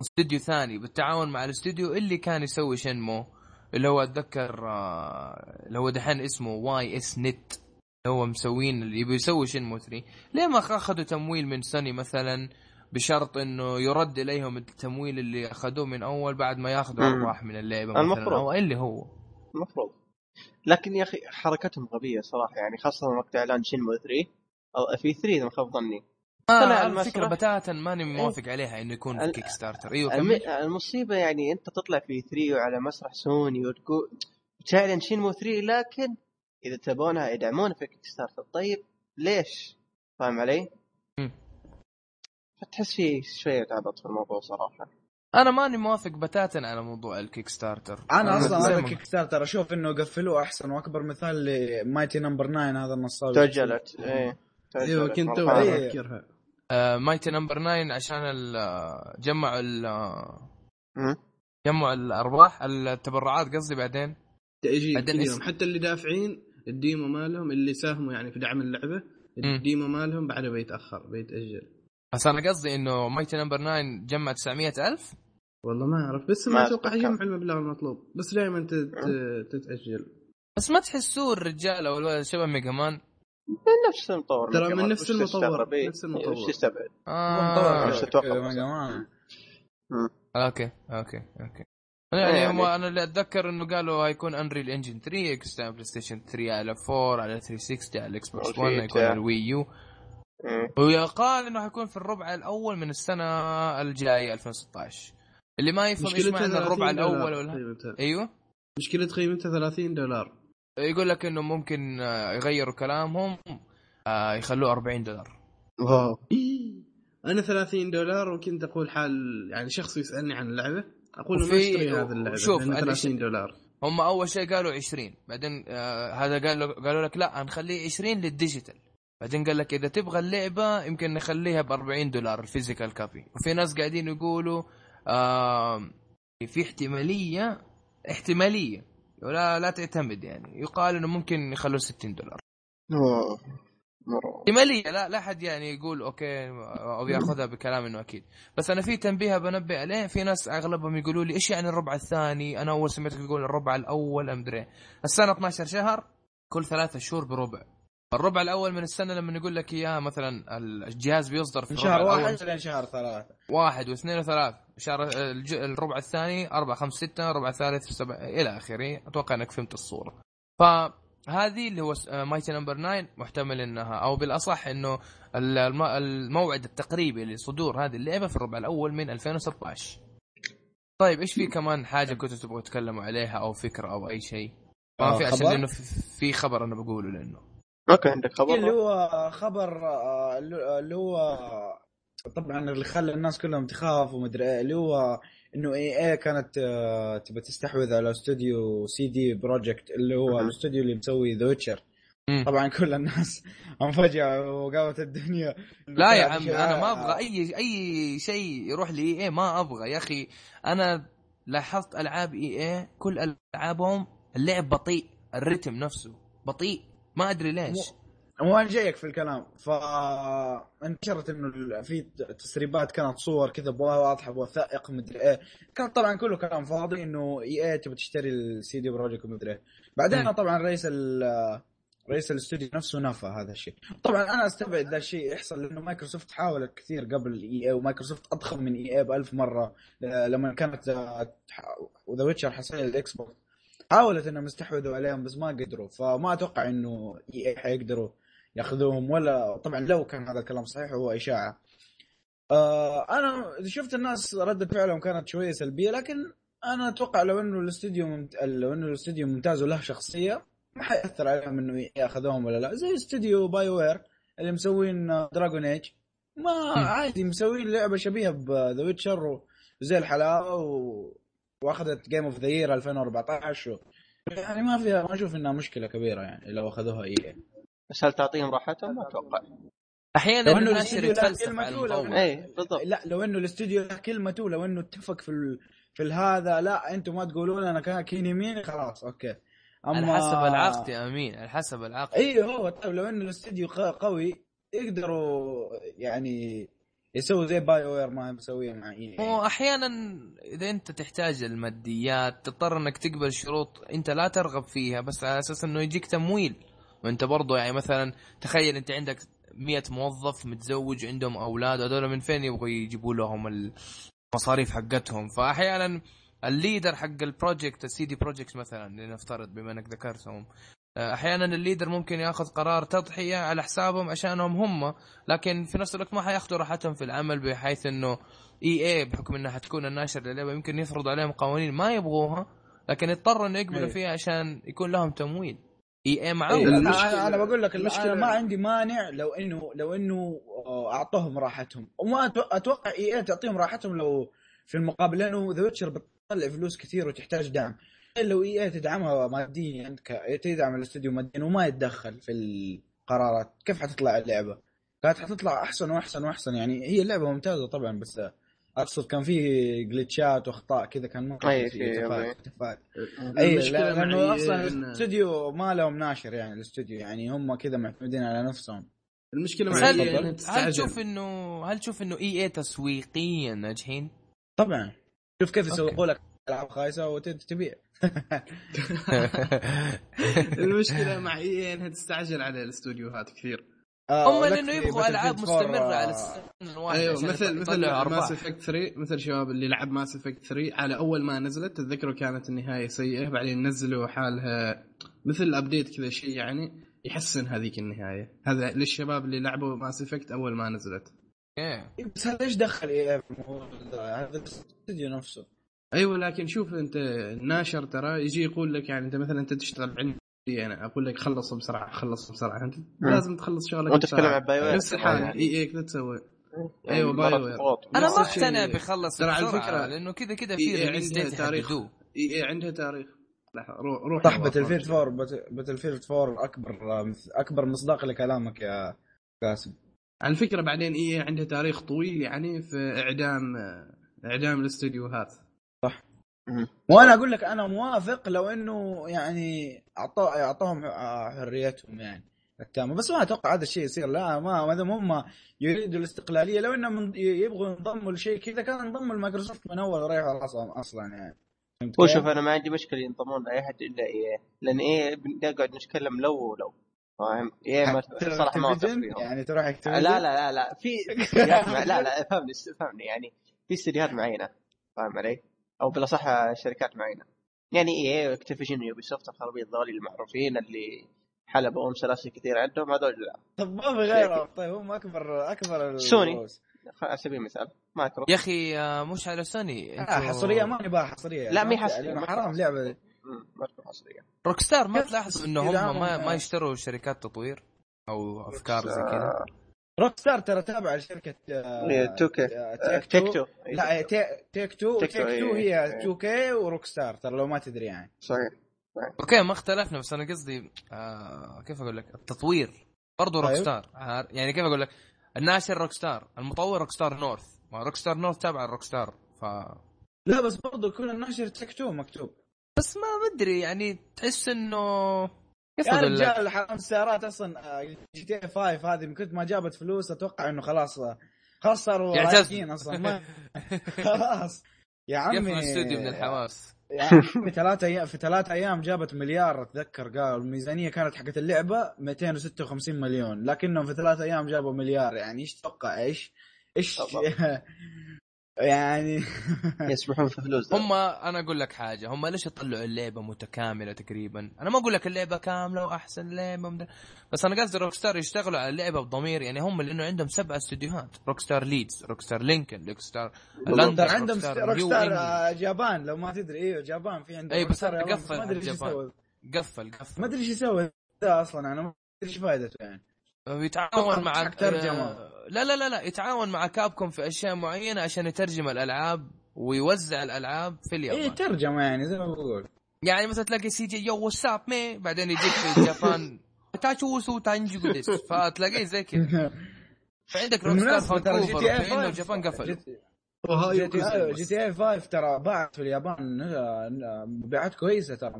استوديو ثاني بالتعاون مع الاستوديو اللي كان يسوي Shenmue اللي هو أتذكر آه اللي هو دحين اسمه Ys Net اللي هو مسوين اللي يبي يسوي Shenmue 3 ليه ما اخذوا تمويل من سوني مثلا؟ بشرط إنه يرد إليهم التمويل اللي أخذوه من أول بعد ما ياخذوا. ارباح من اللعبة مثلا المفروض. أو اللي هو المفروض لكن يا أخي حركتهم غبية صراحة يعني خاصة وقت إعلان Shenmue 3 أو في E3 إذا ما خاب ظني آه. الفكرة بتاتا ماني موافق عليها إنه يكون في ال- Kickstarter أيوه الم... المصيبة يعني أنت تطلع في E3 وعلى مسرح سوني وتقول تعلن Shenmue 3 لكن إذا تبونها يدعمونها في Kickstarter طيب ليش؟ فاهم علي؟ فتحس في شوية عبط في الموضوع صراحة. أنا ماني موافق بتاتا على موضوع ال Kickstarter أنا أصلا هذا ما- Kickstarter أشوف إنه قفلوه أحسن وأكبر مثال ل Mighty Number 9 هذا النصاب. تاجلت إيه تأجلت أيوه كنت آه Mighty Number 9 عشان آه، جمعوا ال- آه،. جمعوا الارباح التبرعات قصدي بعدين. تأجيل بعدين حتى اللي دافعين ال demo مالهم اللي ساهموا يعني في دعم اللعبة. ال demo مالهم بعده بيتأخر بيتأجل. بس أنا قصدي إنه Mighty Number 9 جمع 900 ألف والله ما أعرف بس ما أتوقع أتوقع. يجمع المبلغ المطلوب بس دائما تتأجل بس ما تحسوه الرجال أو الولد شبه Mega Man من نفس المطور ترى Mega من Man. نفس المطور،؟ إيه. نفس المطور. وش تستبعد؟ آه. وش تتوقع يا مثلاً؟ جماعة okay okay okay يعني يعني- أنا اللي أتذكر إنه قالوا هيكون Unreal Engine 3 يستعمل PlayStation 3 على 4 على 360 على ال Xbox 1 وال Vita. يكون على ال Wii U. ويقال إنه حيكون في الربع الأول من السنة الجاية 2016 اللي ما يفهم إيش معنى 30 الربع الأول ولا قيمتها. أيوه. مشكلة قيمتها 30 دولار. يقول لك إنه ممكن آه، يغيروا كلامهم آه، يخلوه 40 دولار. واو. أنا 30 دولار وكنت أقول حال يعني شخص يسألني عن اللعبة أقول له ما اشتري هذه اللعبة شوف، لأنها أنا 30 ش- دولار. هم أول شيء قالوا 20 بعدين آه هذا قالوا قالوا لك لا هنخليه 20 لل digital. بعدين قال لك إذا تبغى اللعبة يمكن نخليها ب 40 دولار ال physical copy وفي ناس قاعدين يقولوا آه في احتمالية احتمالية ولا لا تعتمد يعني. يقال إنه ممكن يخلوه 60 دولار. احتمالية لا لا حد يعني يقول أوكي أو يأخذها بكلام إنه أكيد. بس أنا في تنبيه بنبه عليه في ناس أغلبهم يقولوا لي إيش يعني الربع الثاني؟ أنا أول سمعتك تقول الربع الأول أمدري. السنة 12 شهر كل ثلاثة شهور بربع. الربع الأول من السنة لما يقول لك اياه مثلا الجهاز بيصدر في شهر واحد لين شهر ثلاثة. واحد واثنين وثلاث. شهر الج- الربع الثاني أربعة خمس ستة الربع الثالث سبعة إلى آخره. أتوقع أنك فهمت الصورة. فهذه اللي هو Mighty Number 9 محتمل إنها أو بالأصح إنه ال- الم- الموعد التقريبي لصدور هذه اللعبة في الربع الأول من 2016 طيب إيش في كمان حاجة كنتوا تبغوا تتكلموا عليها أو فكرة أو أي شيء؟ ما آه، في عشان؟ لأنه في خبر أنا بقوله لإنه. okay عندك خبر؟ اللي هو خبر آه، اللي هو طبعا اللي خلى الناس كلهم تخاف ومدري إيه اللي هو إنه EA كانت آه، تبى تستحوذ على استوديو CD Projekt اللي هو. الاستوديو اللي مسوي The Witcher. طبعا كل الناس [LAUGHS] انفجعوا وقامت الدنيا. لا يا [LAUGHS] عم أنا ما أبغى أي أي شيء يروح ل EA ما أبغى يا أخي. أنا لاحظت ألعاب EA كل ألعابهم اللعب بطيء الرتم نفسه بطيء. ما أدري ليش. مو أنا جايك في الكلام. فانتشرت إنه في تسريبات كانت صور كذا واضحة وثائق مدري إيه. كان طبعا كله كلام فاضي إنه EA تبي تشتري ال CD Projekt ومدري إيه. بعدين. طبعا رئيس ال رئيس الاستوديو نفسه نفى هذا الشيء. طبعا أنا أستبعد ذا الشيء يحصل لأنه مايكروسوفت حاولت كثير قبل EA ومايكروسوفت أضخم من EA بألف مرة لما كانت The Witcher حصريه لل Xbox. حاولت انهم يستحوذوا عليهم بس ما قدروا. فما أتوقع إنه EA حيقدروا ياخذوهم ولا طبعا لو كان هذا الكلام صحيح هو إشاعة. آه أنا شفت الناس ردة فعلهم كانت شوية سلبية لكن أنا أتوقع لو إنه الاستوديو ممت... لو إنه الاستوديو ممتاز وله شخصية ما حيأثر عليهم إنه ياخذوهم ولا لا. زي استوديو BioWare اللي مسوين Dragon Age ما عادي مسوين لعبة شبيهة ب The Witcher وزي الحلاوة و... واخذت Game of the Year 2014 و... يعني ما فيها ما أشوف إنها مشكلة كبيرة يعني لو أخذوها EA بس هل تعطيهم راحتهم؟ ما أتوقع. أحيانا لو إنه الاستوديو يتفلسف على EA بالضبط. لا لو إنه الاستوديو له كلمته لو إنه اتفق في ال... في الهذا لا أنتم ما تقولون أنا كان كين يمين خلاص okay. على حسب العقد يا أمين على حسب العقد. أيوه هو طيب لو إنه الاستوديو ق- قوي يقدروا يعني يسووا زي BioWare ما مسويه مع EA هو أحيانا إذا أنت تحتاج الماديات تضطر إنك تقبل شروط أنت لا ترغب فيها بس على أساس إنه يجيك تمويل. وأنت برضو يعني مثلا تخيل أنت عندك مية موظف متزوج عندهم أولاد هذول من فين يبغوا يجيبوا لهم المصاريف حقتهم؟ فأحيانا ال leader حق ال project ال CD Projekt مثلا لنفترض بما إنك ذكرتهم. أحيانا ال leader ممكن ياخذ قرار تضحية على حسابهم عشانهم هم لكن في نفس الوقت ما حياخذوا راحتهم في العمل بحيث إنه EA بحكم إنها حتكون الناشر للعبة يمكن يفرض عليهم قوانين ما يبغوها لكن يضطروا إنه يقبلوا إيه. فيها عشان يكون لهم تمويل. EA معاه أيوة المشكلة- أنا أنا بقول لك المشكلة- أنا ما عندي مانع لو انه لو إنه آه، أعطوهم راحتهم. وما أتوقع EA تعطيهم راحتهم لو في المقابل لأنه The Witcher بتطلع فلوس كثير وتحتاج دعم. لو EA تدعمها ماديا عندك تدعم الاستوديو ماديا وما يتدخل في القرارات كيف حتطلع اللعبة؟ كانت حتطلع أحسن وأحسن وأحسن يعني هي اللعبه ممتازة طبعا بس أقصد كان في glitch ات وأخطاء كذا كان ممكن تفاعل أي المشكلة لا- لأنه أصلا الاستوديو ما لهم ناشر يعني الاستوديو يعني هم كذا معتمدين على نفسهم المشكلة معي هل, هل. تشوف انه هل تشوف إنه EA تسويقيا ناجحين؟ طبعا شوف كيف. يسوقوا لك العاب خايسة وتبيع [LAUGHS] المشكلة مع EA انها تستعجل على الاستوديوهات كثير. هم لأنه يبغوا ألعاب مستمرة على السنة الواحده أيوه مثل مثل Mass Effect 3 مثل شباب اللي لعب Mass Effect 3 على أول ما نزلت تتذكروا كانت النهاية سيئة بعدين نزلوا حالها مثل update كذا شيء يعني يحسن هذيك النهاية. هذا للشباب اللي لعبوا Mass Effect أول ما نزلت. إيه. بس هذا إيش دخل EA في الموضوع ده؟ هذا الاستوديو نفسه. أيوه لكن شوف أنت الناشر ترى يجي يقول لك يعني أنت مثلا أنت تشتغل عندي أنا أقول لك خلص بسرعة خلص بسرعة. أنت لازم تخلص شغلك وأنت تتكلم. عن BioWare نفس الحال. EA كذا تسوي. أيوة، باي مرات وير. أنا ما أقتنع بخلص ترى على فكرة لأنه كذا كذا في عندها تاريخ. EA عندها تاريخ. روح روح صح Battlefield 4 Battlefield 4 أكبر أكبر مصداق لكلامك يا قاسم. على فكرة بعدين EA عندها تاريخ طويل يعني في إعدام إعدام الاستديوهات وأنا أقول لك أنا موافق لو إنه يعني اعطوا أعطوهم حريتهم يعني التامة. بس ما أتوقع هذا الشيء يصير. لا ما ما دام هم يريدوا الاستقلالية. لو إنهم يبغوا ينضموا لشيء كذا كان انضموا لمايكروسوفت من أول وريحوا راسهم أصلا يعني. هو؟ شوف أنا ما عندي مشكلة ينضمون لأي احد إلا EA. لأن EA بنقعد نتكلم لو ولو. فاهم؟ إيه ما صراحة ما يعني تروح لا لا لا لا. في. [LAUGHS] لا لا فهمني فهمني يعني في استديوهات معينة. فاهم علي؟ أو بالأصح شركات معينة. يعني EA Activision و Ubisoft الخرابيط ذولي المعروفين اللي حلبوا أم سلاسل كثير عندهم هذول لا. طب ما في غيرهم. طيب هم اكبر أكبر سوني. على سبيل المثال مايكرو. يا أخي آه، مش على سوني. آه حصرية ما نبغى حصرية لا، مي ما- حصرية، لأنه ما حرام حصرية. لعبة. مم، مايكرو حصرية. Rockstar ما تلاحظ إنه هم ما, هم- ما يشتروا شركات تطوير أو أفكار زي كذا؟ Rockstar ترى تابع لشركة 2K. Take-Two لا Take-Two Take-Two،. هي 2K و Rockstar ترى لو ما تدري يعني. صحيح أوكي ما اختلفنا بس أنا قصدي آه كيف أقول لك؟ التطوير. برضه روك طيب. ستار عار- يعني كيف أقول لك؟ الناشر Rockstar المطور Rockstar North Rockstar North تابع ال Rockstar ف لا بس برضو يكون الناشر Take-Two مكتوب. بس ما مدري يعني تحس إنه يا رجال حرامي السيارات أصلا GTA 5 هذه من كنت ما جابت فلوس أتوقع إنه خلاص آه، خلاص صاروا يعتزلوا. رايقين أصلا ما [LAUGHS] خلاص يا عمي الاستوديو من الحواس يا عمي ثلاثة أيام في ثلاثة أيام جابت مليار أتذكر قال الميزانية كانت حقت اللعبة 256 مليون لكنهم في ثلاثة أيام جابوا مليار يعني إيش تتوقع إيش؟ إيش. [LAUGHS] يعني. [LAUGHS] يسمحون في فلوس. هم أنا أقول لك حاجة هم ليش يطلعوا اللعبة متكاملة تقريبا؟ أنا ما أقول لك اللعبة كاملة وأحسن لعبة مدر... بس أنا قصدي Rockstar يشتغلوا على اللعبة بضمير يعني هم لأنه عندهم سبع استديوهات. Rockstar Leeds Rockstar Lincoln Rockstar London عندهم Rockstar Japan لو ما تدري. إيوه Japan. في عندهم إي بس قفل ما أدري إيش يسوي. قفل قفل. ما أدري إيش يسوي. أصلا أنا ما أدري إيش فائدته يعني. يتعاون مع ترجمة. لا لا لا لا يتعاون مع Capcom في أشياء معينة عشان يترجم الألعاب ويوزع الألعاب في اليابان. اي ترجمة يعني زي ما بقول. يعني مثلا تلاقي CJ yo what's up man بعدين يجيك في [LAUGHS] اليابان تاتشوسو تانجي جوديس [LAUGHS] فتلاقيه زي كذا. [LAUGHS] فعندك Rockstar Vancouver انه اليابان قفل GTA 5 ترى باعت في اليابان مبيعات كويسة ترى.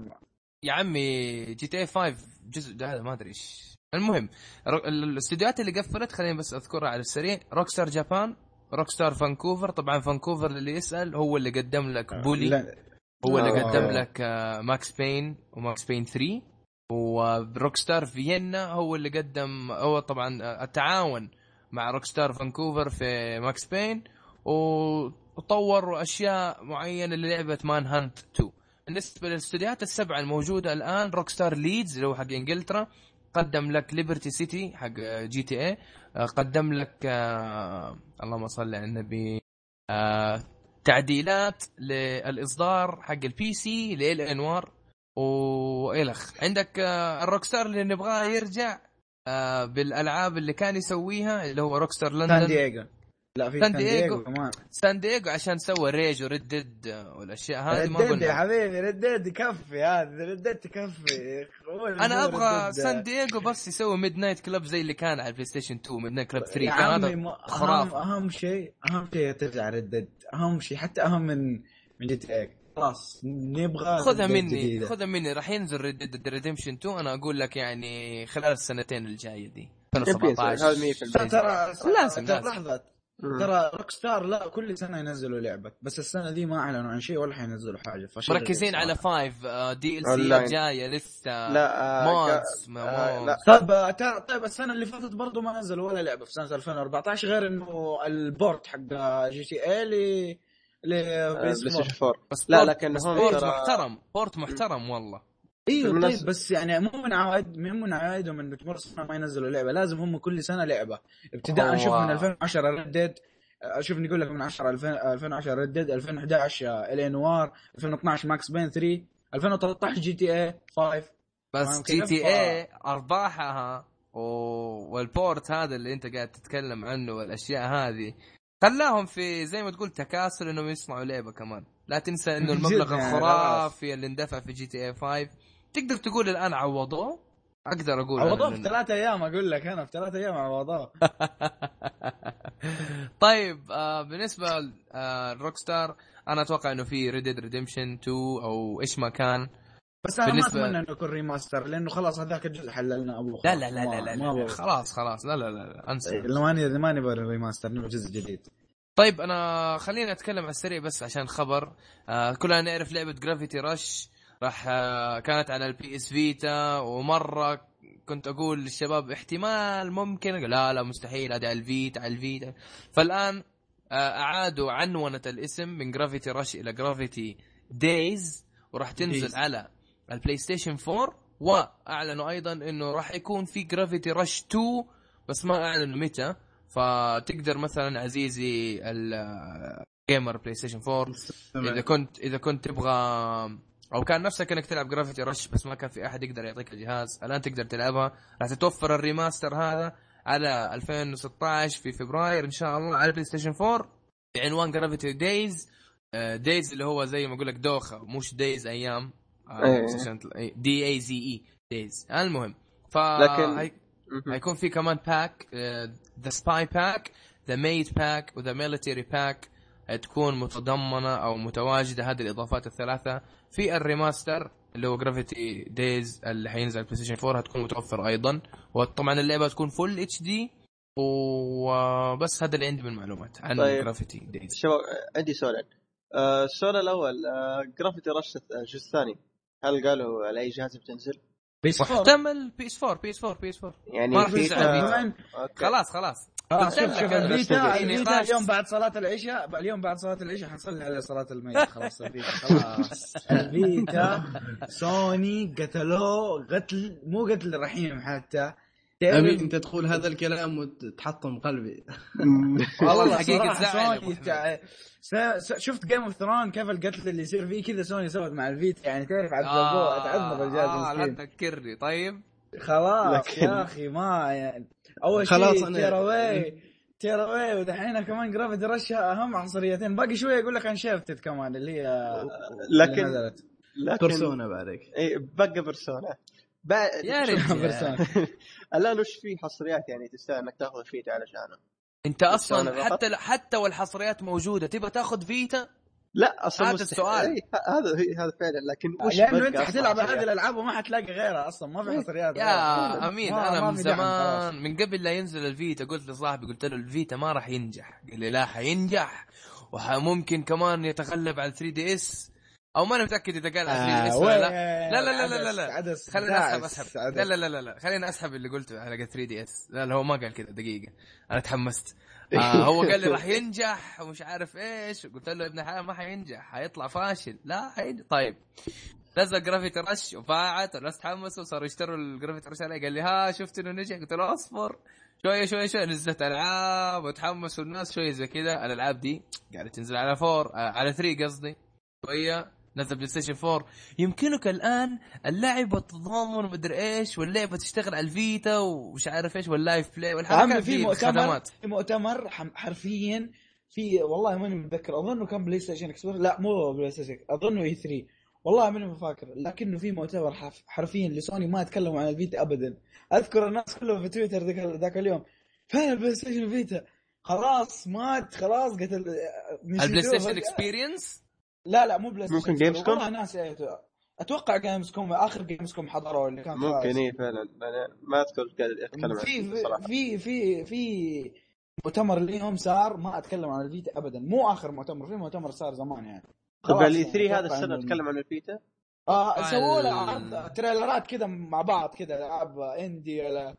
يا عمي GTA 5 جزء هذا ما أدري إيش. المهم الاستديوهات اللي قفلت خليني بس أذكرها على السريع. Rockstar Japan Rockstar Vancouver طبعا فانكوفر اللي يسأل هو اللي قدم لك Bully. لا. هو اللي آه. قدم لك Max Payne و Max Payne 3 و Rockstar Vienna هو اللي قدم هو طبعا التعاون مع Rockstar Vancouver في Max Payne وطوروا أشياء معينة للعبة Manhunt 2 بالنسبة للاستديوهات السبعة الموجودة الآن Rockstar Leeds اللي هو حق إنجلترا قدم لك Liberty City حق GTA قدم لك آه اللهم صل على النبي آه تعديلات للإصدار حق ال PC ل L.A. Noire والخ عندك آه ال Rockstar اللي نبغاه يرجع آه بالألعاب اللي كان يسويها اللي هو Rockstar London San Diego. لا في San Diego. كمان. San Diego عشان سوى ريج و Red Dead والأشياء هذه ما قلنا يا حبيبي Red Dead يكفي هذا Red Dead تكفي أنا أبغى San Diego بس يسوي Midnight Club زي اللي كان على البلاي ستيشن 2 Midnight Club 3 كان هذا خرافة. أهم شيء أهم شيء ترجع Red Dead. أهم شيء حتى أهم من من GTA خلاص نبغى خذها مني خذها مني. راح ينزل Red Dead Redemption 2 أنا أقول لك يعني خلال السنتين الجاية دي. 2017 هذا ترى لازم لحظة. ترى روك ستار لا كل سنة ينزلوا لعبة بس السنة دي ما أعلنوا عن شيء ولا حينزلوا حاجة مركزين على five DLC جاية لسه. لا mods آه لا. طيب آه، طيب السنة اللي فاتت برضه ما نزلوا ولا لعبة في سنة 2014 غير إنه ال port حق GTA ل بلاي ستيشن 4 بس لا لكن هم بورت محترم بورت محترم والله. أيوه طيب بس يعني مو من عوائد مو من عوائدهم إنه تمر سنه ما ينزلوا لعبة. لازم هم كل سنة لعبة. ابتداء شوف من 2010 Red شوف نقول لك من 10 2010 Red Dead 2011 L.A. Noire 2012 Max Payne 3 2013 GTA 5 بس GTA أرباحها وال port هذا اللي أنت قاعد تتكلم عنه والأشياء هذه. خلاهم في زي ما تقول تكاسل إنهم يصنعوا لعبة كمان. لا تنسى إنه [LAUGHS] المبلغ يعني الخرافي اللي اندفع في GTA 5 تقدر تقول الآن عوضوه؟ أقدر أقول عوضوه في ثلاثة أيام أقول لك أنا في ثلاثة أيام عوضوه. [LAUGHS] طيب آه بالنسبة لروك آه star أنا أتوقع إنه في Red Dead Redemption 2 أو إيش ما كان. بس أنا بالنسبة... ما أتمنى إنه يكون remaster لأنه خلاص هذاك الجزء حللنا ابوه لا لا لا لا, لا, لا, لا خلاص خلاص لا لا لا أنسى. ماني ما نبغى remaster نبغى جزء جديد. طيب أنا خليني أتكلم على السريع بس عشان خبر. آه كلنا نعرف لعبة Gravity Rush راح آه كانت على ال PS Vita ومرة كنت أقول للشباب احتمال ممكن لا لا مستحيل هذا على ال Vita على ال Vita فالآن آه أعادوا عنونة الاسم من Gravity Rush إلى Gravity Daze وراح تنزل Daze. على البلاي ستيشن 4 وأعلنوا أيضا إنه راح يكون في Gravity Rush 2 بس ما أعلنوا متى. فتقدر مثلا عزيزي ال gamer بلاي ستيشن 4 إذا كنت إذا كنت تبغى أو كان نفسك إنك تلعب Gravity Rush بس ما كان في أحد يقدر يعطيك الجهاز. الان تقدر تلعبها؟ راح تتوفر ال remaster هذا على 2016 في فبراير إن شاء الله على بلاي ستيشن 4 بعنوان Gravity Daze Daze اللي هو زي ما أقول لك دوخة مش days أيام. D A Z E Daze المهم ف لكن حيكون في كمان pack the spy pack the maid pack و the military pack تكون متضمنة أو متواجدة. هذه الإضافات الثلاثة في ال remaster اللي هو Gravity Daze اللي حينزل على بلاي ستيشن 4 هتكون متوفر أيضا. وطبعا اللعبة تكون full HD وبس هذا اللي عندي من معلومات عن طيب. جرافيتي دايز شباب عندي سؤالين آه، السؤال الأول آه، Gravity Rush الجزء الثاني هل قالوا على أي جهاز بتنزل؟ PS 4 محتمل PS 4 PS 4 PS 4 يعني ما راح خلاص خلاص. آه شوف شوف الفيتا الفيتا اليوم بعد صلاة العشاء اليوم بعد صلاة العشاء حنصلي على صلاة الميت. [LAUGHS] خلاص الفيتا خلاص. الفيتا سوني قتلوه قتل مو قتل رحيم حتى. امين أنت تقول هذا الكلام وتحطم قلبي. [LAUGHS] والله حقيقة سوني شفت Game of Thrones كيف القتل اللي يصير فيه؟ كذا سوني سوت مع الفيتا يعني تعرف عذبوه آه تعذب الجهاز آه لا تذكرني. طيب. خلاص لكن... يا أخي ما يعني. أول شيء خلاص أنا Tearaway Tearaway ودحين كمان Gravity Rush اهم حصريتين باقي شوية يقول لك Uncharted كمان اللي هي لكن اللي لكن Persona بعدك. اي بقى Persona بعد يا ريت [LAUGHS] الآن وش في حصريات يعني تستاهل إنك تاخذ فيتا علشانه؟ أنت أصلا حتى حتى والحصريات موجودة. تبغى تاخذ فيتا؟ لا أصلا هذا السؤال. هذا هذا فعلا لكن وش لأنه أنت حتلعب هذه الألعاب وما حتلاقي غيرها أصلا ما في حصريات. يا أمين أنا من زمان من قبل لا ينزل الفيتا قلت لصاحبي قلت له الفيتا ما راح ينجح. قال لي لا حينجح. وممكن كمان يتغلب على 3DS. أو ماني متأكد إذا قال على 3DS ولا لا. لا لا لا لا لا خليني أسحب أسحب. لا لا لا لا خليني أسحب اللي قلته على 3DS. لا لا هو ما قال كذا دقيقة. أنا تحمست. آه [LAUGHS] هو قال لي راح ينجح ومش عارف إيش. قلت له ابن الحلال ما حينجح حيطلع فاشل. لا حينجح. طيب. نزل Gravity Rush وفاعت والناس تحمسوا وصاروا يشتروا ال Gravity Rush عليه. قال لي ها شفت إنه نجح؟ قلت له أصبر. شوية شوية شوية. نزلت ألعاب وتحمسوا الناس شوية زي كذا الألعاب دي قاعدة تنزل على four آه على 3 قصدي. شوية. نزل بلاي ستيشن 4 يمكنك الآن اللعبه تتضامن ومدري إيش واللعبة تشتغل على الفيتا ومش عارف إيش وال live play والحركات في مؤتمر في مؤتمر حرفيا في والله ماني متذكر. أظنه كان بلاي ستيشن Exper لا مو بلاي ستيشن أظنه E3 والله ماني فاكر لكنه في مؤتمر حرفيا لسوني ما تكلموا عن الفيتا ابدا. أذكر الناس كلهم في تويتر ذاك اليوم. فين البلاي ستيشن فيتا خلاص مات. خلاص قتل البلاي ستيشن Experience لا لا مو بلاي ستيشن ممكن Gamescom؟ والله ناس أتوقع Gamescom آخر Gamescom حضروا اللي كان ممكن E فعلا. ما أذكر أتكلم في في في في مؤتمر ليهم صار ما أتكلم عن الفيتا ابدا. مو آخر مؤتمر في مؤتمر صار زمان يعني. طيب ال E3 هذا السنة أتكلم عن الفيتا؟ آه سووا له تريلرات كذا مع بعض كذا العاب indie ولا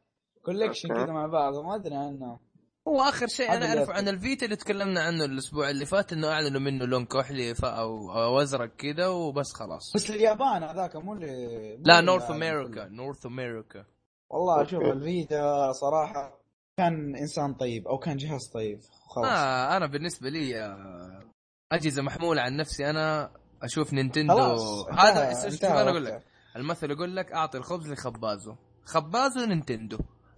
collection كذا مع بعض. ما أدري عنه. هو آخر شيء أنا أعرفه عن الفيتا اللي تكلمنا عنه الأسبوع اللي فات إنه أعلنوا منه لون كحلي أو, أو ازرق كذا وبس خلاص. بس اليابان هذاك مو اللي لا North America North America والله شوف الفيتا صراحة كان إنسان طيب أو كان جهاز طيب خلاص. آه أنا بالنسبة لي آه، أجهزة محمولة عن نفسي أنا أشوف نينتندو. هذا شوف أنا أقول لك؟ المثل يقول لك أعطي الخبز لخبازه خبازه نينتندو.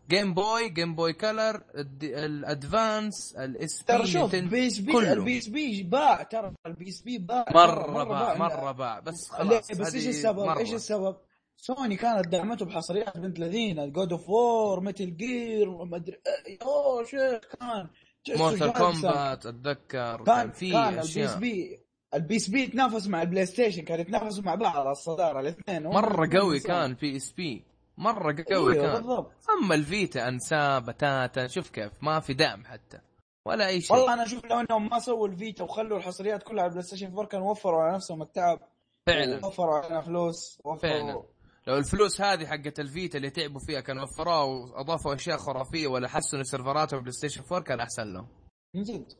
Game Boy Game Boy Color ال Advance ال SP ترى شوف PSP ال P SP باع ترى ال PSP باع مرة, مرة باع مرة باع بس خلاص بس إيش السبب؟ مرة. إيش السبب؟ سوني كانت دعمته بحصريات بنت اللذينة God of War Metal Gear ما أدري أوه شيخ كان؟ Mortal Kombat أتذكر كان في كان البي اس بي البي اس بي يتنافس مع البلاي ستيشن كانوا يتنافسوا مع بعض على الصدارة الاثنين. مرة قوي كان PSP مرة قوي إيه كان. بالضبط. أما الفيتا أنساه بتاتا شوف كيف ما في دعم حتى ولا أي شيء. والله أنا أشوف لو إنهم ما سووا الفيتا وخلوا الحصريات كلها على البلاي ستيشن 4 كانوا وفروا على نفسهم التعب. فعلا. وفروا علينا فلوس وفروا فعلا. لو الفلوس هذه حقت الفيتا اللي تعبوا فيها كانوا وفروها وأضافوا أشياء خرافية ولا حسنوا سيرفراتهم بلاي ستيشن 4 كان أحسن لهم. من جد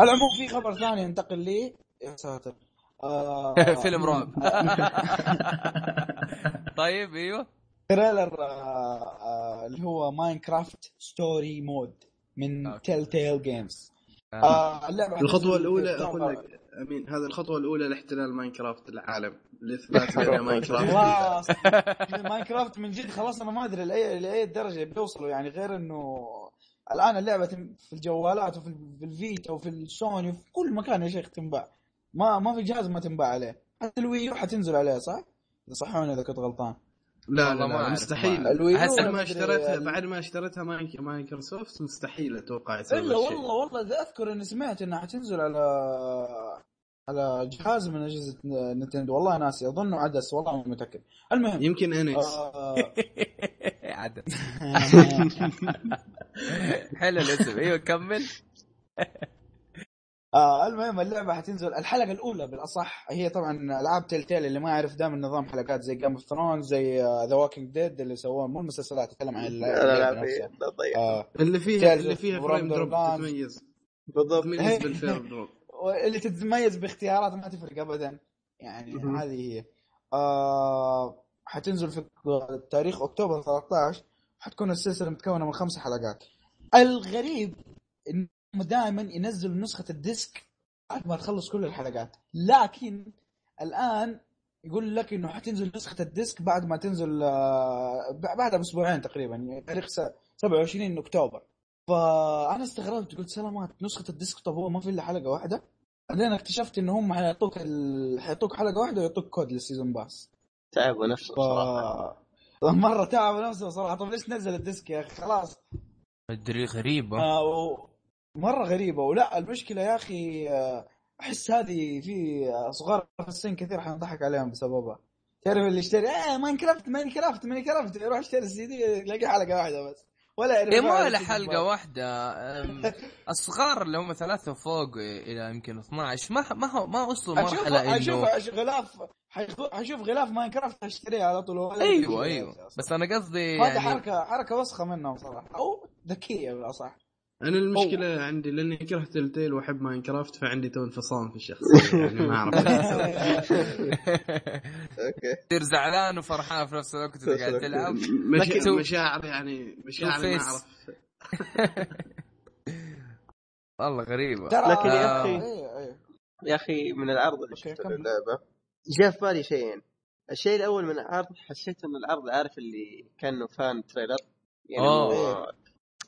العموم في خبر ثاني ينتقل لي. يا ساتر. آه [LAUGHS] فيلم رعب. [LAUGHS] طيب أيوه. trailer آه، آه، اللي هو Minecraft Story Mode من Telltale Games اللعبة الخطوة الأولى أقول لك أمين هذه الخطوة الأولى لاحتلال Minecraft العالم. لاثبات ان Minecraft خلاص. [LAUGHS] Minecraft من جد خلاص أنا ما أدري لأي لأي درجة بيوصلوا. يعني غير إنه الآن اللعبة في الجوالات وفي الفيتا وفي السوني وفي كل مكان يا شيخ تنباع. ما ما في جهاز ما تنباع عليه. حتى ال Wii U حتنزل عليه صح؟ صحوني إذا كنت غلطان. لا لا, لا مستحيل. بعد ما اشتريتها بعد ما اشتريتها مايكروسوفت مستحيل أتوقع يسوي إلا والله والله أذكر إني سمعت إنها حتنزل على على جهاز من أجهزة نتندو. والله ناسي اظنه عدس والله مو متأكد. المهم يمكن NX. آه... [LAUGHS] عدس. [LAUGHS] حلو الاسم. أيوه كمل. [LAUGHS] آه المهم اللعبة حتنزل. الحلقة الأولى بالأصح هي طبعا ألعاب Telltale اللي ما يعرف دائما نظام حلقات زي Game of Thrones زي The Walking Dead اللي سووه. مو المسلسلات أتكلم عن اللعبة نفسها. آه. اللي فيها اللي of فيها frame drop. تتميز. بالضبط. تتميز بال frame drop [LAUGHS] اللي تتميز باختيارات ما تفرق ابدا. يعني. هذه هي. آه حتنزل في تاريخ أكتوبر 13 حتكون السلسلة متكونة من خمس حلقات. الغريب دائما ينزل نسخة ال disc بعد ما تخلص كل الحلقات. لكن الآن يقول لك إنه حتنزل نسخة ال disc بعد ما تنزل آه، بعدها بأسبوعين تقريبا يعني تاريخ س- 27 أكتوبر. فأنا استغربت قلت سلامات نسخة ال disc طب هو ما في إلا حلقة واحدة؟ بعدين اكتشفت ان هم حيعطوك ال... حيعطوك حلقة واحدة ويعطوك كود لل season pass. تعبوا نفسه ف... صراحة. مرة تعب نفسه صراحة. طب ليش تنزل ال disc يا أخي؟ خلاص. مدري غريبة. آه و... مرة غريبة. ولا المشكلة يا أخي آه، أحس هذه في آه، صغار في السن كثير حينضحك عليهم بسببها. تعرف اللي يشتري آه Minecraft Minecraft Minecraft. يروح يشتري السي دي يلاقي حلقة واحدة بس. ولا يعرف إيه ولا يعرف له يجيب حلقة بعض. واحدة. [LAUGHS] الصغار اللي هم ثلاثة وفوق إلى يمكن 12 ما ما هو ما وصلوا أشوف مرحلة أشوف إنه أشوف غلاف حشوف غلاف Minecraft حشتريها على طول. ولا أيوه أيوه. بس أنا قصدي هذا يعني حركة حركة وسخة منهم صراحة. أو ذكية بالاصح أنا المشكلة عندي لأني كرهت Telltale وأحب Minecraft فعندي تو انفصام في الشخصية [LAUGHS] يعني ما أعرف. Okay. تصير زعلان وفرحان في نفس الوقت انت قاعد تلعب. مشاعر يعني مشاعر ما. أعرف. [LAUGHS] والله غريبه لكن يا أخي- إيه، إيه. يا أخي من العرض اللي شفته كمل. للعبه جاء في بالي شيئين. الشيء الأول من العرض حسيت إن العرض عارف اللي كأنه fan trailer؟ يعني أوه.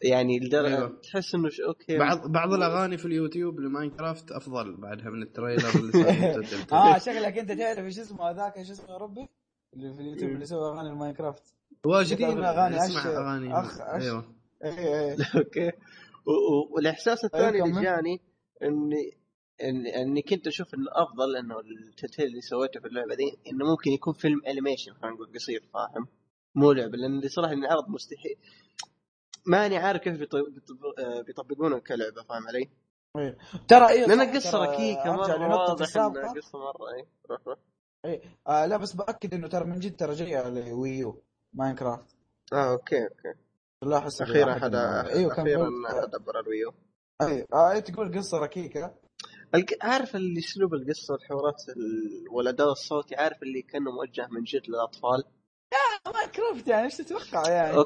يعني لدرجة أيوه. تحس إنه ش- okay. بعض بعض الأغاني في اليوتيوب ل Minecraft أفضل بعدها من ال trailer اللي. [LAUGHS] آه شكلك أنت تعرف إيش اسمه هذاك إيش اسمه يا ربي؟ اللي في اليوتيوب اللي يسوي أغاني ال Minecraft واجدين يتابع أغاني أسمع. أغاني. أخ- أشهر. أيوه. إيه إيه. [LAUGHS] okay. والإحساس الثاني اللي. جاني اني إن- إني كنت أشوف إنه أفضل إنه ال Telltale اللي سويته في اللعبة دي إنه ممكن يكون فيلم animation خلينا نقول قصير فاهم؟ مو لعبة لأن صراحة ان العرض مستحيل. ماني عارف كيف آه، بيطبقونه كلعبة فاهم علي؟ ترى إيه لأن القصة ركيكة مرة واضح قصة مرة اي روح روح. إيه. آه لا بس بأكد إنه ترى من جد ترى جاية ل Wii U Minecraft آه okay okay. لا احس أخيرا حدا إيوه كان أخيرا يقول- دبر ال Wii U إيه. تقول قصة ركيكة. الق- عارف اللي اسلوب القصة والحوارات ال- والاداء الصوتي عارف اللي كأنه موجه من جد للأطفال؟ Minecraft يعني إيش تتوقع يعني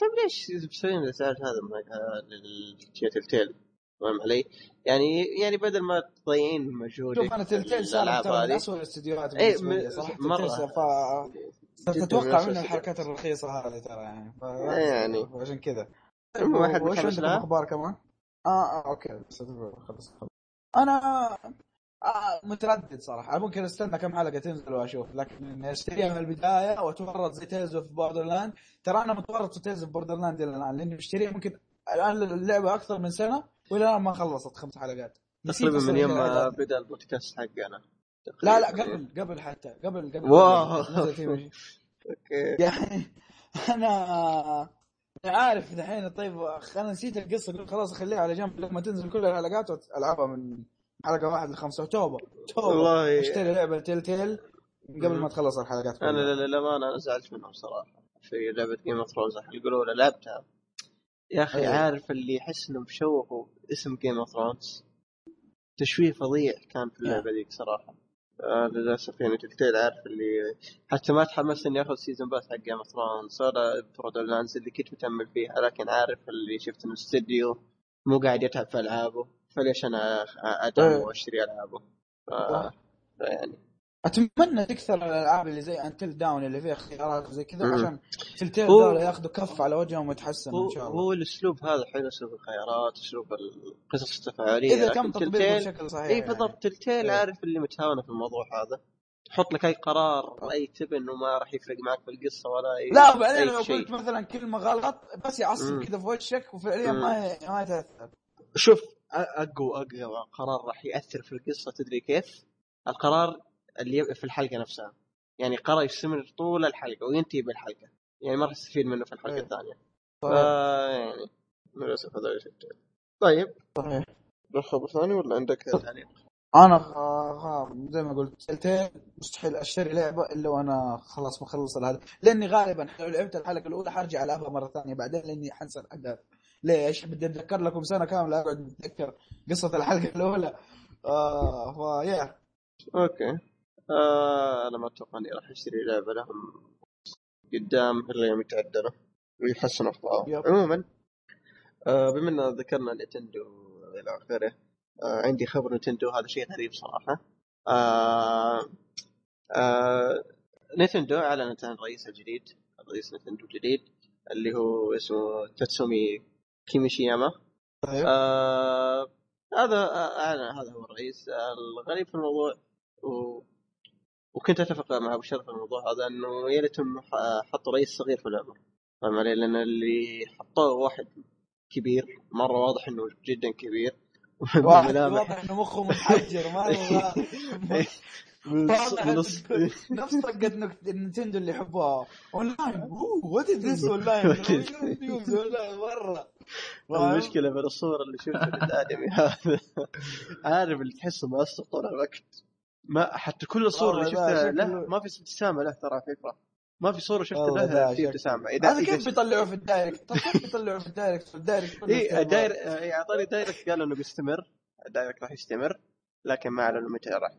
طيب ليش مسوين الازعاج هذا لل Telltale فاهم علي؟ يعني يعني بدل ما تضيعين مجهودك شوف أنا Telltale صار الألعاب ترى من. اسوء الاستديوهات إيه، م- صراحة مرة. Telltale صار- ف صرت جداً أتوقع من منه أسوأ الحركات الرخيصة هذه ترى يعني ف... يعني. عشان كذا المهم، واحد وش لها؟ أخبار كمان؟ آه, آه okay خلص خلص أنا آه متردد صراحة ممكن أستنى كم حلقة تنزل وأشوف لكن أشتريها من البداية واتورط زي Tales of Borderland ترى أنا متورط في Tales of Borderland إلى الآن لأني مشتريها ممكن الآن اللعبه أكثر من سنة وإلى الآن ما خلصت خمس حلقات تقريبا من يوم ما. بدأ البودكاست حقنا لا لا. قبل قبل حتى قبل قبل wow. [LAUGHS] Okay يعني [LAUGHS] أنا عارف دحين طيب أنا نسيت القصة قلت خلاص أخليها على جنب لما تنزل كل الحلقات والعبها من حلقة واحد لخمسه توبة. توبة. والله. اشتري لعبة Telltale قبل ما تخلص الحلقات أنا كلها. للامانه أنا زعلت منهم صراحة. في لعبة Game of Thrones الحلقة الاولى لعبتها. يا أخي أيوة. عارف اللي يحس انهم شوهوا اسم Game of Thrones تشويه فظيع كان في اللعبة ذيك صراحة. آه للأسف يعني Telltale عارف اللي حتى ما تحمست إني آخذ season pass حق Game of Thrones ولا Borderlands اللي كنت متأمل فيها لكن عارف اللي شفت إنه استديو مو قاعد يتعب في ألعابه. فليش أنا أدعم أيوة. وأشتري العابه ف- يعني أتمنى تكثر الألعاب اللي زي Until Dawn اللي فيها خيارات زي كذا. عشان Telltale هو- ذولا ياخذوا كف على وجههم ويتحسنوا إن شاء الله هو الأسلوب هذا حلو أسلوب الخيارات أسلوب القصص التفاعلية إذا تم تطبيقه بشكل صحيح إي يعني. بالضبط Telltale إيه. عارف اللي متهاونه في الموضوع هذا تحط لك أي قرار أي تب انه ما راح يفرق معك في القصة ولا اي لا وبعدين أي لو. قلت مثلا كلمة غلط بس يعصب. كذا في وشك وفعليا. ما ما يتأثر شوف اقوى اقوى قرار راح يأثر في القصة تدري كيف؟ القرار اللي في الحلقة نفسها. يعني قرار يستمر طول الحلقة وينتهي بالحلقة. يعني ما راح تستفيد منه في الحلقة إيه. الثانية. صحيح. يعني للاسف هذا طيب. صحيح. الخبر ثاني ولا عندك تعليق؟ أنا زي ما قلت سلتين مستحيل أشتري لعبة إلا وأنا خلاص مخلص هذا لأني غالبا لو لعبت الحلقة الأولى حرجع العبها مرة ثانية بعدين لأني حنسى الأحداث. ليش؟ بدي أتذكر لكم سنة كاملة أقعد أتذكر قصة الحلقة [LAUGHS] الأولى. آه فيا أوكي. آه أنا ما أتوقع إني راح أشتري لعبة لهم قدام إلا يوم يتعدلوا ويحسنوا اخطائهم عموما آه بما إن ذكرنا نتندو إلى آخره آه عندي خبر نتندو هذا شيء غريب صراحة. آه آه نتندو أعلنت عن رئيسها الجديد رئيس نتندو الجديد اللي هو اسمه تاتسومي كيميشياما طيب. آه هذا اعلن هذا هو الرئيس. الغريب في الموضوع و... وكنت أتفق مع أبو شرف في الموضوع هذا إنه يا ليتهم حطوا رئيس صغير في العمر فاهم علي؟ لأن اللي حطوه واحد كبير مرة واضح إنه جدا كبير. [LAUGHS] واضح إنه مخه متحجر ما [LAUGHS] [LAUGHS] نفس طقت نتندو اللي يحبوها. اونلاين وات از ذس اونلاين مرة؟ المشكلة من الصور اللي شفتها الآدمي هذا. [LAUGHS] عارف اللي تحسه مقصر طول الوقت. ما حتى كل الصور اللي شفتها له ما في ابتسامة له ترى فكره ما في صورة شفت له في ابتسامة. اذا هذا كيف بيطلعوه في الدايركت؟ طيب كيف بيطلعوه في الدايركت؟ في الدايركت اي داير أعطاني دايركت قال إنه بيستمر. ال Direct راح يستمر. لكن ما أعلنوا متى راح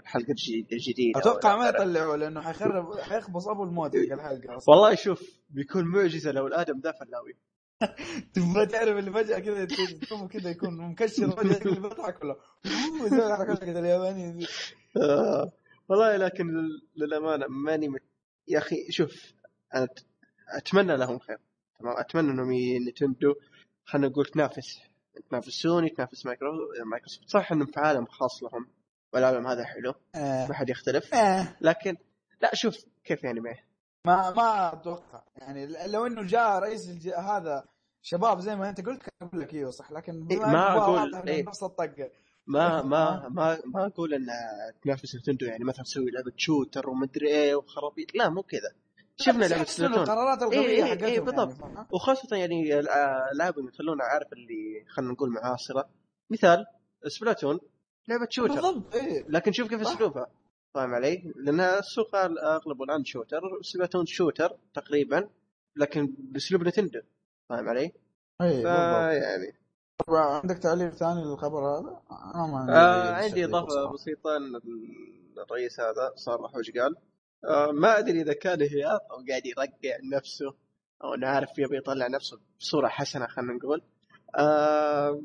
الحلقة الجديدة أتوقع ما يطلعوا لأنه حيخرب حيخبص أبو الموت الحلقة أصلا. والله شوف بيكون معجزة لو الآدم ذا فلاوي. [LAUGHS] تبغى تعرف اللي فجأة كذا تشوفه كذا يكون مكشر فجاه اللي بيضحك ولا يسوي حركات كذا الياباني والله لكن للأمانة ماني مت... يا أخي شوف أنا أتمنى لهم خير تمام؟ أتمنى إنهم نتندو خلينا نقول تنافس. تنافس سوني تنافس مايكرو مايكروسوفت. صح إنهم في عالم خاص لهم والعالم هذا حلو آه. ما حد يختلف. آه. لكن لا شوف كيف يعني معه ما ما أتوقع. يعني لو إنه جاء رئيس الج... هذا شباب زي ما أنت قلت كان أقول لك إيوه صح. لكن إيه ما أقول إيه. نفس الطقة. ما [LAUGHS] ما ما ما أقول إن تنافس نتندو يعني مثلا تسوي لعبة shooter ومدري إيه وخرابيط. لا مو كذا. شفنا لعبة Splatoon القرارات الغبيه إيه حقتهم إيه بالضبط. يعني وخاصة يعني الألعاب يخلونا عارف اللي خلينا نقول معاصرة. مثال Splatoon. لعبة shooter. بالضبط. إيه. لكن شوف كيف أسلوبها. فاهم علي؟ لأن السوق اغلبه الآن shooter. Splatoon shooter تقريبا لكن بأسلوب نتندو. فاهم علي؟ اي يعني. عندك تعليق ثاني للخبر هذا؟ أنا ما آه عندي اضافه بسيطه ان الرئيس هذا صرح وش قال؟ آه ما أدري إذا كان هياط أو قاعد يرقع نفسه أو أنا عارف يبي يطلع نفسه بصورة حسنة خلينا نقول. آه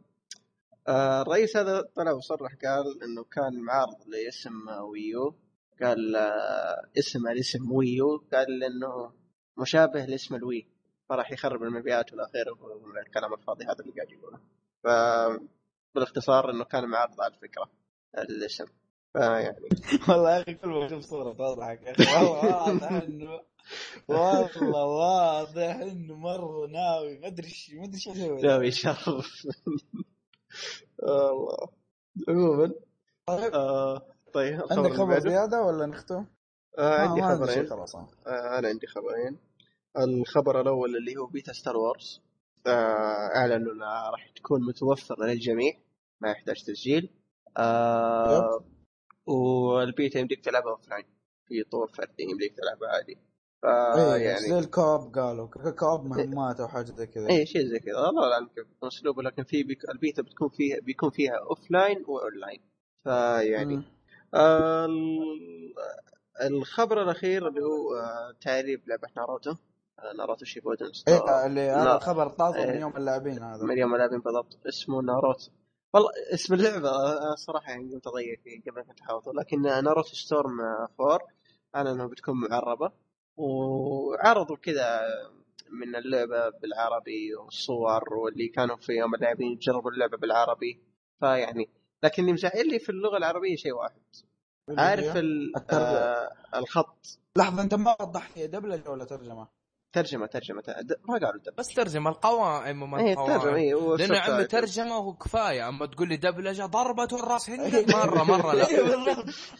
آه الرئيس هذا طلع وصرح قال إنه كان معارض لاسم ويو. قال آه اسم الاسم ويو. قال إنه مشابه لاسم الوي. فراح يخرب المبيعات والأخير والكلام الفاضي هذا اللي قاعد يقوله. ف بالاختصار إنه كان معارض على الفكرة الاسم. فيعني [LAUGHS] والله يا أخي كل ما أشوف صورة تضحك يا أخي والله واضح إنه والله واضح إنه مرة ناوي. ما أدري إيش ما أدري إيش يسوي ناوي يشرف [LAUGHS] والله. عموما طيب. آه طيب عندك خبر زيادة ولا نختم؟ آه عندي آه خبرين. خلاص آه. أنا عندي خبرين. الخبر الأول اللي هو beta Star Wars. آه أعلنوا إنها راح تكون متوفرة للجميع ما يحتاج تسجيل. آه والبيتا يمديك تلعبها offline في طور فردي يمديك تلعبها عادي. فا يعني زي ال co-op قالوا. co-op مهمات أو حاجة زي كذا. اي شيء زي كذا. الله أعلم كيف. أسلوبه لكن في بيك... البيتا بتكون فيها بيكون فيها offline و online فيعني آه الخبر الأخير اللي هو آه تعريب لعبه ناروتو. ناروتو شيبودن إيه اللي هذا الخبر إيه من يوم اللاعبين هذا. من يوم اللاعبين بالضبط. اسمه ناروتو. والله اسم اللعبة. صراحة يعني قمت أضيع فيه قبل ما تحاوطه. لكن ناروتو Storm 4 أنا أنها بتكون معربة. وعرضوا كذا من اللعبة بالعربي والصور واللي كانوا في يوم اللاعبين يجربوا اللعبة بالعربي. فيعني لكن اللي مزعل لي في اللغة العربية شيء واحد. عارف آه الخط. لحظة أنت ما وضحت هي دبلجة ولا ترجمة؟ ترجمة ترجمة ما قالوا دب. بس ترجمة القوائم وما اي ترجمة اي لأنه عمي ترجمة وكفاية. أما تقول لي دبلجة ضربت الرأس مرة مرة لا.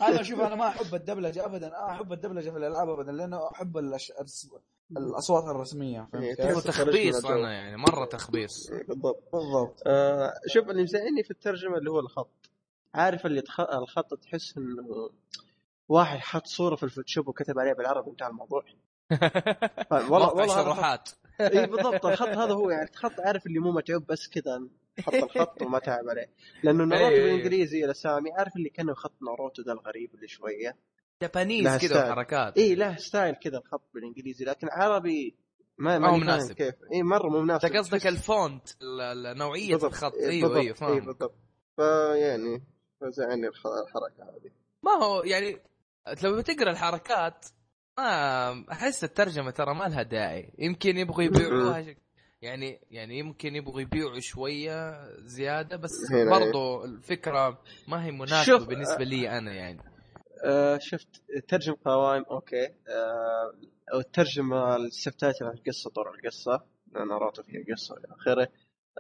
[LAUGHS] أنا شوف أنا ما أحب الدبلجة ابدا. أحب الدبلجة في الألعاب ابدا لأنه أحب الأصوات الرسمية فهمت تخبيص أنا يعني مرة تخبيص. بالضبط بالضبط. آه شوف اللي مزعلني في الترجمة اللي هو الخط. عارف اللي تخ... الخط تحس إنه واحد حط صورة في ال Photoshop وكتب عليها بالعربي انتهى الموضوع. [LAUGHS] والله والله شروحات. إي بالضبط. الخط هذا هو يعني الخط عارف اللي مو متعوب بس كذا حط الخط [LAUGHS] وما تعب عليه. لأنه ناروتو بالإنجليزي الاسامي عارف اللي كأنه خط ناروتو ذا الغريب اللي شوية. Japanese كذا حركات إي له style كذا الخط بالإنجليزي لكن عربي ما ما مناسب. كيف. إي مرة مو مناسب. انت قصدك ال font نوعية الخط. إيوه إيوه فاهم. أيوه بالضبط فيعني فزعني الحركة هذه. ما هو يعني لو بتقرا الحركات ما أحس الترجمة ترى ما لها داعي. يمكن يبغوا يبيعوها يعني يعني يمكن يبغوا يبيعوا شوية زيادة بس برضو الفكرة ما هي مناسبة بالنسبة لي أنا يعني. آه شفت ترجم قوائم okay. آه وترجم ال subtitle القصة طور القصة. ناروتو فيها قصة إلى آخره.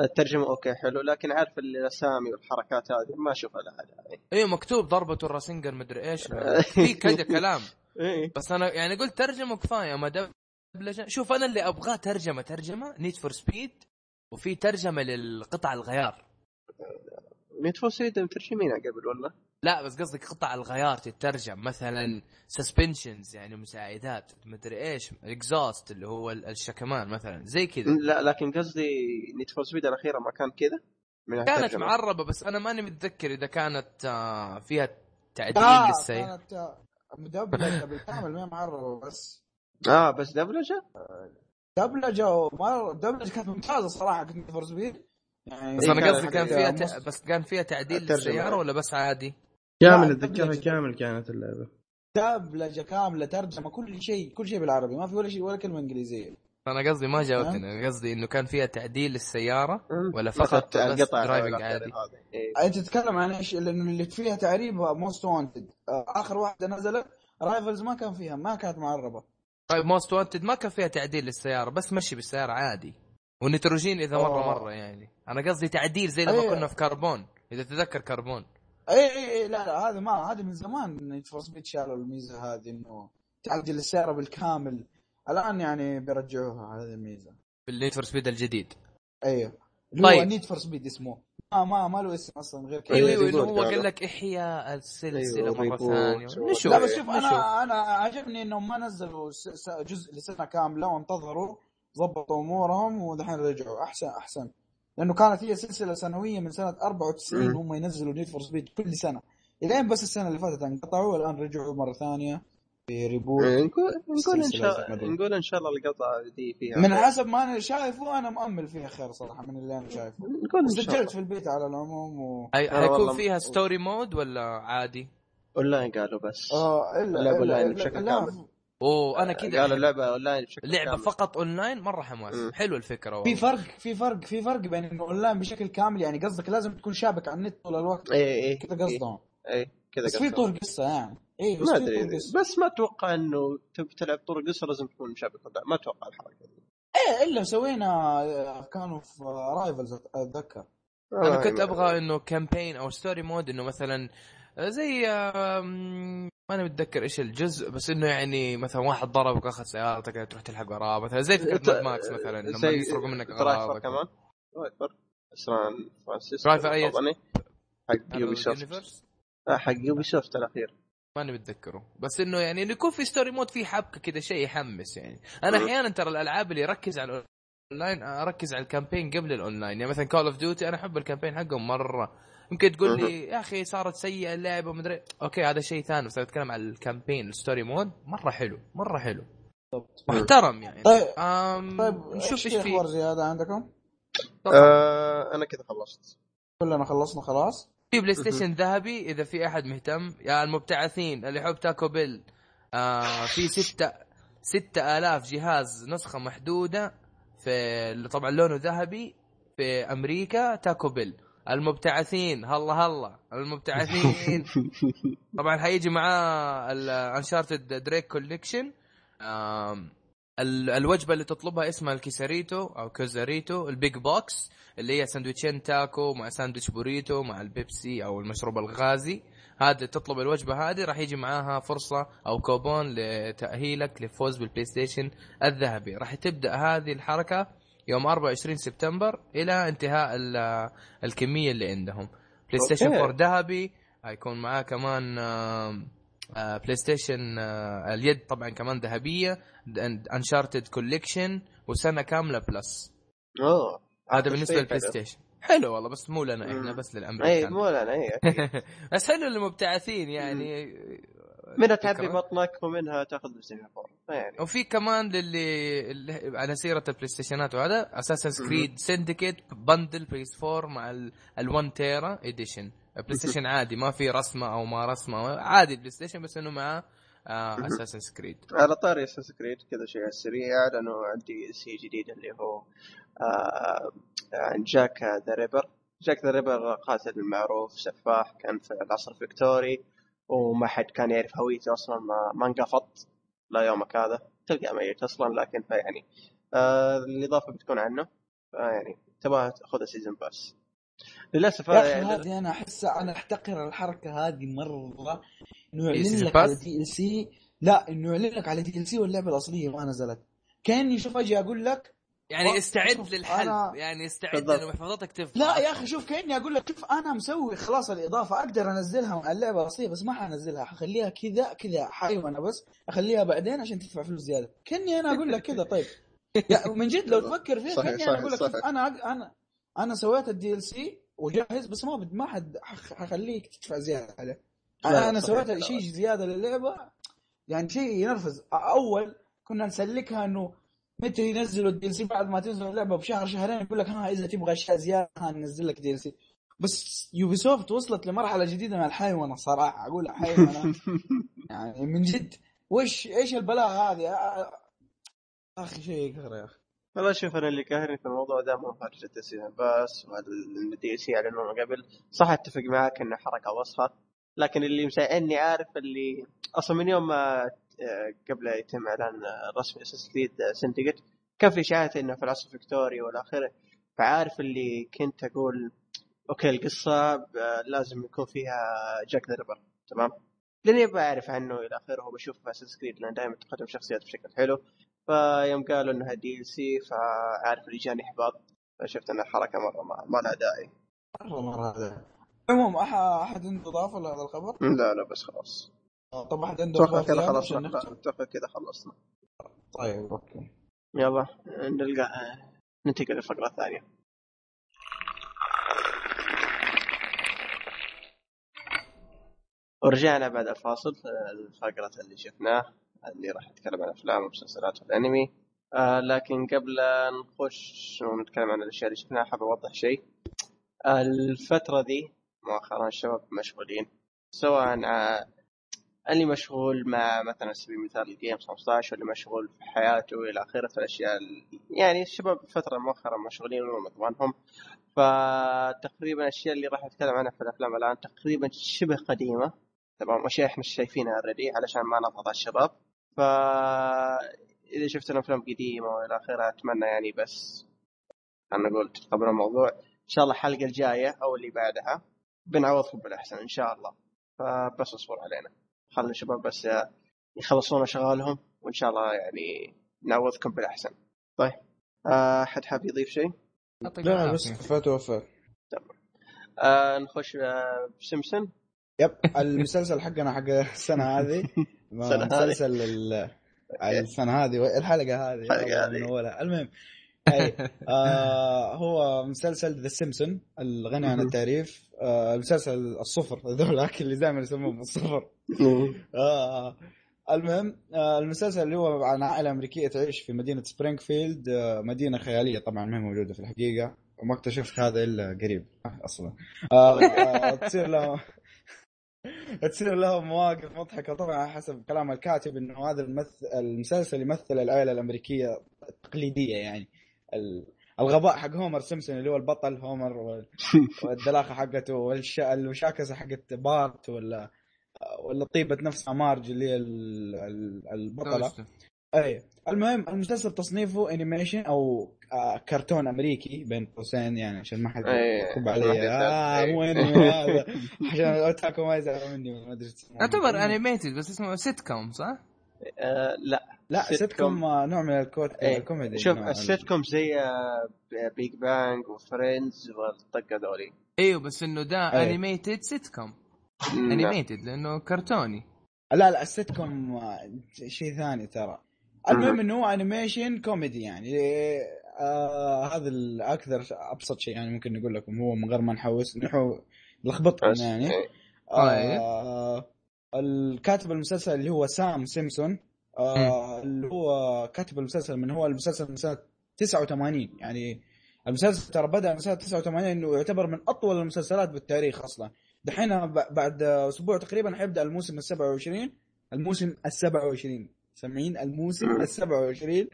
الترجمة okay حلو. لكن عارف الاسامي والحركات هذه ما اشوفها لها داعي. أيوه مكتوب ضربة الراسنجان مدري إيش. في كذا كلام. [LAUGHS] إيه. بس أنا يعني قلت ترجمة كفاية ما دبلجة شوف أنا اللي أبغاه ترجمة ترجمة Need for Speed وفي ترجمة للقطع الغيار Need for Speed مترجمينها قبل ولا؟ لا بس قصدك قطع الغيار تترجم مثلا suspensions يعني مساعدات مدري إيش exhaust اللي هو الشكمان مثلا زي كذا لا لكن قصدي Need for Speed الأخيرة ما كان كذا كانت. معربة بس أنا ماني متذكر إذا كانت آه، فيها تعديل آه للسيارة كانت آه، مدبلجه بالكامل ما معربه بس. آه بس دبلجة؟ دبلجة ومر... دبلجة كانت ممتازة صراحة Need for Speed يعني بس أنا قصدي كان فيها ت... بس كان فيها تعديل للسيارة ولا بس عادي؟ كامل أتذكرها كامل كانت اللعبة. دبلجة كاملة ترجمة كل شيء كل شيء بالعربي ما في ولا شيء ولا كلمة إنجليزية. أنا قصدي ما جاوبتني أنا قصدي إنه كان فيها تعديل للسيارة ولا فقط بس driving عادي؟ إيه. أنت تتكلم عن إيش؟ لأنه اللي فيها تعريب Most Wanted آخر واحدة نزلت Rivals ما كان فيها ما كانت معربة. طيب Most Wanted ما كان فيها تعديل للسيارة بس مشي بالسيارة عادي. ونيتروجين إذا مرة أوه. مرة يعني. أنا قصدي تعديل زي لما أيه. كنا في كربون. إذا تتذكر كربون. اي اي اي لا لا هذا ما هذا من زمان. Need for Speed شالوا الميزة هذه إنه تعدل السيارة بالكامل. الآن يعني بيرجعوها هذه الميزة. في ال Need for Speed الجديد. أيوه طيب هو نيد فور سبيد اسمه. ما ما ما له اسم أصلا غير كذا. أيوه أيوه هو قال لك احياء السلسلة أيوة مرة ثانية. نشوف. لا بس شوف أنا أنا عجبني إنهم ما نزلوا جزء لسنة كاملة وانتظروا ضبطوا أمورهم ودحين رجعوا. أحسن أحسن. لأنه كانت هي سلسلة سنوية من سنة 94 هم ينزلوا Need for Speed كل سنة. إلين بس السنة اللي فاتت انقطعوا والان رجعوا مرة ثانية. في reboot إيه، نقول نقول إن شاء الله نقول إن شاء الله القطعه دي فيها من حسب ما أنا شايفه أنا مؤمل فيها خير صراحة من اللي أنا شايفه. نقول سجلت في البيت على العموم و... حيكون فيها story mode ولا عادي؟ أونلاين قالوا بس. آه الا لا أونلاين بشكل كامل. أوه أنا كذا قالوا اللعبة أونلاين بشكل لعبه كامل. فقط أونلاين مرة حماس. حلو الفكرة والله. في فرق في فرق في فرق بين إنه أونلاين بشكل كامل يعني قصدك لازم تكون شابك على النت طول الوقت. اي اي كذا قصدهم. اي كذا بس في طول قصة يعني. اي بس ما ادري بس ما أتوقع إنه تبي تلعب طول قصه لازم تكون مشابك ما أتوقع الحركة دي. إيه إلا سوينا كانوا في Rivals أتذكر. أنا كنت أبغى إنه campaign أو story mode إنه مثلا زي ما أنا متذكر إيش الجزء بس إنه يعني مثلا واحد ضربك وأخذ سيارتك تروح تلحق وراه مثلا زي فكرة Mad Max مثلا لما يسرقوا منك اغراضك كمان. Driver San Francisco Driver اي حق Ubisoft حق Ubisoft الأخير. ماني متذكره. بس إنه يعني إنه يكون في story mode في حبكة كذا شيء يحمس يعني. أنا أحيانا ترى الألعاب اللي يركز على الأونلاين أركز على ال campaign قبل الأونلاين. يعني مثلا Call of Duty أنا أحب ال campaign حقهم مرة. يمكن تقول لي يا أخي صارت سيئة اللعبة ومدري أوكي هذا شيء ثاني بس أتكلم عن ال campaign ال story mode مرة حلو مرة حلو. محترم يعني. طيب طيب نشوف إيش في أخبار زيادة عندكم؟ آه أنا كذا خلصت. كلنا خلصنا خلاص. في PlayStation ذهبي إذا في أحد مهتم يا المبتعثين اللي يحب Taco Bell آه في ستة ستة آلاف جهاز نسخة محدودة في طبعا لونه ذهبي في أمريكا Taco Bell. المبتعثين هلا هلا المبتعثين. [LAUGHS] طبعا حيجي معاه ال Uncharted Drake Collection الوجبة اللي تطلبها اسمها ال Quesarito أو Quesarito ال big box اللي هي سندويتشين تاكو مع ساندويتش بوريتو مع البيبسي أو المشروب الغازي. هذا تطلب الوجبة هذه راح يجي معاها فرصة أو كوبون لتأهيلك للفوز بال PlayStation الذهبي. راح تبدأ هذه الحركة يوم 24 سبتمبر إلى انتهاء الكمية اللي عندهم. PlayStation 4 ذهبي حيكون معاه كمان PlayStation اليد طبعا كمان ذهبية Uncharted Collection وسنة كاملة Plus أوه هذا بالنسبة لل PlayStation حلو والله بس مو لنا إحنا بس للأمريكان. اي مو لنا اي [LAUGHS] بس حلو للمبتعثين يعني. منها تعبي بطنك ومنها تاخذ 4 يعني. وفي كمان للي, على سيرة ال PlayStationات وهذا Assassin's Creed Syndicate bundle PS4 مع ال1 تيرا edition PlayStation عادي ما في رسمة أو ما رسمة. عادي PlayStation بس إنه معاه اساسن كريد على طاري Assassin's Creed كذا شيء على السريع. اعلنوا عن DLC جديد اللي هو آه عن Jack the Ripper Jack the Ripper قاتل معروف سفاح كان في العصر الفكتوري وما حد كان يعرف هويته أصلا ما, ما انقفط لا يومك هذا. تلقى ميت أصلا لكن فيعني آه الإضافة بتكون عنه. فيعني تبغى تاخذ season pass للأسف يا أخي يعني هذه أنا أحس أنا أحتقر الحركة هذه مرة. إنه يعلن لك على DLC لا إنه يعلن لك على DLC واللعبة الأصلية ما نزلت. كأني شوف أجي أقول لك يعني استعد للحل. أنا... يعني استعد انه محفظتك تفضل. لا يا أخي شوف كأني أقول لك شوف أنا مسوي خلاص الإضافة أقدر أنزلها مع اللعبة الأصلية بس ما حنزلها. حخليها كذا كذا حيوانة بس أخليها بعدين عشان تدفع فلوس زيادة. كأني أنا أقول لك كذا. طيب. يعني من جد لو [LAUGHS] تفكر فيها كأني أنا أقول لك أنا أنا أنا سويت ال DLC وجاهز بس ما بد ما حد حخليك تدفع زياده أنا أنا سويت شيء زياده للعبه يعني شيء ينرفز اول كنا نسلكها انه متى ينزلوا ال DLC بعد ما تنزل اللعبه بشهر شهرين يقول لك ها اذا تبغى اشياء زياده ننزل لك DLC بس Ubisoft وصلت لمرحله جديده من الحيوانه صراحة أقول حيوانه يعني من جد وش إيش البلاء هذه أخي شيء يقهر يا أخي والله شوف أنا اللي قاهرني في الموضوع ده مو خارج ال season pass وال DLC اعلنوه قبل. صح أتفق معاك إنه حركه وسخه لكن اللي مساعدني عارف اللي أصلا من يوم ما آه، قبل يتم إعلان رسمي Assassin's Creed Syndicate كان في اشاعات إنه في العصر الفكتوري والى آخره. فعارف اللي كنت أقول أوكي القصة لازم يكون فيها Jack the Ripper تمام؟ لأني أبغى اعرف عنه إلى آخره وبشوف Assassin's Creed لأن دائما تقدم شخصيات بشكل حلو. فيوم قالوا إنها DLC فعارف اللي جاني إحباط فشفت انها حركه مرة ما, ما لها داعي. مرة مره هذا المهم أحد عنده إضافة لهذا الخبر؟ لا لا بس خلاص. طب أحد عنده أتوقع كذا خلصنا أتوقع كذا خلصنا. طيب أوكي. يلا نلقى ننتقل للفقره الثانية ورجعنا بعد الفاصل الفقرة اللي شفناه اللي راح نتكلم عن أفلام ومسلسلات والأنمي. آه لكن قبل نخش ونتكلم عن الأشياء اللي شفناها حاب أوضح شيء. الفترة دي مؤخرا الشباب مشغولين سواء آه اللي مشغول مع مثلا سبيل المثال الجيم 15 واللي مشغول في حياته إلى آخره في الاشياء يعني الشباب الفترة مؤخرا مشغولين ومضمونهم فتقريبا الأشياء اللي راح نتكلم عنها في الأفلام الآن تقريبا شبه قديمة. تمام أشياء إحنا شايفينها اوريدي علشان ما نضغط على الشباب. ف إذا شفت افلام قديمه والى آخره أتمنى يعني بس خلينا نقول تتقبلوا الموضوع إن شاء الله الحلقة الجاية أو اللي بعدها بنعوضكم بالأحسن إن شاء الله. فبس اصبر علينا. خلي الشباب بس يخلصون شغالهم وإن شاء الله يعني نعوضكم بالأحسن. طيب أحد حاب يضيف شيء؟ لا بس كفاته وفاء. تمام. آه نخش آه بسمسم. يب المسلسل حقنا حق السنة هذه. [LAUGHS] مسلسل السنة هذه الحلقة هذه. الحلقة هذه. المهم أي. آه هو مسلسل ذا سيمسون الغني عن التعريف. آه المسلسل الصفر ذولاك اللي دائما يسموهم الصفر. آه المهم آه المسلسل اللي هو عن عائلة أمريكية تعيش في مدينة سبرينغفيلد آه مدينة خيالية طبعا ما هي موجودة في الحقيقة. وما اكتشفت هذا إلا قريب أصلا. آه آه تصير له تصير لهم مواقف مضحكة. طبعا حسب كلام الكاتب إنه هذا المثل المسلسل يمثل العائله الأمريكية التقليدية يعني. الغباء حق هومر سيمبسون اللي هو البطل هومر والدلاخة حقته والمشاكسه حقت بارت ولا ولا طيبة نفسها مارج اللي هي البطلة. أي المهم المسلسل تصنيفه animation أو آه كرتون أمريكي بين قوسين يعني عشان ما حد حد علي يزعل. آه. مو انمي [LAUGHS] هذا عشان أوتاكو ما يزعلوا مني ما أدري. يعتبر animated بس اسمه سيت كوم صح؟ آه لا لا سيت كوم آه، نوع من الكوت إيه. الكوميدي شوف نوع السيت كوم زي Big Bang و Friends والطقه ذولي إيوه بس إنه ده. animated sitcom. animated لأنه كرتوني لا لا السيت كوم شيء ثاني ترى المهم إنه هو animation كوميدي يعني. آه هذا الاكثر أبسط شيء يعني ممكن نقول لكم. هو من غير ما نحوس نحو لخبطكم بس يعني. إيه. آه الكاتب المسلسل اللي هو سام سيمسون آه اللي هو كاتب المسلسل من هو المسلسل من سنة 89 يعني المسلسل ترى بدأ من سنة 89 إنه يعتبر من أطول المسلسلات بالتاريخ أصلا. دحين ب- بعد أسبوع تقريبا حيبدأ الموسم ال 27 الموسم ال 27 سامعين الموسم ال 27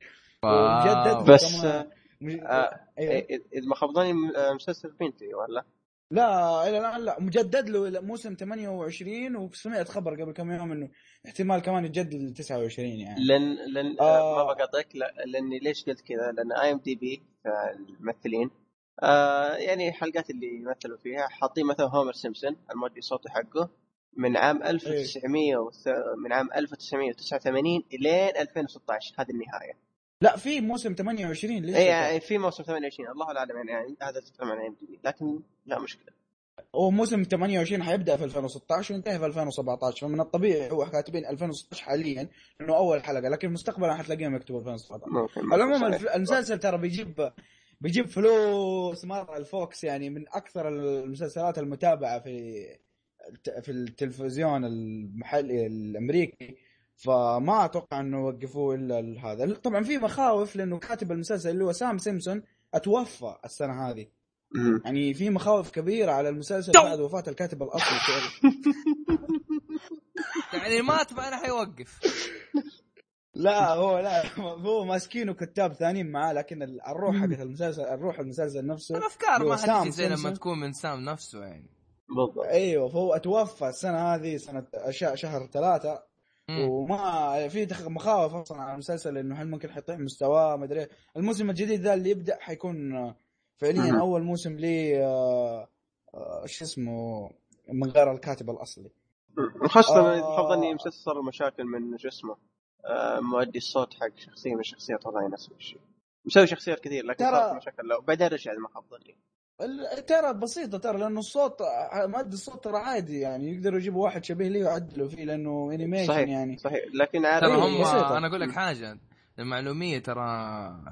ومجدد بس، كمان- مج- آه، أيوة. إيه، إذا ما خاب ظني آه، مسلسل بنتي ولا لا إلى الآن لا مجدد له موسم 28 وسمعت خبر قبل كم يوم إنه احتمال كمان يتجدد ل 29 يعني لأن لأن آه. آه ما بقاطعك لا لأني ليش قلت كذا؟ لأن IMDb الممثلين آه يعني الحلقات اللي يمثلوا فيها حاطين مثلا هومر سيمسون المؤدي الصوتي حقه من عام 1900 وث... من عام 1989 الين 2016 هذه النهاية. لا في موسم 28 ليش اي يعني في موسم 28 الله اعلم يعني, يعني هذا تتكلم عن IMDb لكن لا مشكلة. هو موسم 28 حيبدأ في 2016 وينتهي في 2017 فمن الطبيعي هو كاتبين 2016 حاليا انه أول حلقة. لكن مستقبلا حتلاقيهم يكتبوا 2017 ممكن على العموم المسلسل ترى بيجيب بيجيب فلوس مرة. الفوكس يعني من أكثر المسلسلات المتابعة في في التلفزيون المحلي الأمريكي فما أتوقع إنه وقفوه إلا هذا. طبعا في مخاوف لأنه كاتب المسلسل اللي هو سام سيمسون أتوفى السنة هذه. يعني في مخاوف كبيرة على المسلسل بعد وفاة الكاتب الأصلي. [LAUGHS] يعني مات ما أنا حيوقف. [LAUGHS] لا هو لا هو ماسكينه كتاب ثانيين معاه لكن الروح حقت المسلسل الروح المسلسل نفسه الأفكار ما سام حتجي زي لما سيمسون. تكون من سام نفسه يعني. بالضبط. أيوه فهو أتوفى السنة هذه سنة شهر ثلاثة. مم. وما في تخ- مخاوف أصلا على المسلسل إنه هل ممكن حيطيح مستواه ما أدري. الموسم الجديد ذا اللي يبدأ حيكون فعليا مم. أول موسم لي آه، آه، شو اسمه من غير الكاتب الأصلي. خاصة آه. خاب ظني مسلسل صار مشاكل من شو اسمه آه، مؤدي الصوت حق شخصية من الشخصيات والله نفس الشيء. مسوي شخصيات كثير لكن ترى- مشاكل له. وبعدين رجع ما ظني. ترى بسيطة ترى لأنه الصوت مادة الصوت ترى عادي يعني يقدروا يجيبوا واحد شبيه لي ويعدلوا فيه لأنه animation صحيح يعني. صحيح. لكن عارف ترى إيه، هم بسيطة. أنا أقول لك حاجة المعلومية ترى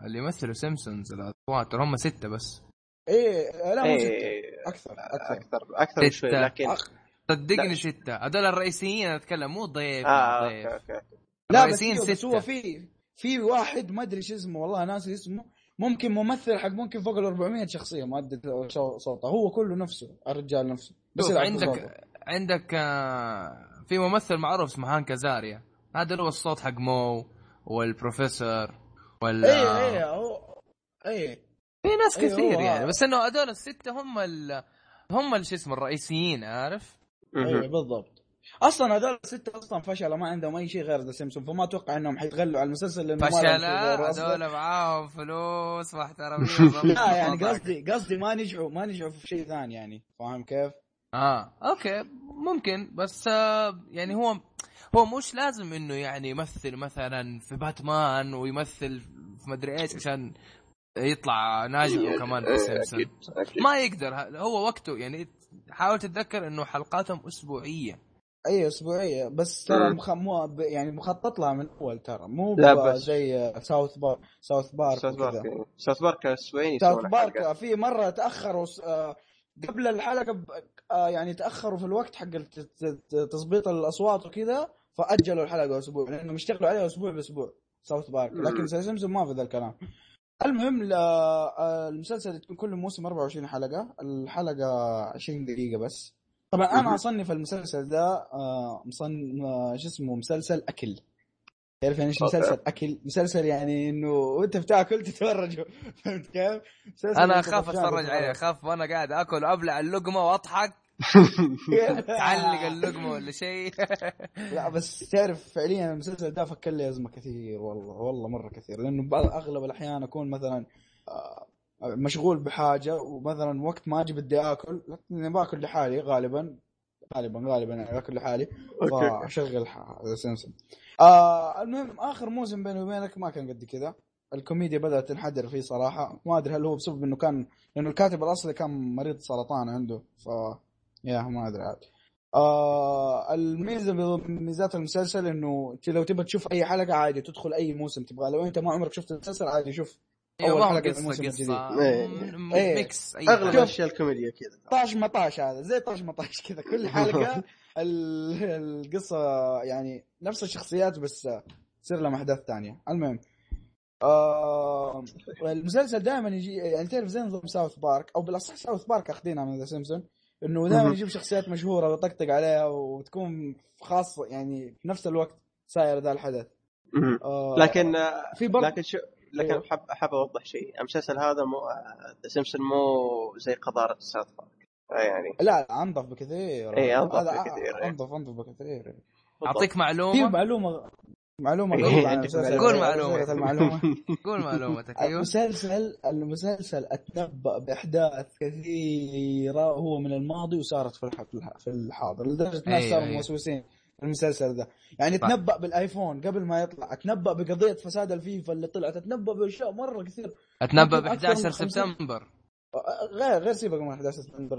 اللي يمثلوا سيمسونز الأصوات ترى هم ستة بس. إيه لا مو ستة. إيه أكثر أكثر. أكثر أكثر ستة. شوي لكن أخ- صدقني لا. ستة. هذول الرئيسيين أتكلم مو ضيف آه ضيف okay okay. لا بس, بس. هو في في واحد ما أدري شو اسمه والله ناسي اسمه ممكن ممثل حق ممكن فوق ال 400 شخصية مؤدي شو- صوته. هو كله نفسه الرجال نفسه. بس عندك بصوته. عندك آه، في ممثل معروف اسمه Hank Azaria هذا هو الصوت حق مو والبروفيسور وال إيه إيه هو إيه. في ناس أيوه، كثير يعني. بس إنه هذول الستة هم ال هم شو اسمه الرئيسيين عارف؟ مهم. بالضبط. أصلا هذول الستة أصلا فشلوا ما عندهم أي شيء غير The Simpson فما أتوقع إنهم حيتغلوا على المسلسل لأنه أصلاً. هذول معاهم فلوس واحتراميه [LAUGHS] لا يعني قصدي قصدي ما نجحوا ما نجحوا في شيء ثاني يعني فاهم كيف؟ آه okay ممكن بس آه يعني هو هو مش لازم إنه يعني يمثل مثلا في باتمان ويمثل في مدري إيش عشان يطلع ناجح وكمان في سيمسون ما يقدر هو وقته يعني حاول تتذكر إنه حلقاتهم أسبوعية أي أسبوعية بس ترى. مو يعني مخطط لها من أول ترى مو لا بس. زي South Park South Park South Park. South Park أسبوعين South Park. في مرة تأخروا س- آه، قبل الحلقة ب... آه، يعني تأخروا في الوقت حق تظبيط الأصوات وكذا فأجلوا الحلقة أسبوع لأنهم يشتغلوا عليها أسبوع بأسبوع ساوث بارك. لكن سيمسون ما في ذا الكلام المهم ل- آه، المسلسل تكون كل موسم 24 حلقة الحلقة 20 دقيقة بس طبعا أنا. أصنف المسلسل ده آه، مصن آه، شو اسمه مسلسل أكل تعرف يعني إيش. مسلسل أكل مسلسل يعني إنه وأنت بتاكل تتفرج [LAUGHS] فهمت كيف؟ أنا أخاف أتفرج. عليه أخاف وأنا قاعد آكل وأبلع اللقمة وأضحك [LAUGHS] تعلق اللقمة ولا شيء [LAUGHS] لا بس تعرف فعليا المسلسل ده فكر لي أزمة كثير والله والله مرة كثير لأنه بعض أغلب الأحيان أكون مثلا آه، مشغول بحاجة ومثلا وقت ما أجي بدي آكل لكني باكل لحالي غالبا. غالبا غالبا يعني باكل لحالي. فأشغل سيمسون آه المهم آخر موسم بيني وبينك ما كان قد كذا. الكوميديا بدأت تنحدر فيه صراحة. ما أدري هل هو بسبب إنه كان لأنه الكاتب الأصلي كان مريض سرطان عنده. ف يا ما أدري عاد. آه الميزة من ميزات المسلسل إنه لو تبغى تشوف أي حلقة عادي تدخل أي موسم تبغى لو أنت ما عمرك شفت المسلسل عادي شوف. أول حلقة قصة الموسم الجديد إيه. ميكس أغلب اشياء الكوميديا كذا. طاش مطاش هذا زي طاش مطاش كذا. كل [LAUGHS] حلقة القصة يعني نفس الشخصيات بس تصير لهم أحداث ثانية. المهم آه المسلسل دائما يجي يعني تعرف زي نظام South Park أو بالأصح South Park اخذينها من The Simpson إنه دائما يجيب شخصيات مشهورة ويطقطق عليها وتكون خاصة يعني في نفس الوقت ساير ذا الحدث. آه لكن في برضه لكن شو لكن أيوه. حاب حاب أوضح شيء. المسلسل هذا مو سيمسون مو زي قذاره South Park. يعني. لا أنظف بكثير. اي أنظف بكثير انظف أنظف بكثير. أعطيك معلومة؟ في معلومة معلومة قول معلومة. المعلومة. [LAUGHS] قول معلومتك أيوه. المسلسل المسلسل أتنبأ بأحداث كثيرة هو من الماضي وصارت في في الحاضر لدرجة الناس صاروا موسوسين. المسلسل ذا. يعني تنبأ بالآيفون قبل ما يطلع اتنبأ بقضية فساد الفيفا اللي طلعت اتنبأ بأشياء مرة كثير. أتنبأ ب 11 سبتمبر. غير غير سيبك من 11 سبتمبر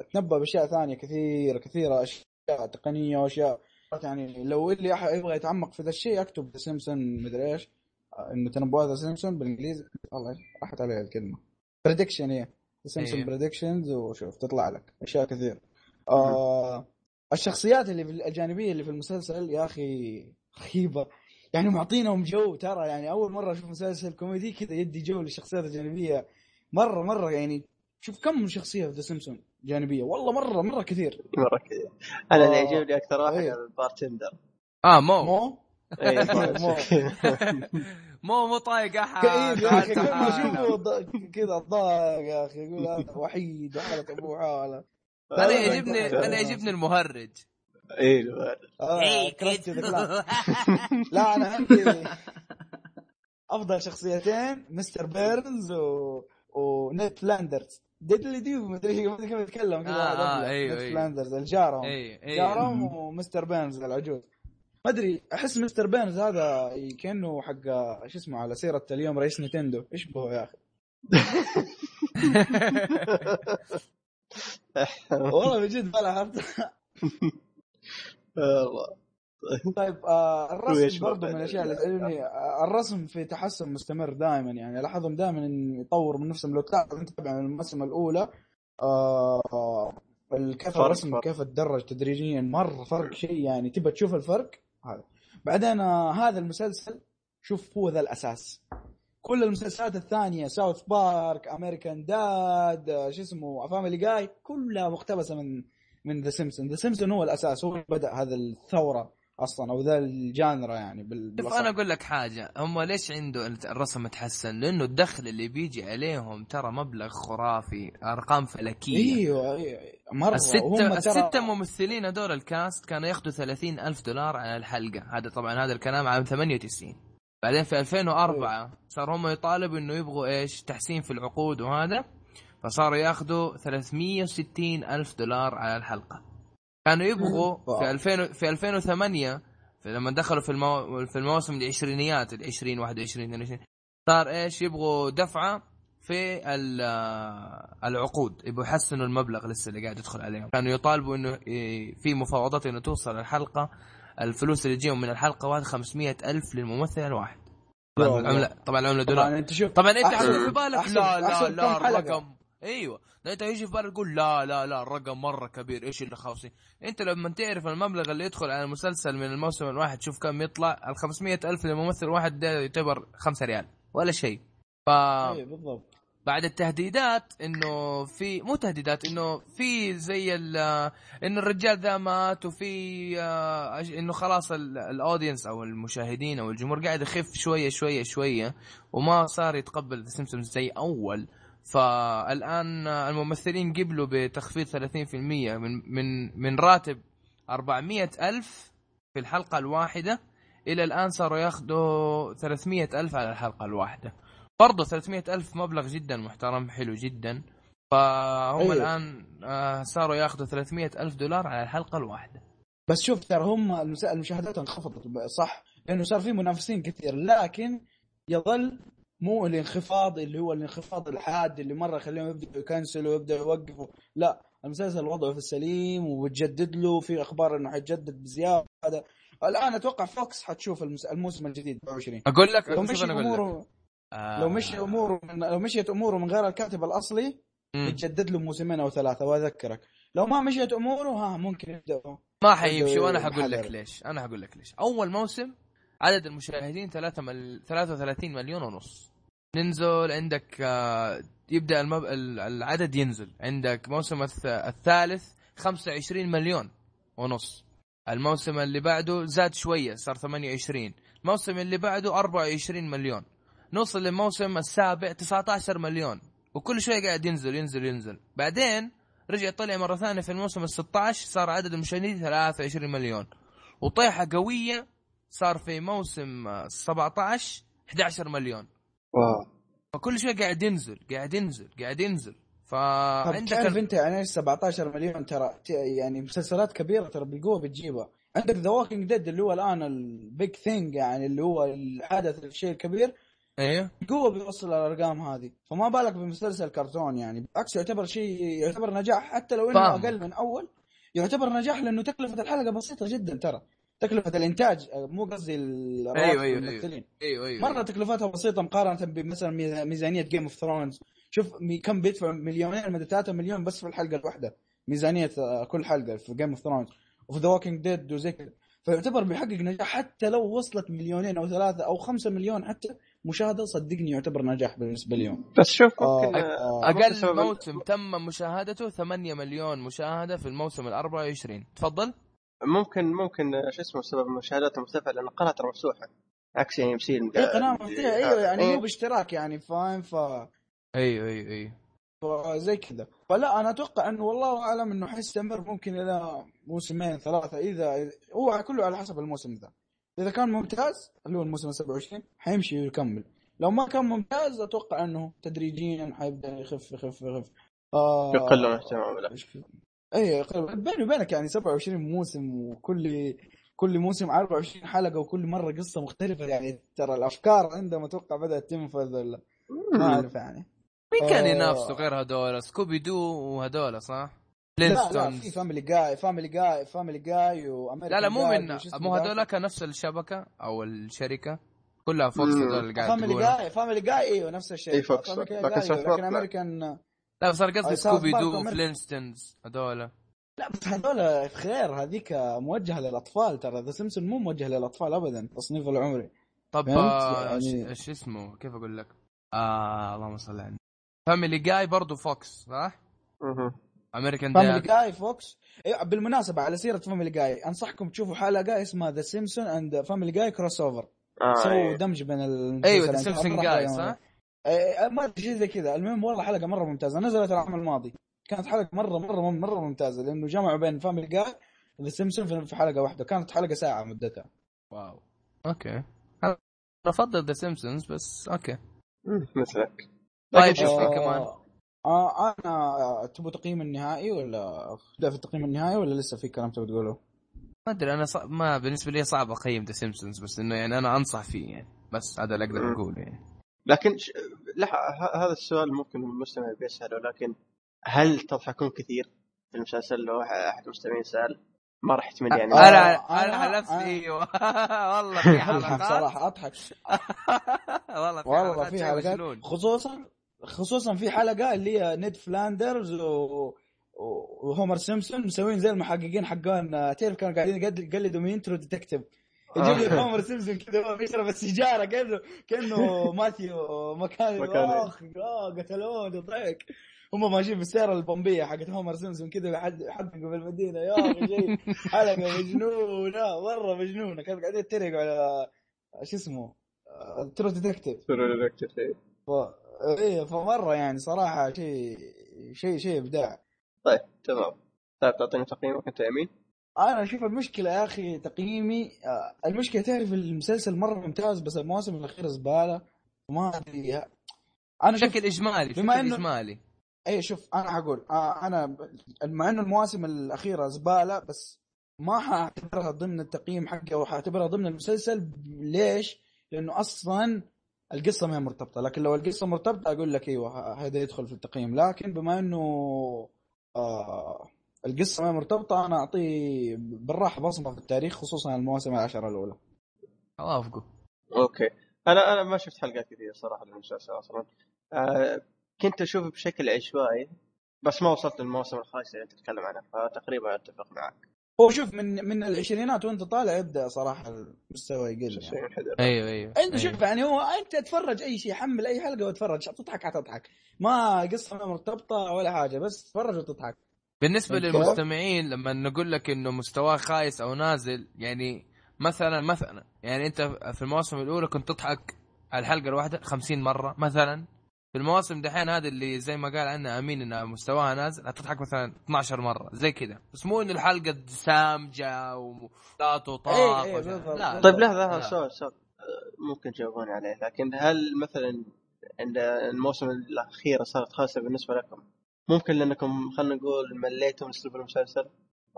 اتنبأ بأشياء ثانية كثيرة كثيرة أشياء تقنية وأشياء. يعني لو اللي يبغى يتعمق في ذا الشيء أكتب The Simpson مدري إيش. انه تنبؤات The Simpson بالإنجليزي. والله راحت علي الكلمة. Prediction The Simpson predictions وشوف تطلع لك. أشياء كثير آه الشخصيات اللي في الجانبية اللي في المسلسل يا أخي رهيبة. يعني معطينهم جو ترى يعني أول مرة أشوف مسلسل كوميدي كذا يدي جو للشخصيات الجانبية. مرة مرة يعني شوف كم شخصية في The Simpson جانبية. والله مرة مرة كثير. مرة كثير. أنا اللي يعجبني أكثر واحد إيه. ال bartender. آه مو. مو؟ إيه، [LAUGHS] مو. [LAUGHS] مو. مو طايق أحد. كئيب يا أخي [LAUGHS] كل ما أشوفه كذا ضايق يا أخي يقول هذا وحيد وحالة ابوه حاله أنا يعجبني أنا يعجبني المهرج. إيه المهرج. آه، إيه، [LAUGHS] لا. أنا عندي أفضل شخصيتين Mr. Burns و... و Ned Flanders diddly do ما أدري كيف يتكلم. كذا آه آه أيوه أيوه. Flanders الجارهم أيوه أيوه. جارهم و Mr. Burns العجوز. ما أدري أحس Mr. Burns هذا كأنه حق شو اسمه على سيرة اليوم رئيس نتندو. يشبهه يا أخي؟ [LAUGHS] والله من جد ما لاحظت. [LAUGHS] والله طيب آه الرسم برضه من الأشياء اللي تعجبني آه الرسم في تحسن مستمر دائما. يعني الاحظهم دائما يطور من نفسهم. لو تلاحظ تتابع الموسم الأولى آه كيف الرسم كيف تدرج تدريجيا مره فرق شيء. يعني تبى تشوف الفرق؟ هذا. بعدين آه هذا المسلسل شوف هو ذا الأساس. كل المسلسلات الثانية South Park American Dad شو اسمه Family Guy كلها مقتبسة من من The Simpsons The Simpsons هو الأساس هو بدأ هذا الثورة أصلا أو ذا ال genre يعني بال شوف أنا أقول لك حاجة. هم ليش عنده الرسم تحسن؟ لأنه الدخل اللي بيجي عليهم ترى مبلغ خرافي أرقام فلكية. أيوه أيوه مرة. الستة, الستة ممثلين هذول ال cast كانوا ياخذوا 30 ألف دولار على الحلقة. هذا طبعا هذا الكلام عام 98 بعدين في 2004 صار هم يطالبوا إنه يبغوا إيش؟ تحسين في العقود وهذا. فصاروا يأخذوا 360 ألف دولار على الحلقة. كانوا يبغوا [LAUGHS] في 2000 في 2008 في لما دخلوا في المو... في الموسم العشرينيات ال 20 21 22 صار إيش؟ يبغوا دفعة في العقود. يبغوا يحسنوا المبلغ لسه اللي قاعد يدخل عليهم. كانوا يطالبوا إنه في مفاوضات إنه توصل الحلقة الفلوس اللي تجيهم من الحلقة واحد 500 ألف للممثل الواحد. طبعا العمله طبعا العمله دولار. طبعا أنت شوف طبعا أنت في بالك؟ لا لا لا الرقم أيوه. أنت يجي في بالك تقول لا لا لا الرقم مرة كبير. إيش اللي خاصين أنت لما تعرف المبلغ اللي يدخل على المسلسل من الموسم الواحد شوف كم يطلع. ال 500 ألف للممثل الواحد ده يعتبر 5 ريال ولا شيء. ف أيوه بالضبط. بعد التهديدات إنه في مو تهديدات إنه في زي إنه الرجال ذا مات وفي آه، إنه خلاص ال audience أو المشاهدين أو الجمهور قاعد يخف شوية شوية شوية وما صار يتقبل The Simpsons زي أول. فالآن الممثلين قبلوا بتخفيض 30% من من من راتب 400 ألف في الحلقة الواحدة. إلى الآن صاروا ياخذوا 300 ألف على الحلقة الواحدة. برضه 300 ألف مبلغ جدا محترم حلو جدا. فهم أيه. الآن آه، صاروا ياخذوا 300 ألف دولار على الحلقة الواحدة. بس شوف ترى هم المشاهدات انخفضت صح؟ لأنه صار في منافسين كثير لكن يظل مو الانخفاض اللي هو الانخفاض الحاد اللي مرة يخليهم يبدأوا يكنسلوا ويبدأوا يوقفوا. لا المسلسل وضعه في السليم وبتجدد له في أخبار إنه حيتجدد بزيادة. الآن أتوقع فوكس حتشوف الموسم الجديد 24 أقول لك مشي اموره آه. لو مشي اموره من لو مشيت اموره من غير الكاتب الأصلي يتجدد له موسمين أو ثلاثة وأذكرك. لو ما مشيت اموره ها ممكن يبداوا ما حيمشي وأنا حقول لك ليش أنا حقول لك ليش. أول موسم عدد المشاهدين 3 مل... 33 مليون ونص. ننزل عندك آه، يبدأ المب... العدد ينزل. عندك موسم الثالث 25 مليون ونص. الموسم اللي بعده زاد شوية صار 28 الموسم اللي بعده 24 مليون. نوصل للموسم السابع 19 مليون. وكل شوي قاعد ينزل ينزل ينزل. بعدين رجع طلع مرة ثانية في الموسم ال 16 صار عدد المشاهدين 23 مليون. وطيحة قوية صار في موسم 17 11 مليون. wow. فكل شوي قاعد ينزل قاعد ينزل قاعد ينزل. فعندك تعرف انت يعني إيش 17 مليون ترى؟ يعني مسلسلات كبيرة ترى بالقوه بتجيبها. عندك The Walking Dead اللي هو الآن ال big thing يعني اللي هو الحدث الشيء الكبير. أيوه بقوه بيوصل الأرقام هذه. فما بالك بمسلسل كرتون يعني. بالعكس يعتبر شيء يعتبر نجاح. حتى لو إنه فهم. أقل من أول يعتبر نجاح لأنه تكلفة الحلقة بسيطة جدا ترى. تكلفة الإنتاج مو قصدي الرواتب أيوة أيوة الممثلين. أيوة, أيوة, مرة تكلفتها بسيطة مقارنة بمثلا ميزانية Game of Thrones شوف كم بيدفع مليونين مدى 3 مليون بس في الحلقة الواحدة. ميزانية آه، كل حلقة في Game of Thrones وفي The Walking Dead وزي كذا. فيعتبر بيحقق نجاح حتى لو وصلت مليونين أو ثلاثة أو خمسة مليون حتى مشاهدة صدقني يعتبر نجاح بالنسبة لهم بس شوف ممكن آه أقل موسم تم مشاهدته 8 مليون مشاهدة في الموسم ال 24 تفضل. ممكن ممكن شو اسمه سبب المشاهدات المرتفعه لأن القناه ترى مفتوحة. عكس AMC قناة مفتوحة. أيوه يعني مو باشتراك يعني فاهم؟ ف أيوه أيوه أيوه. زي كذا. فلا أنا أتوقع أنه والله أعلم أنه حيستمر ممكن إلى موسمين ثلاثة. إذا هو كله على حسب الموسم ذا. إذا كان ممتاز اللي هو الموسم 27 حيمشي ويكمل. لو ما كان ممتاز أتوقع إنه تدريجيا حيبدأ يخف يخف يخف. آه يقل اهتمام له اي بيني وبينك يعني 27 موسم وكل كل موسم 24 حلقة وكل مرة قصة مختلفة يعني ترى الأفكار عندهم أتوقع بدأت تنفذ ولا؟ ما أعرف يعني. مين كان ينافسوا غير هذول Scooby-Doo وهذول صح؟ لا لا في Family Guy Family Guy Family Guy و American لا لا مو من مو هذول كان نفس الشبكة أو الشركة. كلها Fox هذول اللي قاعد Family Guy Family Guy إيوه نفس الشيء إي Fox لكن امريكان لا بس أنا قصدي Scooby-Doo Flintstones هذول لا بس هذول غير هذيك موجهة للأطفال ترى. The Simpsons مو موجه للأطفال ابدا تصنيفه العمري. طب آه، يعني... إيش اسمه؟ كيف أقول لك؟ آه اللهم صل على Family Guy برضه Fox صح؟ أها American Family Guy Fox إيه بالمناسبة على سيرة Family Guy أنصحكم تشوفوا حلقة اسمها The Simpsons and Family Guy crossover سووا أيوه. دمج بين أيوه The Simpsons Guy صح؟ إيه ما أدري شيء زي كذا. المهم والله حلقة مرة ممتازة. نزلت العام الماضي. كانت حلقة مرة مرة مرة ممتازة لأنه جمعوا بين Family Guy The Simpsons في حلقة واحدة. كانت حلقة ساعة مدتها. wow. okay. أنا أفضل The Simpsons بس okay. مثلك. طيب إيش في كمان؟ آه أنا تبغى تقييم النهائي ولا ابدا في التقييم النهائي ولا لسه في كلام تبغى تقوله؟ ما أدري أنا صع... ما بالنسبة لي صعب أقيم The Simpsons بس إنه يعني أنا أنصح فيه يعني. بس هذا اللي أقدر أقوله يعني. لكن ش... لا هذا السؤال ممكن المستمع بيسأله لكن هل تضحكون كثير في المسلسل؟ لو أحد المستمعين سأل ما راح يحتمل يعني. أنا أنا على نفسي أيوه. [LAUGHS] والله في [LAUGHS] حلقات. بصراحه أضحك. [LAUGHS] والله في والله في حلقات خصوصا خصوصا في حلقة اللي هي Ned Flanders و و Homer Simpson مسوين زي المحققين حقون تعرف كانوا قاعدين يقلدوا من True Detective يجيب لك Homer Simpson كذا هو بيشرب السيجارة كانه كأنه [LAUGHS] Matthew McConaughey قتلوه ضحك هم ماشيين بالسياره البومبية حقت هومر سيمسون كذا لحد حدقوا في المدينة. يا أخي شيء. [LAUGHS] حلقة مجنونة مرة مجنونة. كانوا قاعدين يتريقوا على شو اسمه؟ True Detective True Detective. إيه فمرة يعني صراحة شيء شيء شيء إبداع. طيب تمام. طيب تعطيني تقييمك أنت يمين أنا أشوف المشكلة يا أخي تقييمي آه، المشكلة تعرف المسلسل مرة ممتاز بس المواسم الأخيرة زبالة ما أدري. أنا بشكل إجمالي بما بشكل إنه... إجمالي. اي شوف أنا حقول آه أنا مع إنه المواسم الأخيرة زبالة بس ما حأعتبرها ضمن التقييم حقي أو حأعتبرها ضمن المسلسل. ليش؟ لأنه أصلا القصة ما هي مرتبطة لكن لو القصة مرتبطة أقول لك إيوه هذا يدخل في التقييم. لكن بما إنه آه القصة ما هي مرتبطة أنا اعطيه بالراحة بصمة في التاريخ خصوصا المواسم العشره الأولى. اوافقه أوكي. أنا أنا ما شفت حلقات كثير صراحة للمسلسل أصلا. آه كنت اشوفه بشكل عشوائي بس ما وصلت للموسم الخامس اللي أنت تتكلم عنه فتقريبا أتفق معك. هو شوف من من العشرينات وانت طالع يبدأ صراحة المستوى يقل يعني. أيوه أيوه. أنت أيوة. شوف يعني هو أنت تتفرج أي شيء حمل أي حلقة وتفرج تضحك حتضحك ما قصة مرتبطة ولا حاجة بس تتفرج وتضحك. بالنسبة للمستمعين لما نقول لك إنه مستواه خايس أو نازل يعني مثلا مثلا يعني أنت في المواسم الأولى كنت تضحك على الحلقة الواحدة 50 مرة مثلا. في المواسم دحين هذه اللي زي ما قال عنها أمين إنها مستواها نازل هتضحك مثلا 12 مرة زي كذا. بس مو ان الحلقة سامجة ولا تطاق إيه إيه لا طيب لحظة سؤال سؤال. ممكن تجاوبوني عليه لكن هل مثلا عند الموسم الاخيره صارت خاصة بالنسبة لكم؟ ممكن لأنكم خلينا نقول مليتوا من اسلوب المسلسل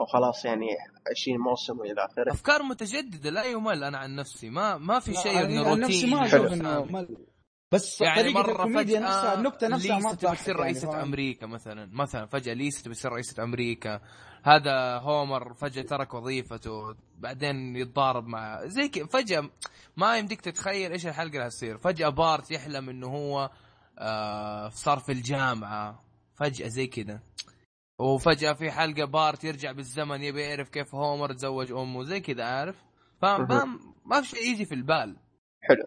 أو خلاص يعني 20 موسم وإلى آخره؟ أفكار متجددة لا يمل أنا عن نفسي. ما ما في شيء إنه روتين نفسي ما أشوف إنه مل بس يعني طريقة مرة الكوميديا نفسها النكتة نفسها ما تبي تصير رئيسة يعني أمريكا مثلا. مثلا فجأة ليسا تبي تصير رئيسة أمريكا. هذا هومر فجأة ترك وظيفته بعدين يتضارب مع زي كذا. فجأة ما يمديك تتخيل إيش الحلقة اللي هتصير. فجأة بارت يحلم إنه هو آه صار في الجامعة. فجأة زي كذا. وفجأة في حلقة بارت يرجع بالزمن يبي يعرف كيف هومر تزوج أمه. زي كذا عارف؟ فما ما في شيء يجي في البال. حلو.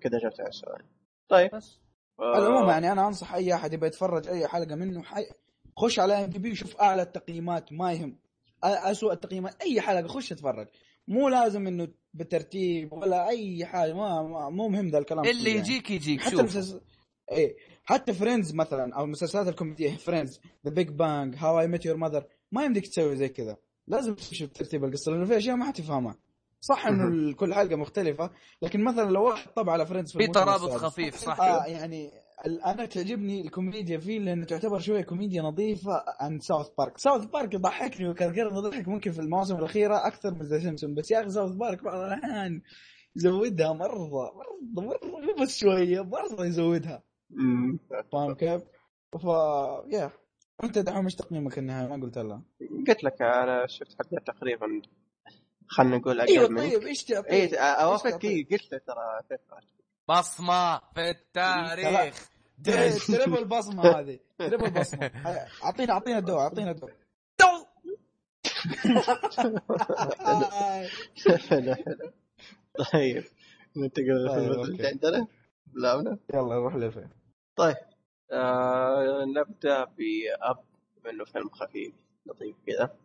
كذا جبت على السؤال طيب. بس. آه. العموم يعني أنا أنصح أي أحد يبغى يتفرج أي حلقة منه حي... خش على IMDb وشوف أعلى التقييمات ما يهم. اسوء التقييمات أي حلقة خش اتفرج. مو لازم إنه بالترتيب ولا أي حاجة ما, ما مو مهم ذا الكلام اللي يعني. يجيك يجيك حتى المسلسل إيه. حتى Friends مثلا أو المسلسلات الكوميدية Friends The Big Bang How I Met Your Mother ما يمديك تسوي زي كذا. لازم تشوف ترتيب القصة لأنه في أشياء ما حتفهمها صح إنه كل حلقة مختلفة لكن مثلا لو واحد طبع على Friends في, في ترابط خفيف صح. آه يعني أنا تعجبني الكوميديا فيه لأنه تعتبر شوية كوميديا نظيفة عن South Park South Park يضحكني وكان غير مضحك ممكن في المواسم الأخيرة أكثر من The Simpsons بس يا أخي South Park بعض الأحيان يزودها مرة مرة مرة مو بس شوية مرة يزودها. فاهم كيف؟ ف يا انت دحين مش تقييمك النهائي؟ ما قلت لا قلت لك أنا شفت حلقات تقريبا خلينا نقول أقل إيوه طيب إيش تعطي؟ اي اوافقك قلت له ترى بصمة في التاريخ. triple بصمة هذه. triple بصمة. اعطينا اعطينا الدواء اعطينا الدواء. طيب ننتقل طيب، اللي عندنا؟ لا يلا نروح لفين؟ طيب آه نبدأ ب Up منه فيلم خفيف لطيف كذا.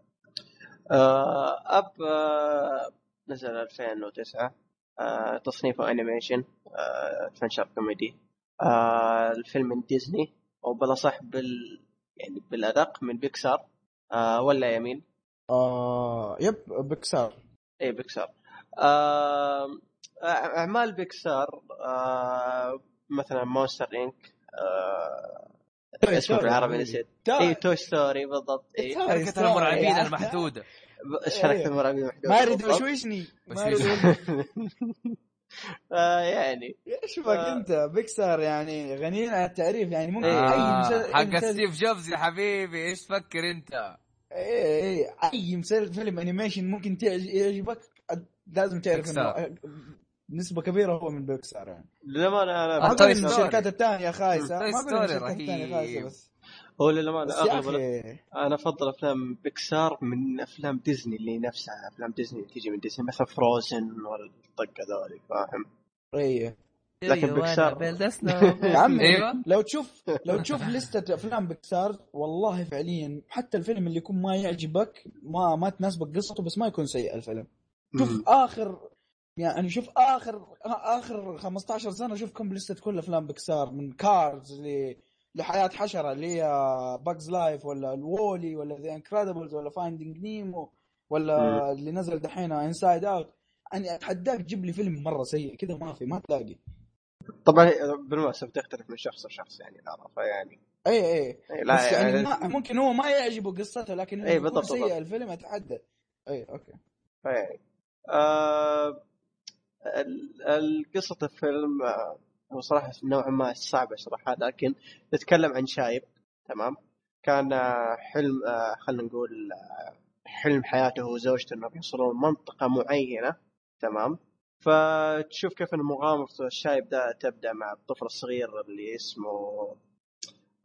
Up آه نزل 2009 آه تصنيفه animation آه adventure comedy آه الفيلم من ديزني أو بالاصح بال يعني بالأدق من بيكسار آه ولا يمين؟ آه yep بيكسار. اي بيكسار. آه أعمال بيكسار آه مثلا Monsters Inc آه اسمه بالعربي نسيت. اي Toy Story بالضبط. اي شركة المرعبين المحدودة. إيش شركة المرعبين المحدودة؟ ما اريد وشوشني ما اريد [LAUGHS] آه يعني. إيش بك آه. أنت بيكسار يعني غنيين عن التعريف. يعني ممكن آه أي مسلسل حق ستيف جوبز يا حبيبي إيش تفكر أنت؟ إيه إيه. أي مسلسل فيلم animation ممكن يعجبك لازم تعرف إنه نسبة كبيرة هو من بيكسار يعني. للأمانة أنا ما أقول الشركات الثانية خايسة. ما أقول الشركات الثانية خايسة بس. هو للأمانة أغلب أنا أفضل أفلام بيكسار من أفلام ديزني اللي نفسها. أفلام ديزني تيجي من ديزني مثلا Frozen ولا الطقة ذولي فاهم؟ إيه لكن بيكسار [LAUGHS] يا عمي أيوة. لو تشوف لو تشوف ليستة أفلام بيكسار والله فعليا حتى الفيلم اللي يكون ما يعجبك ما ما تناسبك قصته بس ما يكون سيء الفيلم. شوف آخر يعني شوف آخر آخر 15 سنة أشوف completed كل أفلام بيكسار من Cars ل لحياة حشرة اللي هي Bug's Life ولا ال WALL-E ولا The Incredibles ولا Finding Nemo ولا اللي نزل دحين Inside Out يعني أتحداك تجيب لي فيلم مرة سيء كذا ما في ما تلاقي. طبعا بالمناسبة تختلف من شخص لشخص يعني العرفه يعني إي إي. إيه، لا بس يعني يعني ما ممكن هو ما يعجبه قصته لكن إيه بالضبط، سيء. الفيلم أتحدى. إي okay. يعني آه قصة الفيلم آه، هو صراحة نوعا ما صعب اشرحها لكن نتكلم عن شايب تمام؟ كان آه، حلم آه، خلينا نقول آه، حلم حياته وزوجته إنهم يوصلون منطقة معينة تمام؟ فتشوف كيف إن مغامرة الشايب ده تبدأ مع الطفل الصغير اللي اسمه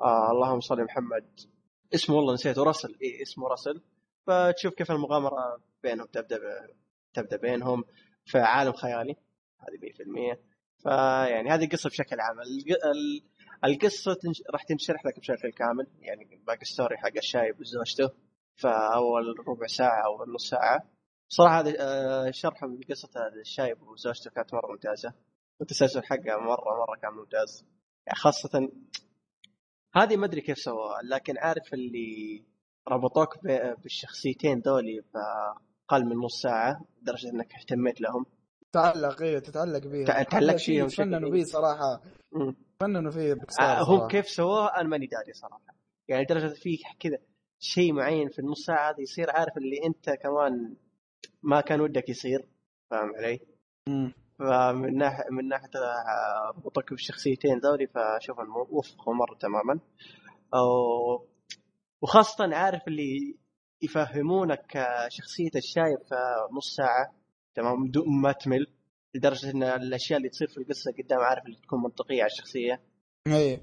آه اللهم صل محمد. اسمه والله نسيته راسل. اي اسمه راسل. فتشوف كيف المغامرة بينهم تبدأ ب... تبدأ بينهم. في عالم خيالي. هذه 100% فيعني هذه القصة بشكل عام. الق- ال- القصة تنش... راح تنشرح لك بشكل كامل. يعني باقي ستوري حق الشايب وزوجته في أول ربع ساعة أو نص ساعة. صراحة هذا آه، شرح من قصة الشايب وزوجته كانت مرة ممتازة. والتسلسل حقها مرة مرة كان ممتاز. يعني خاصة هذه ما أدري كيف سووها لكن عارف اللي ربطوك بالشخصيتين ذولي بأقل من نص ساعة لدرجة إنك اهتميت لهم تعلق أيوه تتعلق بيه تع- تعلقت شيء فيهم بشكل تفننوا كبير. فيه صراحة مم. تفننوا فيه بيكسار آه، صراحة. كيف سووها أنا ماني داري صراحة يعني لدرجة في كذا شيء معين في النص ساعة هذه يصير عارف اللي أنت كمان ما كان ودك يصير فاهم علي؟ مم. فمن ناحية من ناحية آه، ربطك بالشخصيتين ذولي فاشوف انه وفقوا مرة تماما أو وخاصة عارف اللي يفهمونك شخصية الشايب في نص ساعة تمام؟ بدون ما تمل لدرجة إن الأشياء اللي تصير في القصة قدام عارف اللي تكون منطقية على الشخصية. اي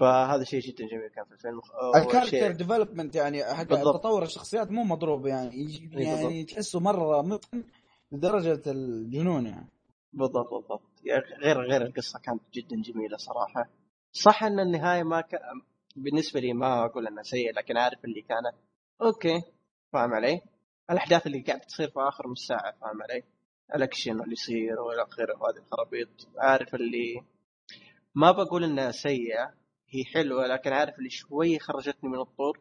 فهذا شيء جدا جميل كان في الفيلم. الكاركتر ديفلوبمنت يعني حق. تطور الشخصيات مو مضروب يعني يجي- إي يعني تحسه مرة متقن لدرجة الجنون يعني. بالضبط بالضبط. يعني غير غير القصة كانت جدا جميلة صراحة. صح إن النهاية ما ك... بالنسبة لي ما أقول إنها سيئة لكن عارف اللي كانت. okay فاهم علي؟ الأحداث اللي قاعدة تصير في آخر نص ساعة فاهم علي؟ الأكشن اللي يصير وإلى آخره وهذه الخرابيط عارف اللي ما بقول إنها سيئة هي حلوة لكن عارف اللي شوي خرجتني من الطور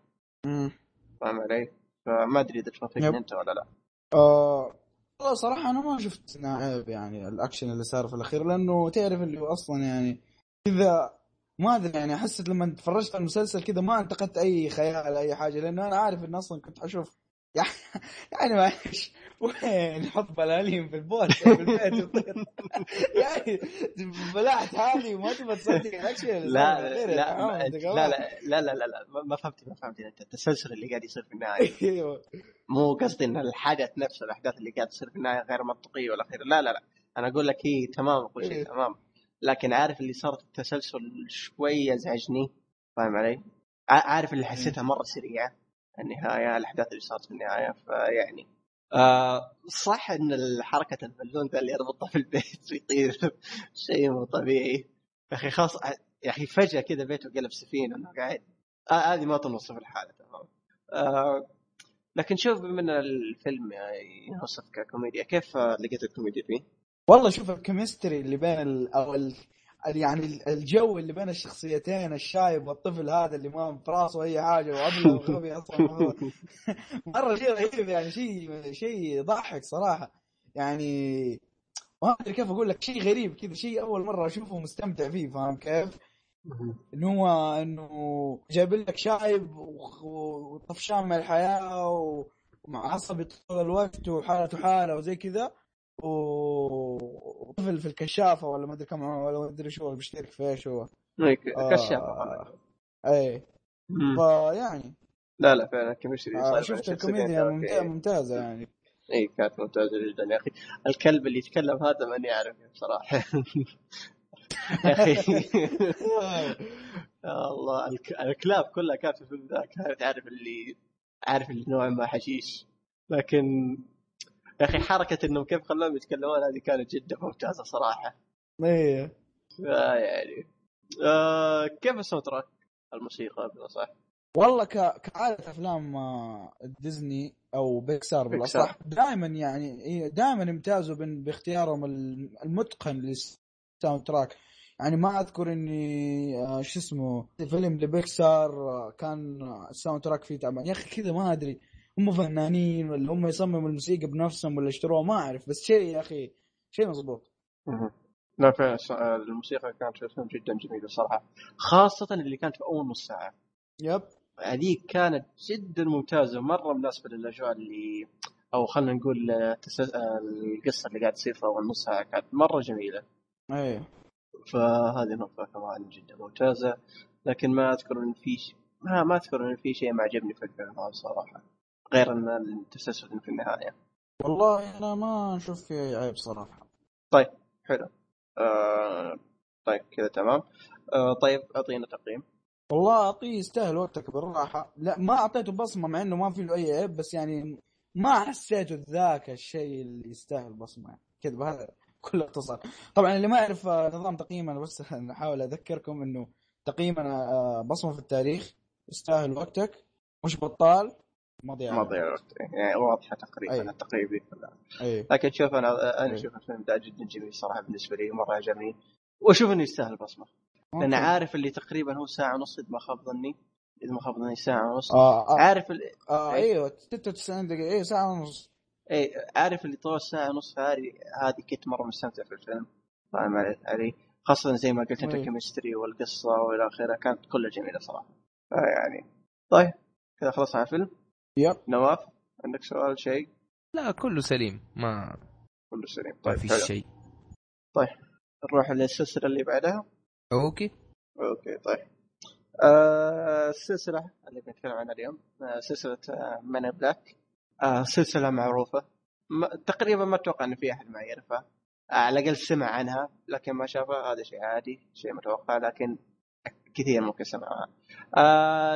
فاهم علي؟ فما أدري إذا. توافقني أنت ولا لا آه والله صراحة أنا ما شفت عيب يعني الأكشن اللي صار في الأخير لأنه تعرف اللي هو أصلا يعني كذا ما أدري يعني حسيت لما تفرجت على المسلسل كذا ما أنتقدت أي خيال أي حاجة لأنه أنا عارف انه أصلا كنت حشوف [LAUGHS] يعني يعني معلش وين نحط بلالين في البوت؟ في البيت. [LAUGHS] يعني بلعت هذه وما تبغى تصدق الاكشن لا لا لا لا لا. لا لا ما- فهمتني ما فهمتني انت التسلسل اللي قاعد يصير في النهاية. [LAUGHS] أيوه. مو قصدي إن الحدث نفسه الأحداث اللي قاعد تصير في النهاية غير منطقية ولا خير. لا لا لا. أنا أقول لك هي تمام كل إيه. شيء تمام. لكن عارف اللي صار في التسلسل شوي ازعجني فاهم علي؟ عارف اللي حسيتها مرة سريعة النهاية الأحداث اللي صارت في النهاية فيعني. آه صح إن حركه البالون ذا اللي يربطه في البيت [LAUGHS] ويطير شيء مو طبيعي. يا أخي خاص يا أخي فجأة كذا بيته قلب سفينة إنه قاعد. آه هذه ما تنوصف الحالة تمام. آه لكن شوف من الفيلم يعني يوصف ككوميديا كيف آه، لقيت الكوميديا فيه؟ والله شوف ال chemistry اللي بين ال أو ال يعني ال- الجو اللي بين الشخصيتين الشايب والطفل هذا اللي ما في راسه أي حاجة وأبله [LAUGHS] وغبي أصلا [LAUGHS] مرة شيء رهيب يعني شيء شيء يضحك صراحة. يعني ما أدري كيف أقول لك شيء غريب كذا شيء أول مرة أشوفه مستمتع فيه فاهم كيف؟ إنه هو إنه جايب لك شايب وطفشان من الحياة و- ومعصبي طول الوقت وحالته حالة وزي كذا. وطفل في الكشافة ولا ما أدري كم ولا ما أدري شو بيشترك في إيش هو. آه. كشافة اي مم. فيعني. لا لا فعلا chemistry آه شفت الكوميديا. ممتازه okay. ممتازة يعني. اي كانت ممتازة جدا يا أخي. الكلب اللي يتكلم هذا ماني أعرف بصراحه يا أخي. [LAUGHS] [LAUGHS] يا الله الك- الكلاب كلها كانت في الفيلم ذا كانت عارف اللي عارف اللي نوعا ما حشيش. لكن يا أخي حركة إنهم كيف خلوهم يتكلمون؟ هذه كانت جدا ممتازة صراحة. إيه. آه يعني آه كيف ال soundtrack الموسيقى صح والله ك... كعادة أفلام آه، ديزني أو بيكسار بالأصح دائما يعني دائما امتازوا باختيارهم المتقن لل soundtrack. يعني ما أذكر إني آه، شو اسمه فيلم لبيكسار كان ال soundtrack فيه تعبان يا أخي كذا ما أدري. هم فنانين ولا هم يصمموا الموسيقى بنفسهم ولا اشتروها ما أعرف بس شيء يا أخي شيء مضبوط. لا فعلا الموسيقى كانت في الفيلم جدا جميله صراحة خاصة اللي كانت في أول نص ساعة. يب. هذيك كانت جدا ممتازة مره مناسبة للأجواء اللي أو خلينا نقول القصة اللي قاعد تصير في أول نص ساعة كانت مرة جميلة. أيوه. فهذه نقطة كمان جدا ممتازة لكن ما أذكر إن في ش... ما ما أذكر إن في شيء ما عجبني في الفيلم هذا صراحة. غير إن التسلسل في النهاية. والله أنا ما أشوف فيه عيب صراحة. طيب حلو. آه طيب كذا تمام. آه طيب أعطينا تقييم. والله أعطيه يستاهل وقتك بالراحة. لا ما أعطيته بصمة مع إنه ما في له أي عيب بس يعني ما حسيته ذاك الشيء اللي يستاهل بصمة كذا بهذا كل اختصار طبعا اللي ما يعرف آه، نظام تقييمنا بس [LAUGHS] نحاول أذكركم إنه تقييمنا آه، بصمة في التاريخ. يستاهل وقتك. مش بطال. مضيع مضيع وقت يعني واضحة تقريبا أيه. التقريبي أيه. لكن شوف أنا أنا أشوف الفيلم ده جدا جميل صراحة بالنسبة لي مرة عجبني وأشوف إنه يستاهل بصمه لأن عارف اللي تقريبا هو ساعة ونص إذا ما خاب ظني. إذا ما خاب ظني ساعة ونص. آه آه. عارف ال... آه أيوه 96 دقيقة. أيوه ساعة ونص. اي عارف اللي طول ساعه ونص هذه هذه كنت مرة مستمتع في الفيلم. فاهم علي خاصة زي ما قلت انت ال chemistry والقصة وإلى آخره كانت كلها جميلة صراحة. يعني طيب كذا خلصنا على الفيلم. yep. نواف عندك سؤال شيء؟ لا كله سليم. ما كله سليم. طيب ما في شيء. طيب نروح للسلسلة اللي بعدها. okay. okay طيب. آه السلسلة اللي بنتكلم عنها اليوم آه سلسلة آه من black آه سلسلة معروفة. ما تقريبا ما أتوقع إن في أحد ما يعرفها. آه على الأقل سمع عنها لكن ما شافها. هذا شيء عادي شيء متوقع لكن كثير ممكن سمعها آه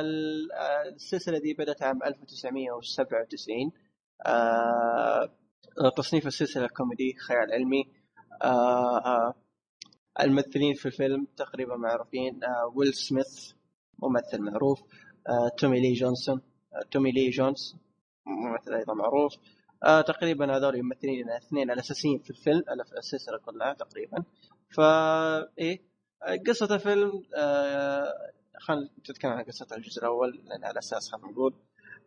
السلسلة دي بدأت عام 1997 آه تصنيف السلسلة كوميدي خيال علمي. آه آه الممثلين في الفيلم تقريبا معروفين. ويل سميث ممثل معروف. تومي لي جونسون. تومي لي جونز ممثل أيضا معروف. آه تقريبا هذول ممثلين اثنين الأساسيين في الفيلم السلسلة كلها تقريبا. فا إيه قصة الفيلم آه خلينا نتكلم عن قصة الجزء الأول لأن على أساس خلينا نقول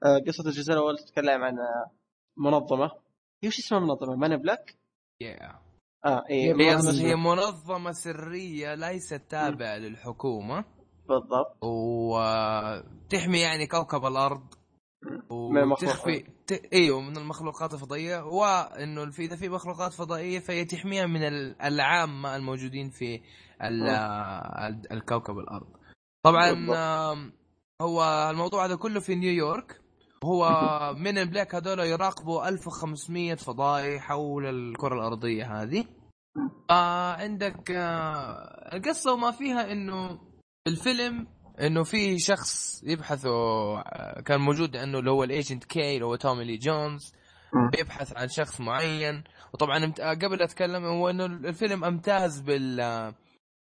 آه قصة الجزء الأول تتكلم عن منظمة هي وش اسمها المنظمة؟ Men in Black؟ yeah. آه إيه هي هي منظمة سرية ليست تابعة للحكومة بالضبط وتحمي يعني كوكب الأرض وتخفي ت... إيوه من المخلوقات الفضائية وإنه في إذا في مخلوقات فضائية فهي تحميها من العامة الموجودين في. الكوكب الأرض. طبعا هو الموضوع هذا كله في نيويورك هو [LAUGHS] من البلاك هذول يراقبوا 1500 فضائي حول الكرة الأرضية هذه. آه عندك آه القصة وما فيها إنه الفيلم إنه في شخص يبحثوا كان موجود إنه اللي هو ال agent K اللي هو تومي لي جونز بيبحث عن شخص معين. وطبعا قبل أتكلم هو إنه الفيلم امتاز بال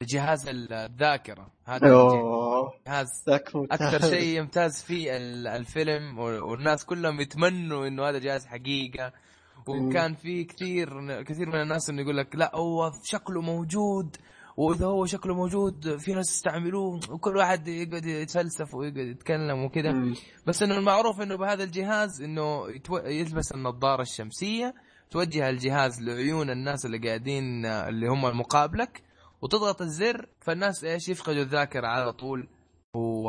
جهاز الذاكرة. هذا جهاز أكثر شيء يمتاز فيه الفيلم والناس كلهم يتمنوا إنه هذا جهاز حقيقة. وكان في كثير كثير من الناس إنه يقول لك لا هو شكله موجود. وإذا هو شكله موجود في ناس يستعملوه وكل واحد يقعد يتفلسف ويقعد يتكلم وكذا. بس إنه المعروف إنه بهذا الجهاز إنه. يلبس النظارة الشمسية توجه الجهاز لعيون الناس اللي قاعدين اللي هم مقابلك وتضغط الزر فالناس إيش؟ يفقدوا الذاكرة على طول و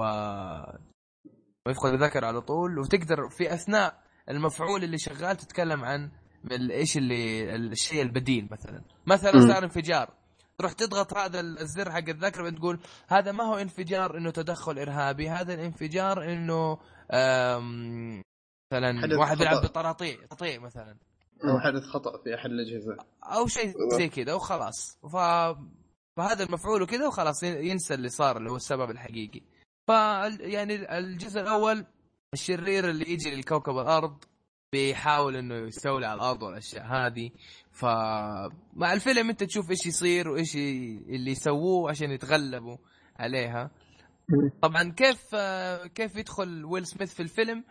ويفقد الذاكرة على طول وتقدر في أثناء المفعول اللي شغال تتكلم عن إيش اللي الشيء البديل مثلا. مثلا صار انفجار. تروح تضغط هذا الزر حق الذاكرة وتقول هذا ما هو انفجار إنه تدخل إرهابي هذا الانفجار إنه مثلا واحد يلعب بطراطيع قطيع مثلا. أو حدث خطأ في أحد الأجهزة. أو شيء زي كذا وخلاص. ف... فهذا المفعول وكذا وخلاص ينسى اللي صار اللي هو السبب الحقيقي. ف يعني الجزء الأول الشرير اللي يجي لكوكب الأرض بيحاول إنه يستولي على الأرض والأشياء هذه. فمع الفيلم أنت تشوف إيش يصير وإيش اللي يسووه عشان يتغلبوا عليها. طبعا كيف كيف يدخل ويل سميث في الفيلم؟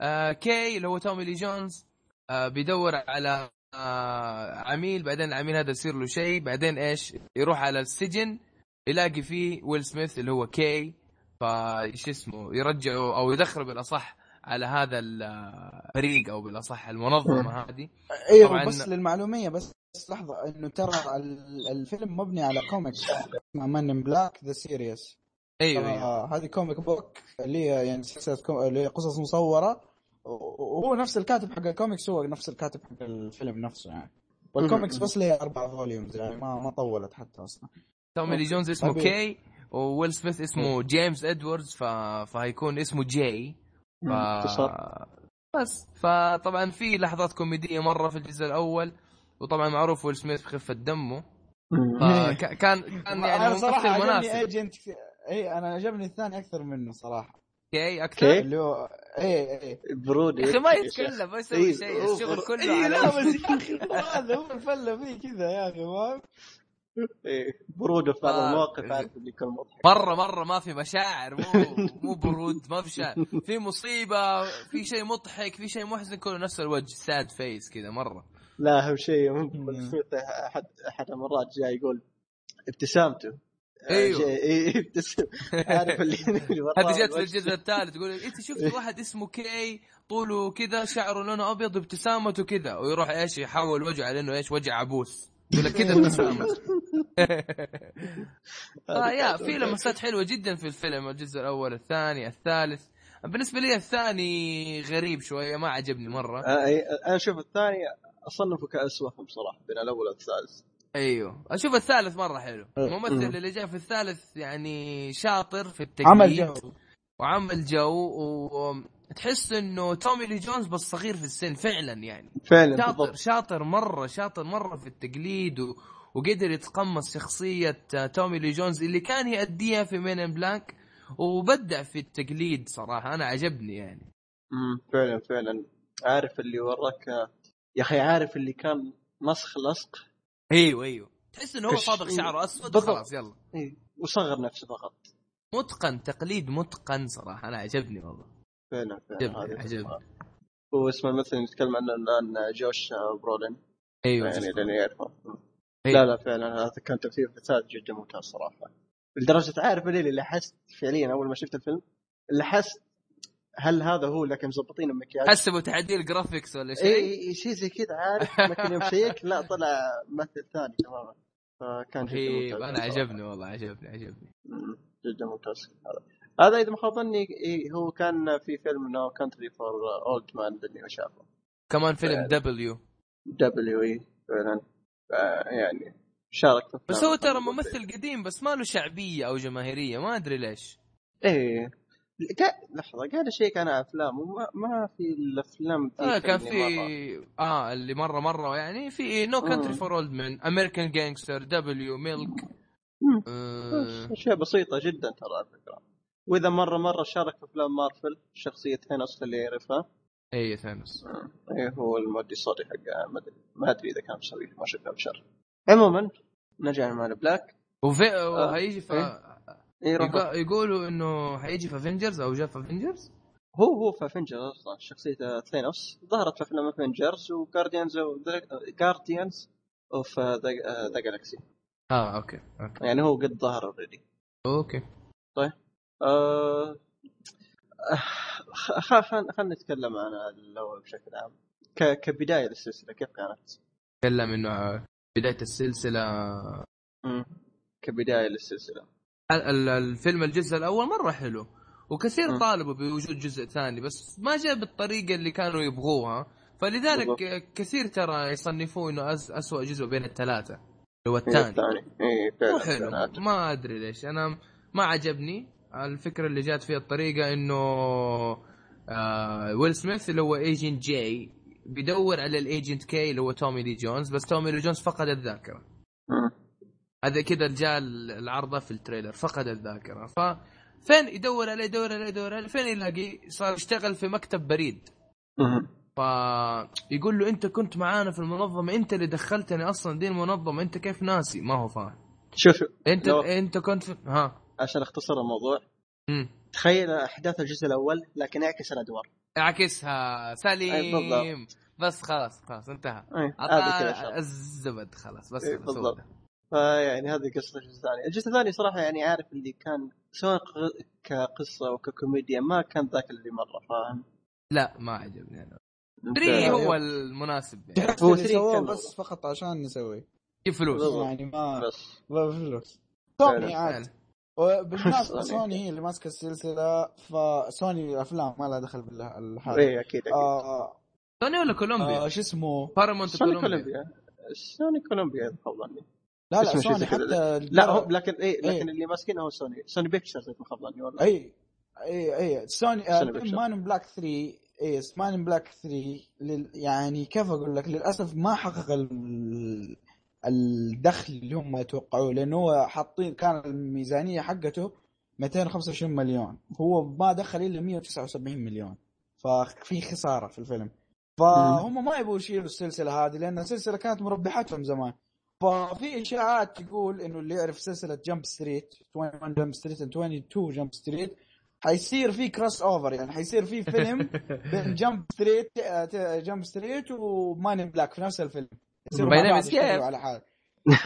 آه كي اللي هو تومي لي جونز آه بيدور على عميل بعدين العميل هذا يصير له شيء بعدين إيش يروح على السجن يلاقي فيه ويل سميث اللي هو K فايش اسمه يرجعه أو يدخله بالأصح على هذا الفريق أو بالأصح المنظمة هذه أيوه. بس للمعلومية بس لحظة إنه ترى الفيلم مبني على كوميكس اسمها Men in Black the series أيوه, أيوة. هذه comic book اللي هي يعني سلسلة. اللي هي قصص مصورة وهو نفس الكاتب حق الكوميكس هو نفس الكاتب حق الفيلم نفسه يعني. والكوميكس بس لها أربع volumes يعني ما ما طولت حتى أصلا. تومي لي جونز اسمه K وويل سميث اسمه جيمس إدواردز ف... فهيكون اسمه J. ف... بس. فطبعا في لحظات كوميدية مرة في الجزء الأول وطبعا معروف ويل سميث بخفه دمه فكان كان يعني ممثل مناسب. agent A أنا عجبني الثاني أكثر منه صراحة. كي أكثر؟ اللي هو اي اي برود يا أخي ما يتكلم ما يسوي إيه، شيء الشغل كله إيه على لا بس يا أخي هذا هو الفلة فيه كذا يا أخي فاهم إيه برود في بعض آه. المواقف عارف اللي يكون مضحك. مرة مرة ما في مشاعر مو مو برود ما في شيء. في مصيبة في شيء مضحك في شيء محزن كله نفس الوجه sad face كذا مرة. لا اهم شيء ممكن احد احد المرات جاي يقول ابتسامته. أيوه. إيه، [LAUGHS] عارف اللي هذه جت في الجزء الثالث تقول أنت شفت واحد اسمه كي طوله كذا شعره لونه أبيض ابتسامته كذا. ويروح إيش يحول وجهه على انه إيش وجه عبوس. يقول لك كذا ابتسامة. [LAUGHS] آه يا في لمسات حلوة جدا في الفيلم الجزء الأول الثاني الثالث. بالنسبة لي الثاني غريب شوية ما عجبني مرة. آه أنا أشوف الثاني أصنفه كاسوأهم صراحة بين الأول والثالث. أيوه. أشوف الثالث مرة حلو. الممثل اللي جاء في الثالث يعني شاطر في التقليد عمل جو. وعمل جو وتحس إنه تومي لي جونز بس صغير في السن فعلا يعني. فعلا شاطر بالضبط. شاطر مرة شاطر مرة في التقليد و... وقدر يتقمص شخصية تومي لي جونز اللي كان يأديها في Men in Black وبدع في التقليد صراحة. أنا عجبني يعني. امم فعلا فعلا. عارف اللي وراك يا أخي عارف اللي كان مسخ لصق؟ إيوه إيوه. تحس إنه هو صابغ شعره أسود وخلاص يلا. أيوه وصغر نفسه فقط. متقن تقليد متقن صراحة. أنا عجبني والله. فعلا فعلا. عجبني عجبني. هو اسمه مثلا نتكلم عنه الان جوش برولين. أيوه يعني اللي يعرفه. أيوة. لا لا فعلا. هذا كان تمثيل الثالث جدا ممتاز صراحة. لدرجة عارف اللي حست فعليا أول ما شفت الفيلم؟ حست هل هذا هو كانوا مظبطين المكياج؟ حسبوا تعديل graphics ولا شيء؟ اي شيء زي كذا عارف؟ لكن يوم check لا طلع ممثل ثاني تماما. فكان جدا ممتاز. أنا عجبني والله عجبني عجبني. جدا ممتاز. هذا إذا ما خاب ظني هو كان في فيلم No Country for Old Men اللي شافه كمان فيلم W W E فعلا. يعني شارك في بس هو ترى ممثل قديم بس ما له شعبية أو جماهيرية ما أدري ليش. إيه. لحظة قاعد أ check أنا أفلام وما ما في الأفلام آه كان في آه اللي مرة مرة يعني في No Country for Old Men American Gangster W Milk أشياء بسيطة جدا ترى على فكرة. وإذا مرة مرة شارك في أفلام مارفل شخصية ثانوس اللي يعرفها. أي ثانوس. اي هو المؤدي الصوتي حقه ما ادري إذا كان مسوي ما شفته بشر. عموما نرجع ل Men in Black. وفي وهيجي في إيه؟ يقولوا إنه حيجي في Avengers أو جاء في Avengers هو هو في Avengers أصلا شخصية ثينوس ظهرت في افلام Avengers و Guardians Guardians of the Galaxy آه okay okay. يعني هو قد ظهر already okay. طيب آه خلينا نتكلم عن الأول بشكل عام. كبداية للسلسلة كيف كانت؟ تكلم إنه بداية السلسلة. امم كبداية للسلسلة. الفيلم الجزء الأول مرة حلو وكثير طالبوا بوجود جزء ثاني بس ما جاء بالطريقة اللي كانوا يبغوها. فلذلك بالضبط. كثير ترى يصنفوه إنه أس أسوأ جزء بين الثلاثة اللي هو الثاني. إيه مو حلو ما أدري ليش. أنا ما عجبني الفكرة اللي جات فيها الطريقة إنه آه ويل سميث اللي هو agent J بيدور على ال agent K اللي هو تومي لي جونز بس تومي لي جونز فقد الذاكرة. هذا كذا جاء العرضه في ال trailer فقد الذاكرة. ففين يدور عليه يدور عليه يدور عليه فين يلاقي؟ صار يشتغل في مكتب بريد. فيقول له أنت كنت معانا في المنظمة أنت اللي دخلتني أصلا دي المنظمة أنت كيف ناسي؟ ما هو فاهم. شوف أنت لو... أنت كنت في... ها. عشان أختصر الموضوع مم. تخيل أحداث الجزء الأول لكن يعكس الأدوار. اعكسها سليم. بالضبط. بس خلاص خلاص انتهى. إيه،. الزبد خلاص بس إيه، بالضبط. فيعني هذه قصة الجزء الثاني، الجزء الثاني صراحة يعني عارف اللي كان سواء كقصة وككوميديا ما كان ذاك اللي مرة فاهم؟ لا ما عجبني أنا. أنت- 3 هو المناسب يعني. هو اللي three سووه كان بس فقط عشان نسوي. جيب فلوس. يعني ما بس. ما فلوس. سوني. عاد. وبالمناسبة [LAUGHS] سوني. هي اللي ماسكة السلسلة فسوني الأفلام ما لها دخل بالحال إيه أكيد أكيد. آه سوني ولا كولومبيا؟ آه شو اسمه؟ بارامونت سوني كولومبيا. سوني كولومبيا اذا ظني لا لا سوني. حتى لا هو لكن إيه لكن إيه. اللي ماسكينه هو سوني. سوني بيكتشرز اذا ما خاب ظني والله. اي اي اي سوني. Men in Black 3 اي Men in Black 3 لل يعني كيف أقول لك؟ للأسف ما حقق ال- الدخل اللي هم يتوقعوه لأنه هو حاطين كان الميزانية حقته 225 مليون. هو ما دخل إلا 179 مليون. ففي خسارة في الفيلم. فهم ما يبغوا يشيلوا السلسلة هذه لأن السلسلة كانت مربحتهم زمان. ففي إشاعات تقول إنه اللي يعرف سلسلة Jump Street 21 Jump Street 22 Jump Street حيصير في كروس اوفر يعني حيصير في فيلم [LAUGHS] بين جمب ستريت جمب ستريت وماني بلاك في نفس الفيلم. يشتغلوا Jeff. على حال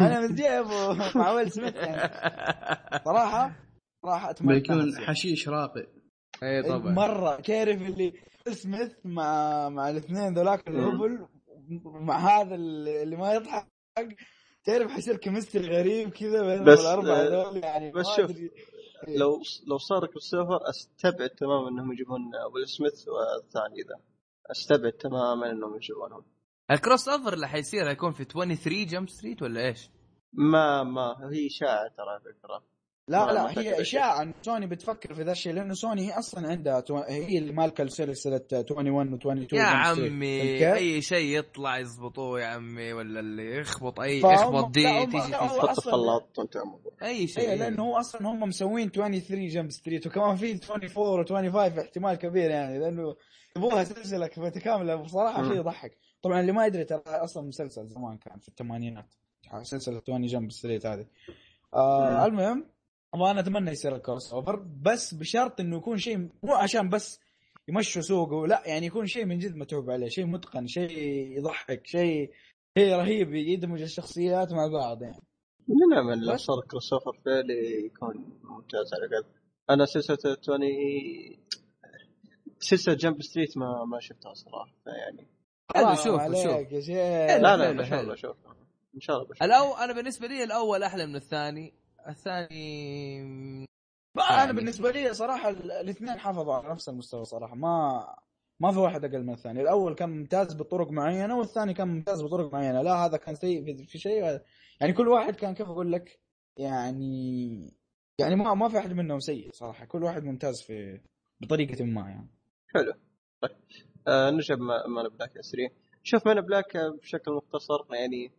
أنا من جيب مع ويل سميث يعني. صراحة صراحة أتمنى بيكون. حشيش راقي. اي طبعا. مرة كيرف اللي سميث مع مع الاثنين ذولاك الهبل مع هذا اللي اللي ما يضحك. تعرف حيصير كيمستري غريب كذا بس، الأربعة آه، هذول يعني بس شوف،. لو لو صار crossover أستبعد تماما إنهم يجيبون ويل سميث والثاني ذا أستبعد تماما إنهم يجيبونهم ال cross over اللي حيصير حيكون في 23 Jump Street ولا إيش؟ ما ما هي اشاعه ترى فكره لا لا هي أشياء. إشاعة ان سوني بتفكر في ذا الشيء لأنه سوني هي أصلا عندها تو... هي اللي مالكه سلسله 21 و 22 يا. عمي؟ أي شيء يطلع يزبطوه يا عمي ولا اللي يخبط أي يخبط دي تيجي لا، هو تيجي حط أصلاً- الخلاط وانت. أي شيء إيه لأنه هو أصلا هم مسوين 23 Jump Street وكمان في 24 و 25 احتمال كبير يعني لأنه يبغوها سلسلة متكامله بصراحة. شيء يضحك طبعا اللي ما يدري ترى أصلا مسلسل زمان كان في الثمانينات سلسلة 20 Jump Street هذه آه. المهم أنا أتمنى يصير ال crossover بس بشرط إنه يكون شيء مو عشان بس يمشوا سوقه لا يعني يكون شيء من جد متعوب عليه شيء متقن شيء يضحك شيء شيء رهيب يدمج الشخصيات مع بعض يعني. نعم لو. صار crossover فعلي يكون ممتاز على الأقل. أنا سلسلة 20 سلسلة Jump Street ما ما شفتها صراحة يعني. حلو شوف شوف. لا لا حلو، بشوف حلو. بشوف إن شاء الله بشوف الأو... أنا بالنسبة لي الأول أحلى من الثاني. الثاني ما يعني. أنا بالنسبة لي صراحة ال- الاثنين حافظوا على نفس المستوى صراحة. ما ما في واحد أقل من الثاني. الأول كان ممتاز بطرق معينة والثاني كان ممتاز بطرق معينة. لا هذا كان سيء في- في شيء. يعني كل واحد كان كيف أقول لك؟ يعني يعني ما ما في أحد منهم سيء صراحة. كل واحد ممتاز في بطريقة ما يعني. حلو. طيب. آه نرجع ما- Men in Black 3 شوف Men in Black بشكل مختصر يعني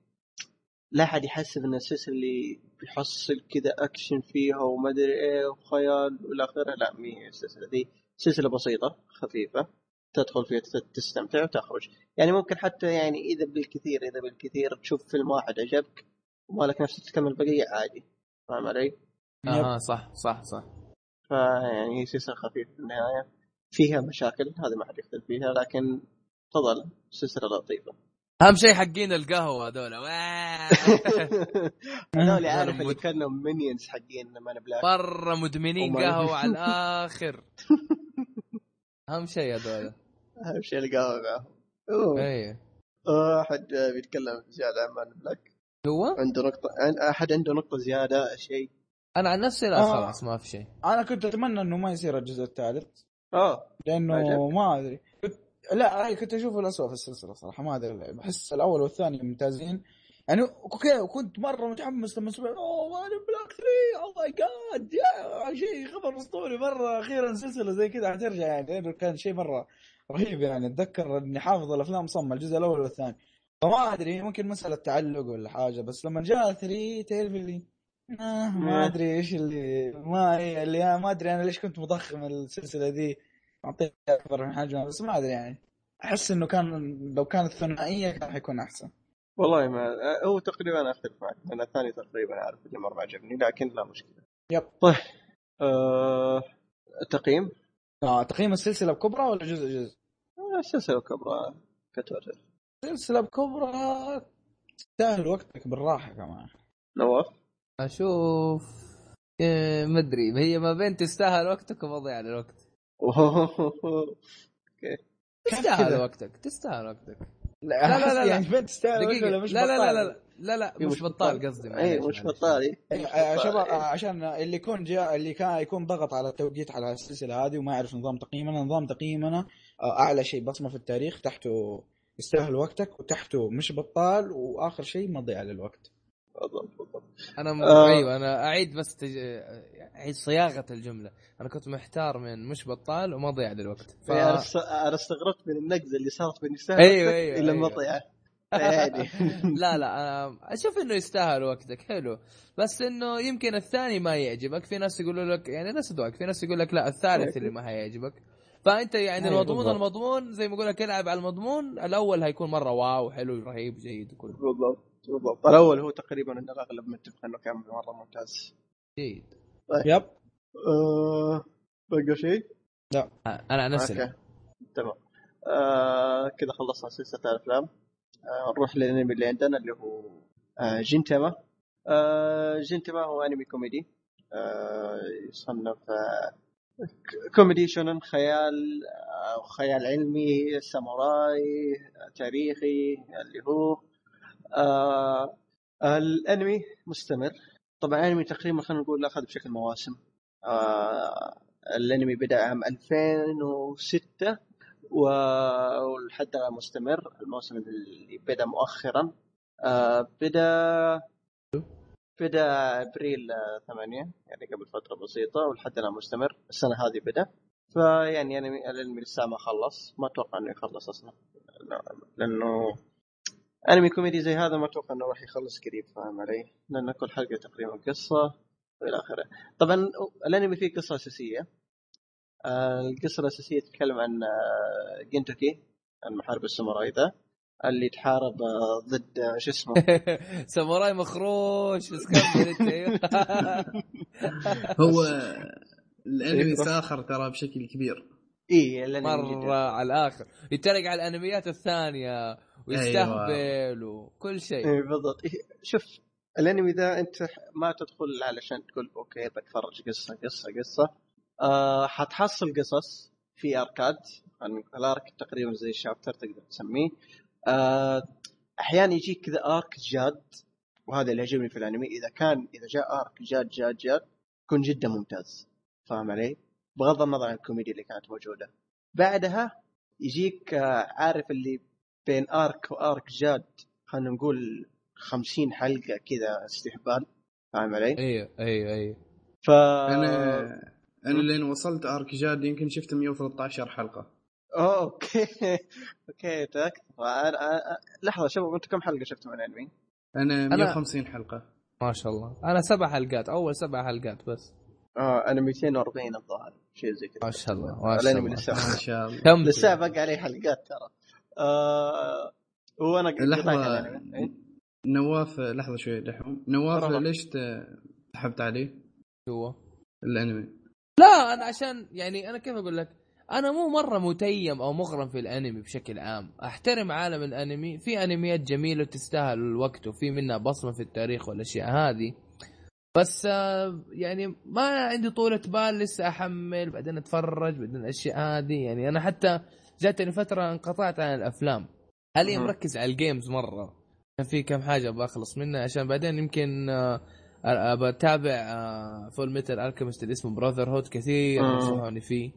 لا أحد يحسب إن السلسله اللي بيحصل كذا اكشن فيها وما أدري إيه وخيال وإلى آخره. لا مي السلسله دي سلسلة بسيطة خفيفة تدخل فيها تستمتع وتخرج. يعني ممكن حتى يعني إذا بالكثير إذا بالكثير تشوف فيلم واحد عجبك وما لك نفسك تكمل البقيه عادي. فاهم علي؟ أها صح صح صح. فيعني هي سلسلة خفيفة في النهاية. فيها مشاكل هذا ما حد يختلف فيها لكن تظل سلسلة لطيفة. أهم شيء حقين القهوة هذول. [LAUGHS] [LAUGHS] هذول عارف اللي كأنهم minions حقين Men in Black مره مدمنين وما- قهوة على [LAUGHS] الآخر. أهم شيء هذول. أهم شيء القهوة معهم. اي أحد بيتكلم زيادة عن مان بلاك هو؟ عنده نقطه عن- أحد عنده نقطة زيادة شيء. أنا عن نفسي لا آه. خلاص ما في شيء. أنا كنت أتمنى إنه ما يصير الجزء الثالث. آه. لأنه؟ ما أدري. لا كنت اشوفه الاسوء في السلسلة صراحة ما أدري بحس الأول والثاني ممتازين. يعني okay وكنت مرة متحمس لما سمعت أوه Men in Black 3 oh my God يا شيء خبر أسطوري مرة أخيرا سلسلة زي كذا حترجع يعني لأنه كان شيء مرة رهيب يعني أتذكر إني حافظ الأفلام صم الجزء الأول والثاني. فما أدري ممكن مسألة تعلق ولا حاجة بس لما جاء 3 تعرف اللي آه ما أدري إيش اللي ما إيه اللي ما أدري أنا ليش كنت مضخم السلسلة دي اعطيها أكبر من حجمها بس ما أدري يعني. أحس إنه كان لو كانت ثنائية كان حيكون أحسن. والله ما هو تقريبا أنا اختلف معك أنا الثاني تقريبا عارف اللي مرة ما عجبني لكن لا مشكلة. يب. طيب آه... التقييم آه تقييم السلسلة بكبرى ولا جزء جزء؟ السلسله كبرى كتوتل. سلسلة بكبرى تستاهل وقتك بالراحة كمان. نواف؟ أشوف إيه مدري هي ما بين تستاهل وقتك ومضيع للوقت [LAUGHS] تستاهل وقتك تستاهل وقتك. لا لا لا, لا. يعني فين تستاهل ولا مش لا لا لا بطال؟ لا لا لا مش بطال قصدي اي مش. بطال. إيه، آه، شباب آه، عشان اللي يكون جاء اللي كان يكون ضغط على التوقيت على السلسلة هذه وما يعرف نظام تقييمنا نظام تقييمنا آه، أعلى شيء بصمة في التاريخ تحته يستاهل وقتك وتحته مش بطال وآخر شيء مضيع للوقت. بالضبط بالضبط. أنا م... آه. أيوه أنا أعيد بس تج... أعيد صياغة الجملة. أنا كنت محتار من مش بطال وما ضيع للوقت. ف... أنا است- أنا استغربت من النقزة اللي صارت بين يستاهل أيوة، وقتك أيوة، الا أيوة. مطيعه [LAUGHS] يعني [LAUGHS] لا لا أنا أشوف إنه يستاهل وقتك. حلو. بس إنه يمكن الثاني ما يعجبك. في ناس يقولوا لك يعني ناس ذوقك في ناس يقول لك لا الثالث اللي ما حيعجبك. فأنت يعني أيوة، المضمون. المضمون زي ما أقول لك العب على المضمون. الأول هيكون مرة واو حلو رهيب جيد وكله بالضبط. بالضبط الأول هو تقريبا ان الأغلب متفق إنه كان مرة ممتاز. جيد. yep. آه، بقى شيء؟ أنا عن نفسي okay. تمام. آه كذا خلصنا سلسلة الأفلام. آه نروح للأنمي اللي عندنا اللي هو آه جنتما آه جنتما هو أنمي كوميدي. آه يصنف آه كوميدي شونن خيال آه خيال علمي ساموراي آه تاريخي اللي هو آه الانمي مستمر. طبعا الانمي تقريبا خلينا نقول أخذ بشكل مواسم. آه الانمي بدأ عام 2006 و- ولحد الان مستمر. الموسم اللي بدأ مؤخرا. آه بدأ بدأ أبريل آه، 8 يعني قبل فترة بسيطة ولحد الان مستمر. السنة هذه بدأ. فيعني يعني الانمي لسه ما خلص. ما أتوقع إنه يخلص أصلا. لأنه أنمي كوميدي زي هذا ما أتوقع إنه راح يخلص قريب فاهم علي؟ لأن كل حلقة تقريبا قصة وإلى آخره. طبعا الأنمي فيه قصة أساسية. القصة الأساسية تتكلم عن آه، Gintoki المحارب الساموراي ذا اللي تحارب آه، ضد آه، شو اسمه [LAUGHS] ساموراي مخروش. هو [LAUGHS] الأنمي ساخر ترى بشكل كبير اي مره جدا على الآخر يتريق على الأنميات الثانية ويستهبل وكل شيء. إيه بالضبط. إيه شوف الأنمي ذا أنت ما تدخل علشان تقول okay بتفرج قصة قصة قصة. آه حتحصل قصص في أركات يعني ال arc تقريبا زي ال chapter تقدر تسميه. آه أحيانا يجيك كذا arc جاد وهذا اللي يعجبني في الأنمي إذا كان إذا جاء arc جاد جاد جاد يكون جدا ممتاز. فاهم علي؟ بغض النظر عن الكوميديا اللي كانت موجودة. بعدها يجيك آه عارف اللي بين arc و arc جاد خلينا نقول خمسين حلقة كذا استهبال فاهم علي؟ أيوه أيوه أيوه. ف أنا أنا لين وصلت arc جاد يمكن شفت 113 حلقة. okay. [LAUGHS] okay تاك أنا... أنا... لحظة شباب أنتم كم حلقة شفتوا من الانمي؟ أنا 150 حلقة. ما شاء الله. أنا سبع حلقات أول سبع حلقات بس. آه أنا 240 الظاهر شيء زي كذا. ما شاء الله ما شاء الانمي الله. لسه ما شاء الله. كم؟ لسه باقي عليه حلقات ترى. آه... هو أنا لحظه؟ نواف لحظة شوي دحوم نواف. ليش ت- سحبت عليه؟ هو. الأنمي. لا أنا عشان يعني أنا كيف أقول لك؟ أنا مو مرة متيم أو مغرم في الأنمي بشكل عام. أحترم عالم الأنمي. في أنميات جميلة تستاهل الوقت وفي منها بصمة في التاريخ والأشياء هذه. بس آه، يعني ما عندي طولة بال لسه أحمل بعدين أتفرج بعدين الاشياء هذه. يعني أنا حتى جاتني فترة انقطعت عن الأفلام حاليا. مركز على ال games مرة كان في كم حاجة بخلص منها عشان بعدين يمكن آه، آه، بتابع Fullmetal Alchemist اللي اسمه Brotherhood كثير آه. نصحوني فيه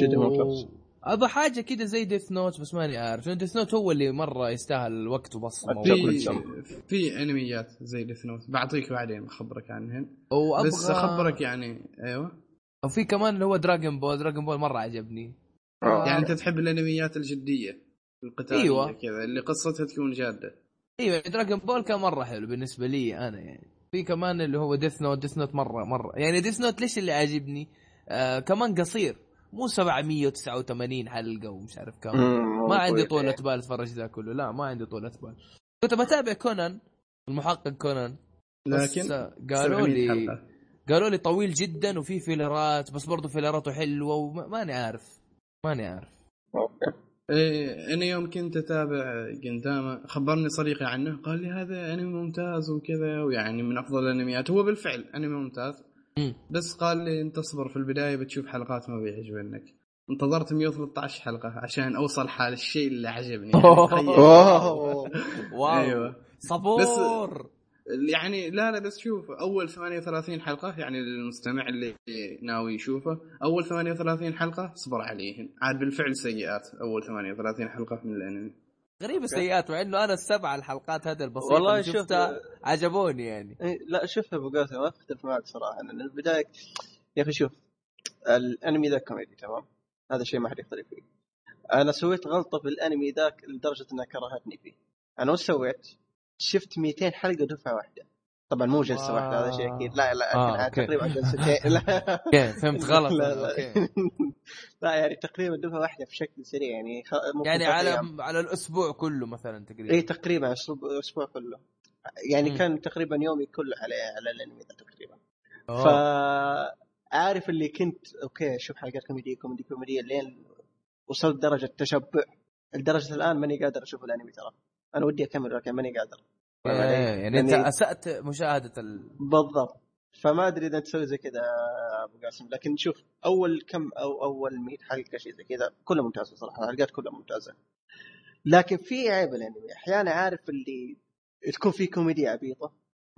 شد مطلوب. ابى حاجة كذا زي Death Note بس ماني عارف Death Note هو اللي مرة يستاهل الوقت وبصمة. في في أنميات زي Death Note بعطيك بعدين اخبرك عنهن وأبغى بس اخبرك يعني أيوه وفي كمان اللي هو Dragon Ball Dragon Ball مرة عجبني آه. يعني أنت تحب الأنميات الجدية القتالية أيوة. كذا اللي قصتها تكون جادة. أيوه Dragon Ball كان مرة حلو بالنسبة لي أنا يعني. في كمان اللي هو Death Note Death Note مرة مرة. يعني Death Note ليش اللي عاجبني؟ آه كمان قصير. مو 789 حلقة ومش عارف كم. ما عندي. طولة بال اتفرج ذا كله. لا ما عندي طولة بال. كنت بتابع كونان المحقق كونان. لكن قالوا 700 لي قالوا لي طويل جدا وفي فيلرات بس برضه فيلراته حلوة وماني عارف. ماني عارف. إيه أنا يوم كنت أتابع جنتاما خبرني صديقي عنه قال لي هذا انمي ممتاز وكذا ويعني من أفضل الأنميات. هو بالفعل انمي ممتاز. مم. بس قال لي أنت اصبر في البداية بتشوف حلقات ما بيعجبنك. انتظرت 113 حلقة عشان أوصل حال الشيء اللي عجبني. يعني تخيل. أوه. [LAUGHS] واو. أيوه صبور يعني لا لا بس شوف أول 38 حلقة يعني للمستمع اللي ناوي يشوفه أول 38 حلقة اصبر عليهن عاد بالفعل سيئات أول 38 حلقة من الأنمي. غريبة سيئات. مع انه أنا السبع الحلقات هذه البسيطة والله والله شوف- شفتها عجبوني يعني. إيه، لا شوف أبو قاسم ما أختلف معك صراحة. لأن البداية يا أخي شوف الأنمي ذا كوميدي تمام؟ هذا شيء ما حد يختلف فيه. أنا سويت غلطة في الأنمي ذاك لدرجة إنها كرهتني فيه. أنا وش سويت؟ شفت 200 حلقة دفعه واحدة طبعا مو جلسة واحدة هذا شيء أكيد لا لا آه،. تقريبا جلستين [LAUGHS] لا okay فهمت غلط لا لا. [LAUGHS] لا يعني تقريبا دفعة واحدة بشكل سريع يعني يعني على أيام. على الأسبوع كله مثلا تقريبا اي تقريبا الأسبوع كله يعني مم. كان تقريبا يومي كله على على الأنمي تقريبا أوه. فعارف اللي كنت okay أشوف حلقات كوميدية كوميدي كوميدية لين وصلت درجة تشبع لدرجة الآن ماني قادر أشوف الأنمي ترى أنا ودي أكمل لكن ماني قادر؟ إيه، يعني أنت أسأت مشاهدة ال... بالضبط فما أدري إذا تسوي زي كذا أبو قاسم لكن شوف أول كم أو أول 100 حلقة شيء زي كذا كلها ممتازة صراحة الحلقات كلها ممتازة لكن في عيب الانمي أحيانا عارف اللي تكون في كوميديا عبيطة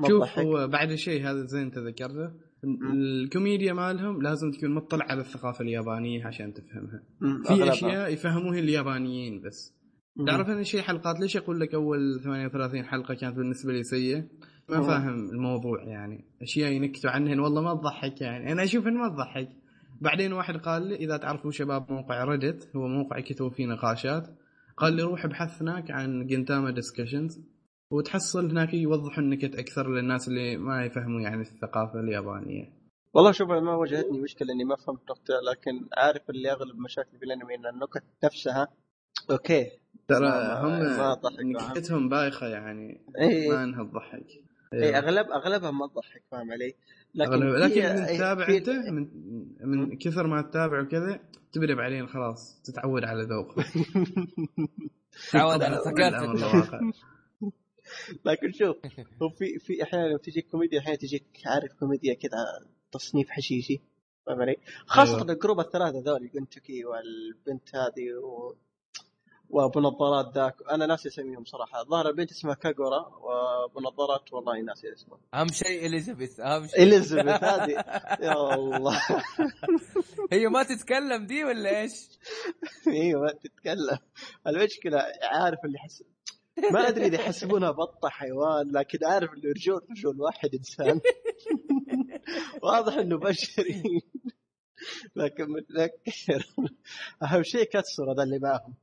شوف. هو بعد شيء هذا زين أنت ذكرته الكوميديا مالهم لازم تكون مطلع على الثقافه اليابانية عشان تفهمها في. أشياء يفهموها اليابانيين بس. تعرف ان شيء حلقات؟ ليش أقول لك أول 38 حلقة كانت بالنسبة لي سيئة؟ ما مم. فاهم الموضوع يعني. أشياء ينكتوا عنهن. والله ما تضحك يعني. أنا أشوف إنه ما تضحك. بعدين واحد قال لي إذا تعرفوا شباب موقع ريدت هو موقع يكتبوا فيه نقاشات قال لي روح ابحث هناك عن Gintama discussions وتحصل هناك يوضحوا النكت أكثر للناس اللي ما يفهموا يعني الثقافة اليابانية. والله شوف ما واجهتني مشكلة إني ما فهمت نكتة لكن عارف اللي أغلب مشاكلي في الانمي ان النكت نفسها. okay. ترى هم نكتتهم بايخة يعني اي ما انها تضحك. اي اغلب أغلبها ما تضحك فاهم علي؟ لكن لكن, في- لكن من إيه، تتابع أنت من, من كثر ما تتابع وكذا تبري بعدين خلاص تتعود على ذوق. [LAUGHS] تعود على ثقافة [LAUGHS] لكن شوف [LAUGHS] هو في في أحيانا تجيك كوميديا أحيانا تجيك عارف كوميديا كذا تصنيف حشيشي فاهم علي؟ خاصة أيوة. ال group الثلاثة ذول الجنتوكي والبنت هذه و... وابو نظارات ذاك أنا ناسي اسميهم صراحة. الظاهر البنت اسمها Kagura وابو نظارات والله ناسي اسمه أهم شيء Elizabeth أهم شيء. Elizabeth هذه. [LAUGHS] يا الله. [LAUGHS] هي ما تتكلم دي ولا إيش؟ [LAUGHS] أيوه ما تتكلم. المشكلة عارف اللي حس ما أدري إذا يحسبونها بطة حيوان لكن عارف اللي رجول رجول واحد إنسان. واضح إنه بشري. لكن متذكر. أهم شيء كاتسورا ذا اللي معهم.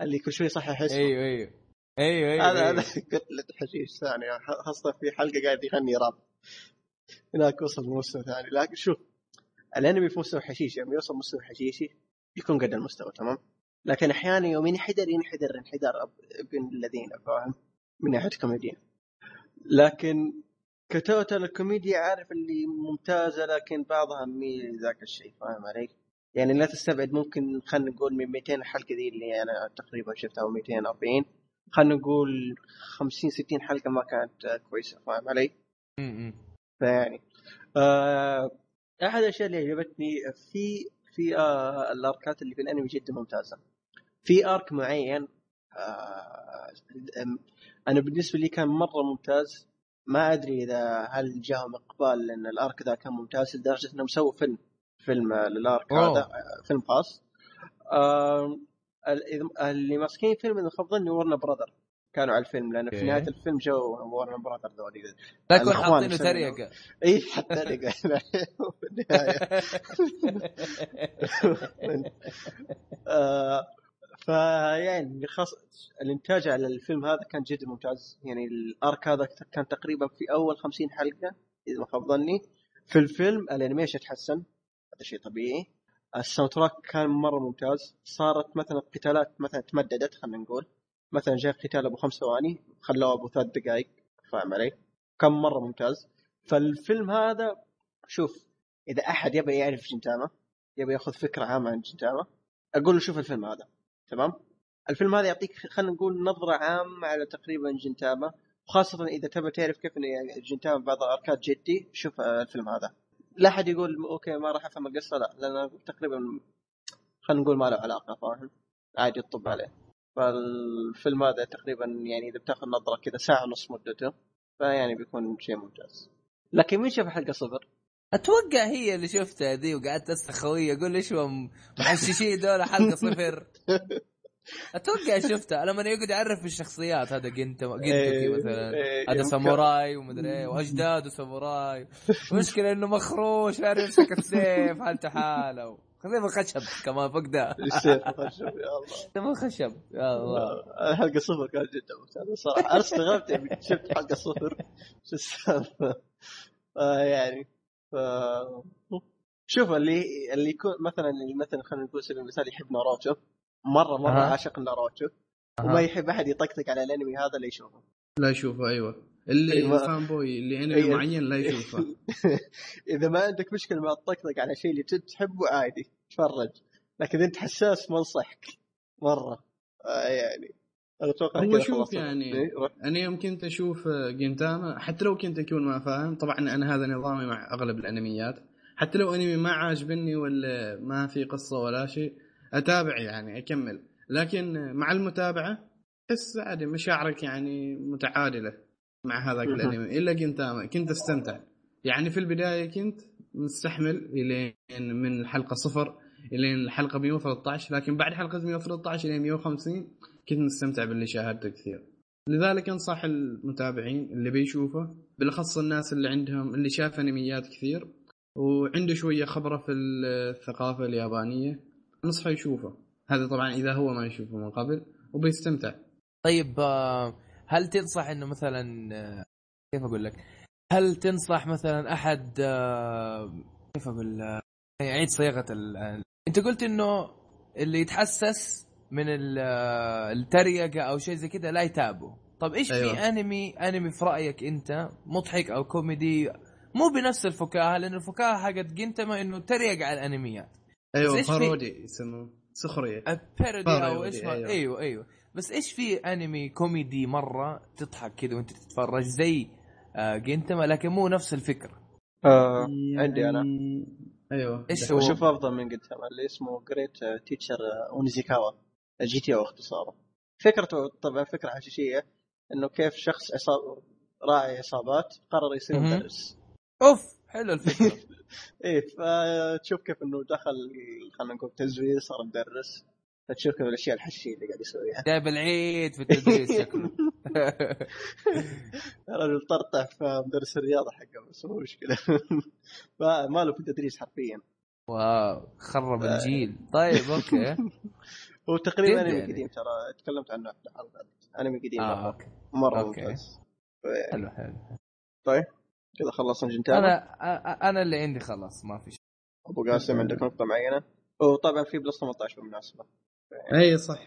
اللي كل شوي صحيح اسمه. أيوه أيوه. أيوه أيوه هذا هذا أيوة. كتلة حشيش ثانية خاصة في حلقة قاعد يغني راب. هناك وصل لمستوى ثاني. لكن شوف الأنمي في مستوى حشيشي لما يوصل مستوى حشيشي يكون قد المستوى تمام؟ لكن أحيانا يوم ينحدر ينحدر انحدار ابن الذين فاهم؟ من ناحية كوميديا لكن ك total الكوميديا عارف اللي ممتازة لكن بعضها مي ذاك الشيء فاهم علي؟ يعني لا تستبعد ممكن خلينا نقول من 200 حلقة ذي اللي أنا تقريبا شفتها أو 240 خلينا نقول 50 60 حلقة ما كانت كويسة فاهم علي؟ م- م. فيعني آه أحد الأشياء اللي عجبتني في في آه الأركات اللي في الأنمي جدا ممتازة في أرك معين آه أنا بالنسبة لي كان مرة ممتاز ما أدري إذا هل جاهم اقبال لأن الأرك ذا كان ممتاز لدرجة إنهم سووا فيلم فيلم للارك. هذا فيلم خاص. آه اللي ماسكين فيلم إذا خاب ظني Warner Brothers كانوا على الفيلم لأن في. نهاية الفيلم جو Warner Brothers ذولي. الإخوان حاطينه. تريقه إي حتى لقى [LAUGHS] في النهاية. [LAUGHS] آه، فيعني خاص الإنتاج على الفيلم هذا كان جدا ممتاز. يعني ال arc هذا كان تقريبا في أول 50 حلقة إذا ما خاب ظني. في الفيلم ال animation تحسن. هذا شيء طبيعي. ال soundtrack كان مرة ممتاز. صارت مثلا قتالات مثلا تمددت خلينا نقول. مثلا جاء قتال أبو خمس ثواني خلوه أبو ثلاث دقائق فاهم علي؟ كان مرة ممتاز. فالفيلم هذا شوف إذا أحد يبي يعرف Gintama يبي يأخذ فكرة عامة عن Gintama أقول له شوف الفيلم هذا. تمام؟ الفيلم هذا يعطيك خلينا نقول نظرة عامة على تقريبا Gintama وخاصة إذا تبي تعرف كيف جنتاما بعض الاركات جدي شوف الفيلم هذا. لا أحد يقول okay ما راح أفهم القصة لا لأن تقريبا خلينا نقول ما له علاقة فاهم؟ عادي تطب عليه. فالفيلم هذا تقريبا يعني إذا بتاخذ نظرة كذا ساعة ونص مدته فيعني بيكون شيء ممتاز. لكن مين شاف حلقة صفر؟ أتوقع هي اللي شفتها ذي وقعدت اسال خويه أقول ليش محششين دول حلقة صفر؟ [LAUGHS] أتوقع شفتها لما يقعد يعرف الشخصيات هذا جنتو جنتوكي إيه، مثلا. إيه، هذا يوم ساموراي ومدري إيه واجداده ساموراي المشكلة [LAUGHS] إنه مخروش ما يعرف يمسك السيف حالته حالة. خذيه خشب كمان فوق ده. السيف خشب يا الله. خشب يا الله. حلقه صفر كانت جدا ممتازة صراحة. أنا استغربت يعني شفت حلقة صفر. شو السالفة؟ آه، يعني ف شوف اللي اللي يكون مثلا اللي مثلا خلينا نقول سبيل المثال يحب ناروتو مرة مرة أها. عاشق ناروتو أها. وما يحب أحد يطقطق على الأنمي هذا اللي يشوفه لا يشوفه أيوه اللي أيوة. فان بوي اللي [LAUGHS] انمي أيوة. معين لا يشوفه [LAUGHS] إذا ما عندك مشكلة مع الطقطق على شيء اللي تحبه عادي تفرج لكن إذا أنت حساس ما أنصحك مرة آه يعني أتوقع هو شوف. يعني- إيه،. أنا يوم كنت أشوف جنتاما حتى لو كنت أكون ما فاهم طبعا أنا هذا نظامي مع أغلب الأنميات حتى لو أنمي ما عاجبني ولا ما في قصة ولا شيء أتابع يعني أكمل. لكن مع المتابعة تحس عادي مشاعرك يعني متعادلة مع هذاك. الأنمي. إلا جنتاما كنت أستمتع. يعني في البداية كنت مستحمل إلين من الحلقة صفر إلين الحلقة 113 لكن بعد حلقة 113 إلى 150 كنت مستمتع باللي شاهدته كثير. لذلك أنصح المتابعين اللي بيشوفه بالأخص الناس اللي عندهم اللي شاف أنميات كثير وعنده شوية خبرة في الثقافة اليابانية. انصحه يشوفه هذا طبعا إذا هو ما يشوفه من قبل وبيستمتع طيب آه، هل تنصح إنه مثلا آه، كيف أقول لك؟ هل تنصح مثلا أحد آه، كيف أقول يعيد صياغة ال... أنت قلت إنه اللي يتحسس من ال- التريقة أو شيء زي كذا لا يتابعه طب إيش أيوة. في أنمي أنمي في رأيك أنت مضحك أو كوميدي مو بنفس الفكاهة لأن الفكاهة حقت جنتما إنه تريق على الأنميات أيوه إيش في- parody يسموه سخرية. parody أو إيش ما أيوة. أيوه أيوه. بس إيش في انمي كوميدي مرة تضحك كذا وأنت تتفرج؟ زي آه جنتما لكن مو نفس الفكرة. آه عندي أنا. يعني- أيوه. إيش هو؟ شوف أفضل من قلت اللي اسمه Great Teacher Onizuka GTO اختصاره فكرته طبعا فكرة حشيشية إنه كيف شخص عصاب راعي عصابات قرر يصير. مدرس. أوف! حلو الفكرة. [LAUGHS] إيه فتشوف كيف إنه دخل خلينا نقول تزوير صار مدرس. فتشوف كيف الأشياء الحشيشية اللي قاعد يسويها. جايب العيد في التدريس شكله. [LAUGHS] رجل طرطع في مدرس الرياضة حقه بس مو مشكلة. [LAUGHS] ما ما له في التدريس حرفيا. wow خرب الجيل. طيب okay. هو تقريبا أنمي يعني. قديم ترى تكلمت عنه في الحلقة. أنمي قديم آه مرة. okay. مرة okay. ممتاز. حلو حلو كذا خلصنا جنتاما أنا أنا اللي عندي خلاص ما في شيء. أبو قاسم عندك نقطة معينة؟ وطبعا في plus 18 بالمناسبة. أي صح.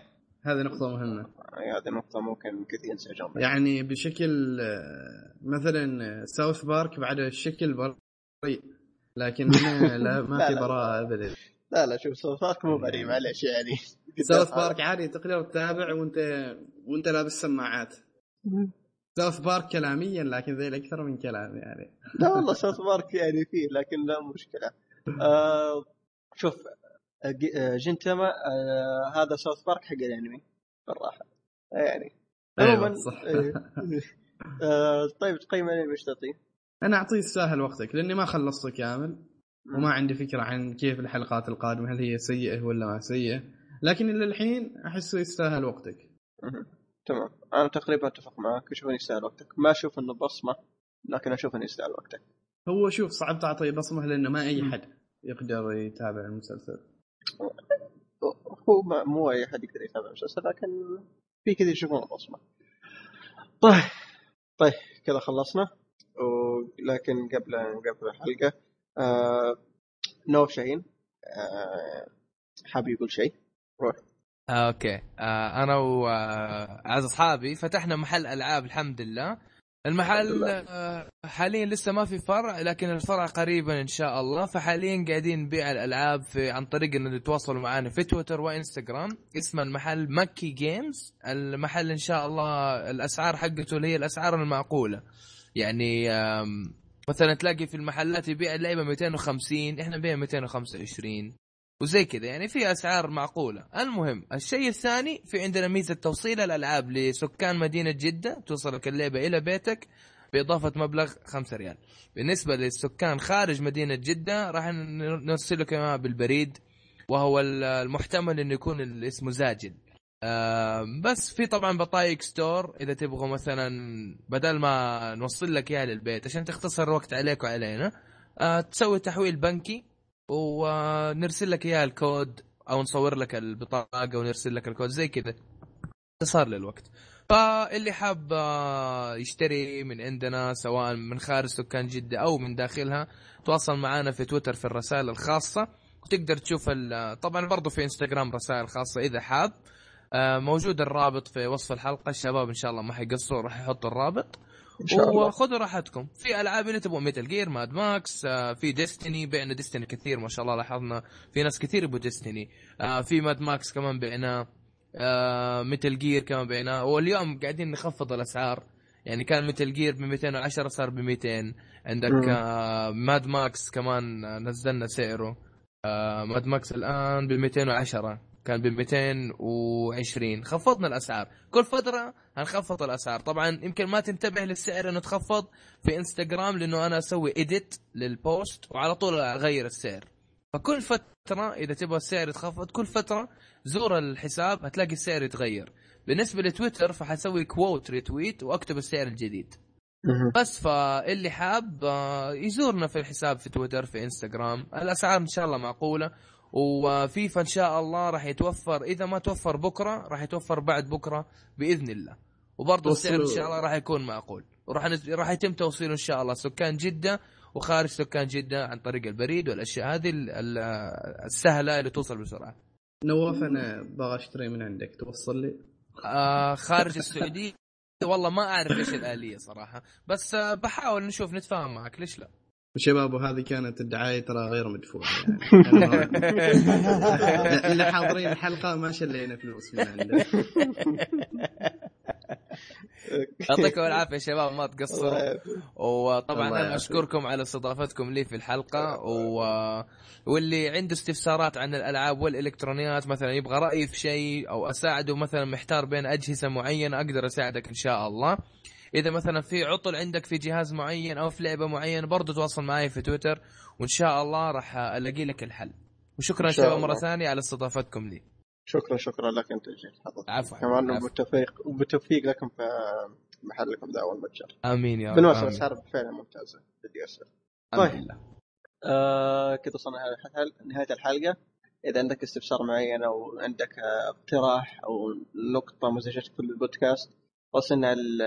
هذه نقطة مهمة. يعني هذه نقطة ممكن كثير بها. يعني بشكل آه، مثلا South Park بعد الشكل بريء لكن [LAUGHS] هنا لا ما لا، في لا. براءة ابدا. لا لا شوف South Park مو بريء معليش يعني. ساوث بارك عادي تقدر تتابع وانت وانت لابس سماعات. ساوث بارك كلاميا لكن ذيل أكثر من كلام يعني لا والله ساوث بارك يعني فيه لكن لا مشكلة آه شوف آه، آه، جنتاما آه هذا ساوث بارك حق الأنمي بالراحة يعني أيوة، عموما صح. إيه. [LAUGHS] آه طيب تقييم الأنمي إيش تعطيه؟ أنا أعطيه يستاهل وقتك لأني ما خلصته كامل وما عندي فكرة عن كيف الحلقات القادمة هل هي سيئة ولا ما سيئة لكن إلى الحين أحسه يستاهل وقتك. تمام. أنا تقريبا أتفق معك أشوف انه يستاهل وقتك. ما أشوف إنه بصمة لكن أشوف إنه يستاهل وقتك. هو شوف صعب تعطي بصمة لأنه ما أي حد يقدر يتابع المسلسل. هو ما مو أي احد يقدر يتابع المسلسل لكن في كثير يشوفونه بصمة. طيب طيب كذا خلصنا. ولكن قبل قبل الحلقة آه نوف شاهين آه حاب يقول شيء؟ روح. okay. آه أنا واعز اصحابي فتحنا محل العاب الحمد لله. المحل آه، حاليا لسه ما في فرع لكن الفرع قريبا إن شاء الله. فحاليا قاعدين نبيع الألعاب في عن طريق إنه تتواصلوا معنا في تويتر وإنستغرام. اسم المحل مكي جيمز. المحل إن شاء الله الأسعار حقته اللي هي الأسعار المعقولة. يعني مثلا تلاقي في المحلات يبيع اللعبة 250 إحنا نبيع 225 وزي كذا يعني في أسعار معقولة. المهم الشيء الثاني في عندنا ميزة توصيل الألعاب لسكان مدينة جدة توصلك اللعبه إلى بيتك بإضافة مبلغ 5 ريال. بالنسبة للسكان خارج مدينة جدة راح ن- نرسل لكم إياها بالبريد وهو ال- المحتمل إنه يكون اسمه زاجل. آه بس في طبعا بطايق ستور إذا تبغوا مثلا بدل ما نوصل لك اياها للبيت عشان تختصر الوقت عليك وعلينا آه تسوي تحويل بنكي ونرسل لك إياها الكود أو نصور لك البطاقة ونرسل لك الكود زي كذا. اختصار للوقت. فاللي حاب آه، يشتري من عندنا سواء من خارج سكان جدة أو من داخلها تواصل معنا في تويتر في الرسائل الخاصة. وتقدر تشوف طبعا برضو في إنستغرام رسائل خاصة إذا حاب. آه، موجود الرابط في وصف الحلقة. الشباب إن شاء الله ما حيقصروا راح يحطوا الرابط. إن شاء الله. وخذوا راحتكم. في ألعاب اللي تبغوا Metal Gear Mad Max آه، في Destiny بعنا Destiny كثير ما شاء الله لاحظنا في ناس كثير يبغوا Destiny آه، في Mad Max كمان بعناه آه، Metal Gear كمان بعناه واليوم قاعدين نخفض الأسعار. يعني كان Metal Gear ب 210 صار ب 200 عندك مم. آه، Mad Max كمان آه، نزلنا سعره. آه، Mad Max الآن ب 210 كان ب 220 خفضنا الأسعار. كل فترة هنخفض الأسعار. طبعا يمكن ما تنتبه للسعر إنه تخفض في إنستغرام لأنه أنا أسوي edit لل post وعلى طول أغير السعر. فكل فترة إذا تبغى السعر يتخفض كل فترة زور الحساب هتلاقي السعر يتغير. بالنسبة لتويتر فحسوي quote retweet وأكتب السعر الجديد. بس فاللي حاب آه، يزورنا في الحساب في تويتر في إنستغرام. الأسعار إن شاء الله معقولة. وفيفا إن شاء الله راح يتوفر إذا ما توفر بكرة راح يتوفر بعد بكرة بإذن الله. وبرضه السعر إن شاء الله راح يكون معقول وراح نز... راح يتم توصيله إن شاء الله سكان جدة وخارج سكان جدة عن طريق البريد والأشياء هذه ال- ال- السهلة اللي توصل بسرعة. نواف أنا باغى أشتري من عندك توصل لي؟ آه خارج [LAUGHS] السعودية. والله ما أعرف إيش الآلية صراحة بس آه بحاول نشوف نتفاهم معك ليش لا؟ وشباب وهذه كانت الدعاية ترى غير مدفوعة يعني. [LAUGHS] اللي حاضرين الحلقة ما شلينا فلوس من عنده يعطيكم العافية يا شباب ما تقصروا. وطبعا أنا. أشكركم على استضافتكم لي في الحلقة و... واللي عنده استفسارات عن الألعاب والإلكترونيات مثلا يبغى رأي في شيء أو أساعده مثلا محتار بين أجهزة معينة أقدر أساعدك إن شاء الله. إذا مثلا في عطل عندك في جهاز معين أو في لعبة معينه برضو تواصل معي في تويتر وإن شاء الله راح ألاقي لك الحل. وشكرا شباب مرة. ثانية على استضافتكم لي. شكرا شكرا لك أنت حضرتك عفوا. كمان عفوا. وبالتوفيق لكم في محلكم ذا اول متجر آمين يا رب. بالمناسبة. اسعار فعلا ممتازة. بدي أسأل. طيب. آه كذا وصلنا نهاية الحلقة. إذا عندك استفسار معين أو عندك آه، اقتراح أو نقطة مزعجتك في البودكاست وصلنا ال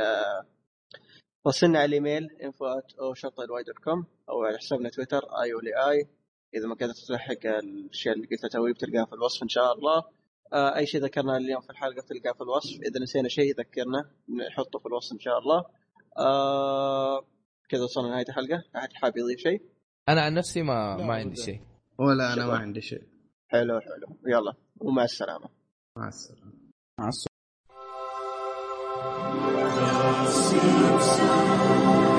وصلنا على ال email info أو شرطه dot com أو على حسابنا تويتر اي ولي اي إذا ما قدرت تلحق الاشياء اللي قلتها توي بتلقاها في الوصف إن شاء الله. آه أي شيء ذكرناه اليوم في الحلقة بتلقاه في الوصف. إذا نسينا شيء ذكرنا نحطه في الوصف إن شاء الله. آه كذا وصلنا نهايه الحلقة. أحد حاب يضيف شيء؟ أنا عن نفسي ما لا، ما عندي. شيء. ولا أنا ما. عندي شيء. حلو حلو. يلا ومع السلامة. مع السلامة. مع السلامة. soul.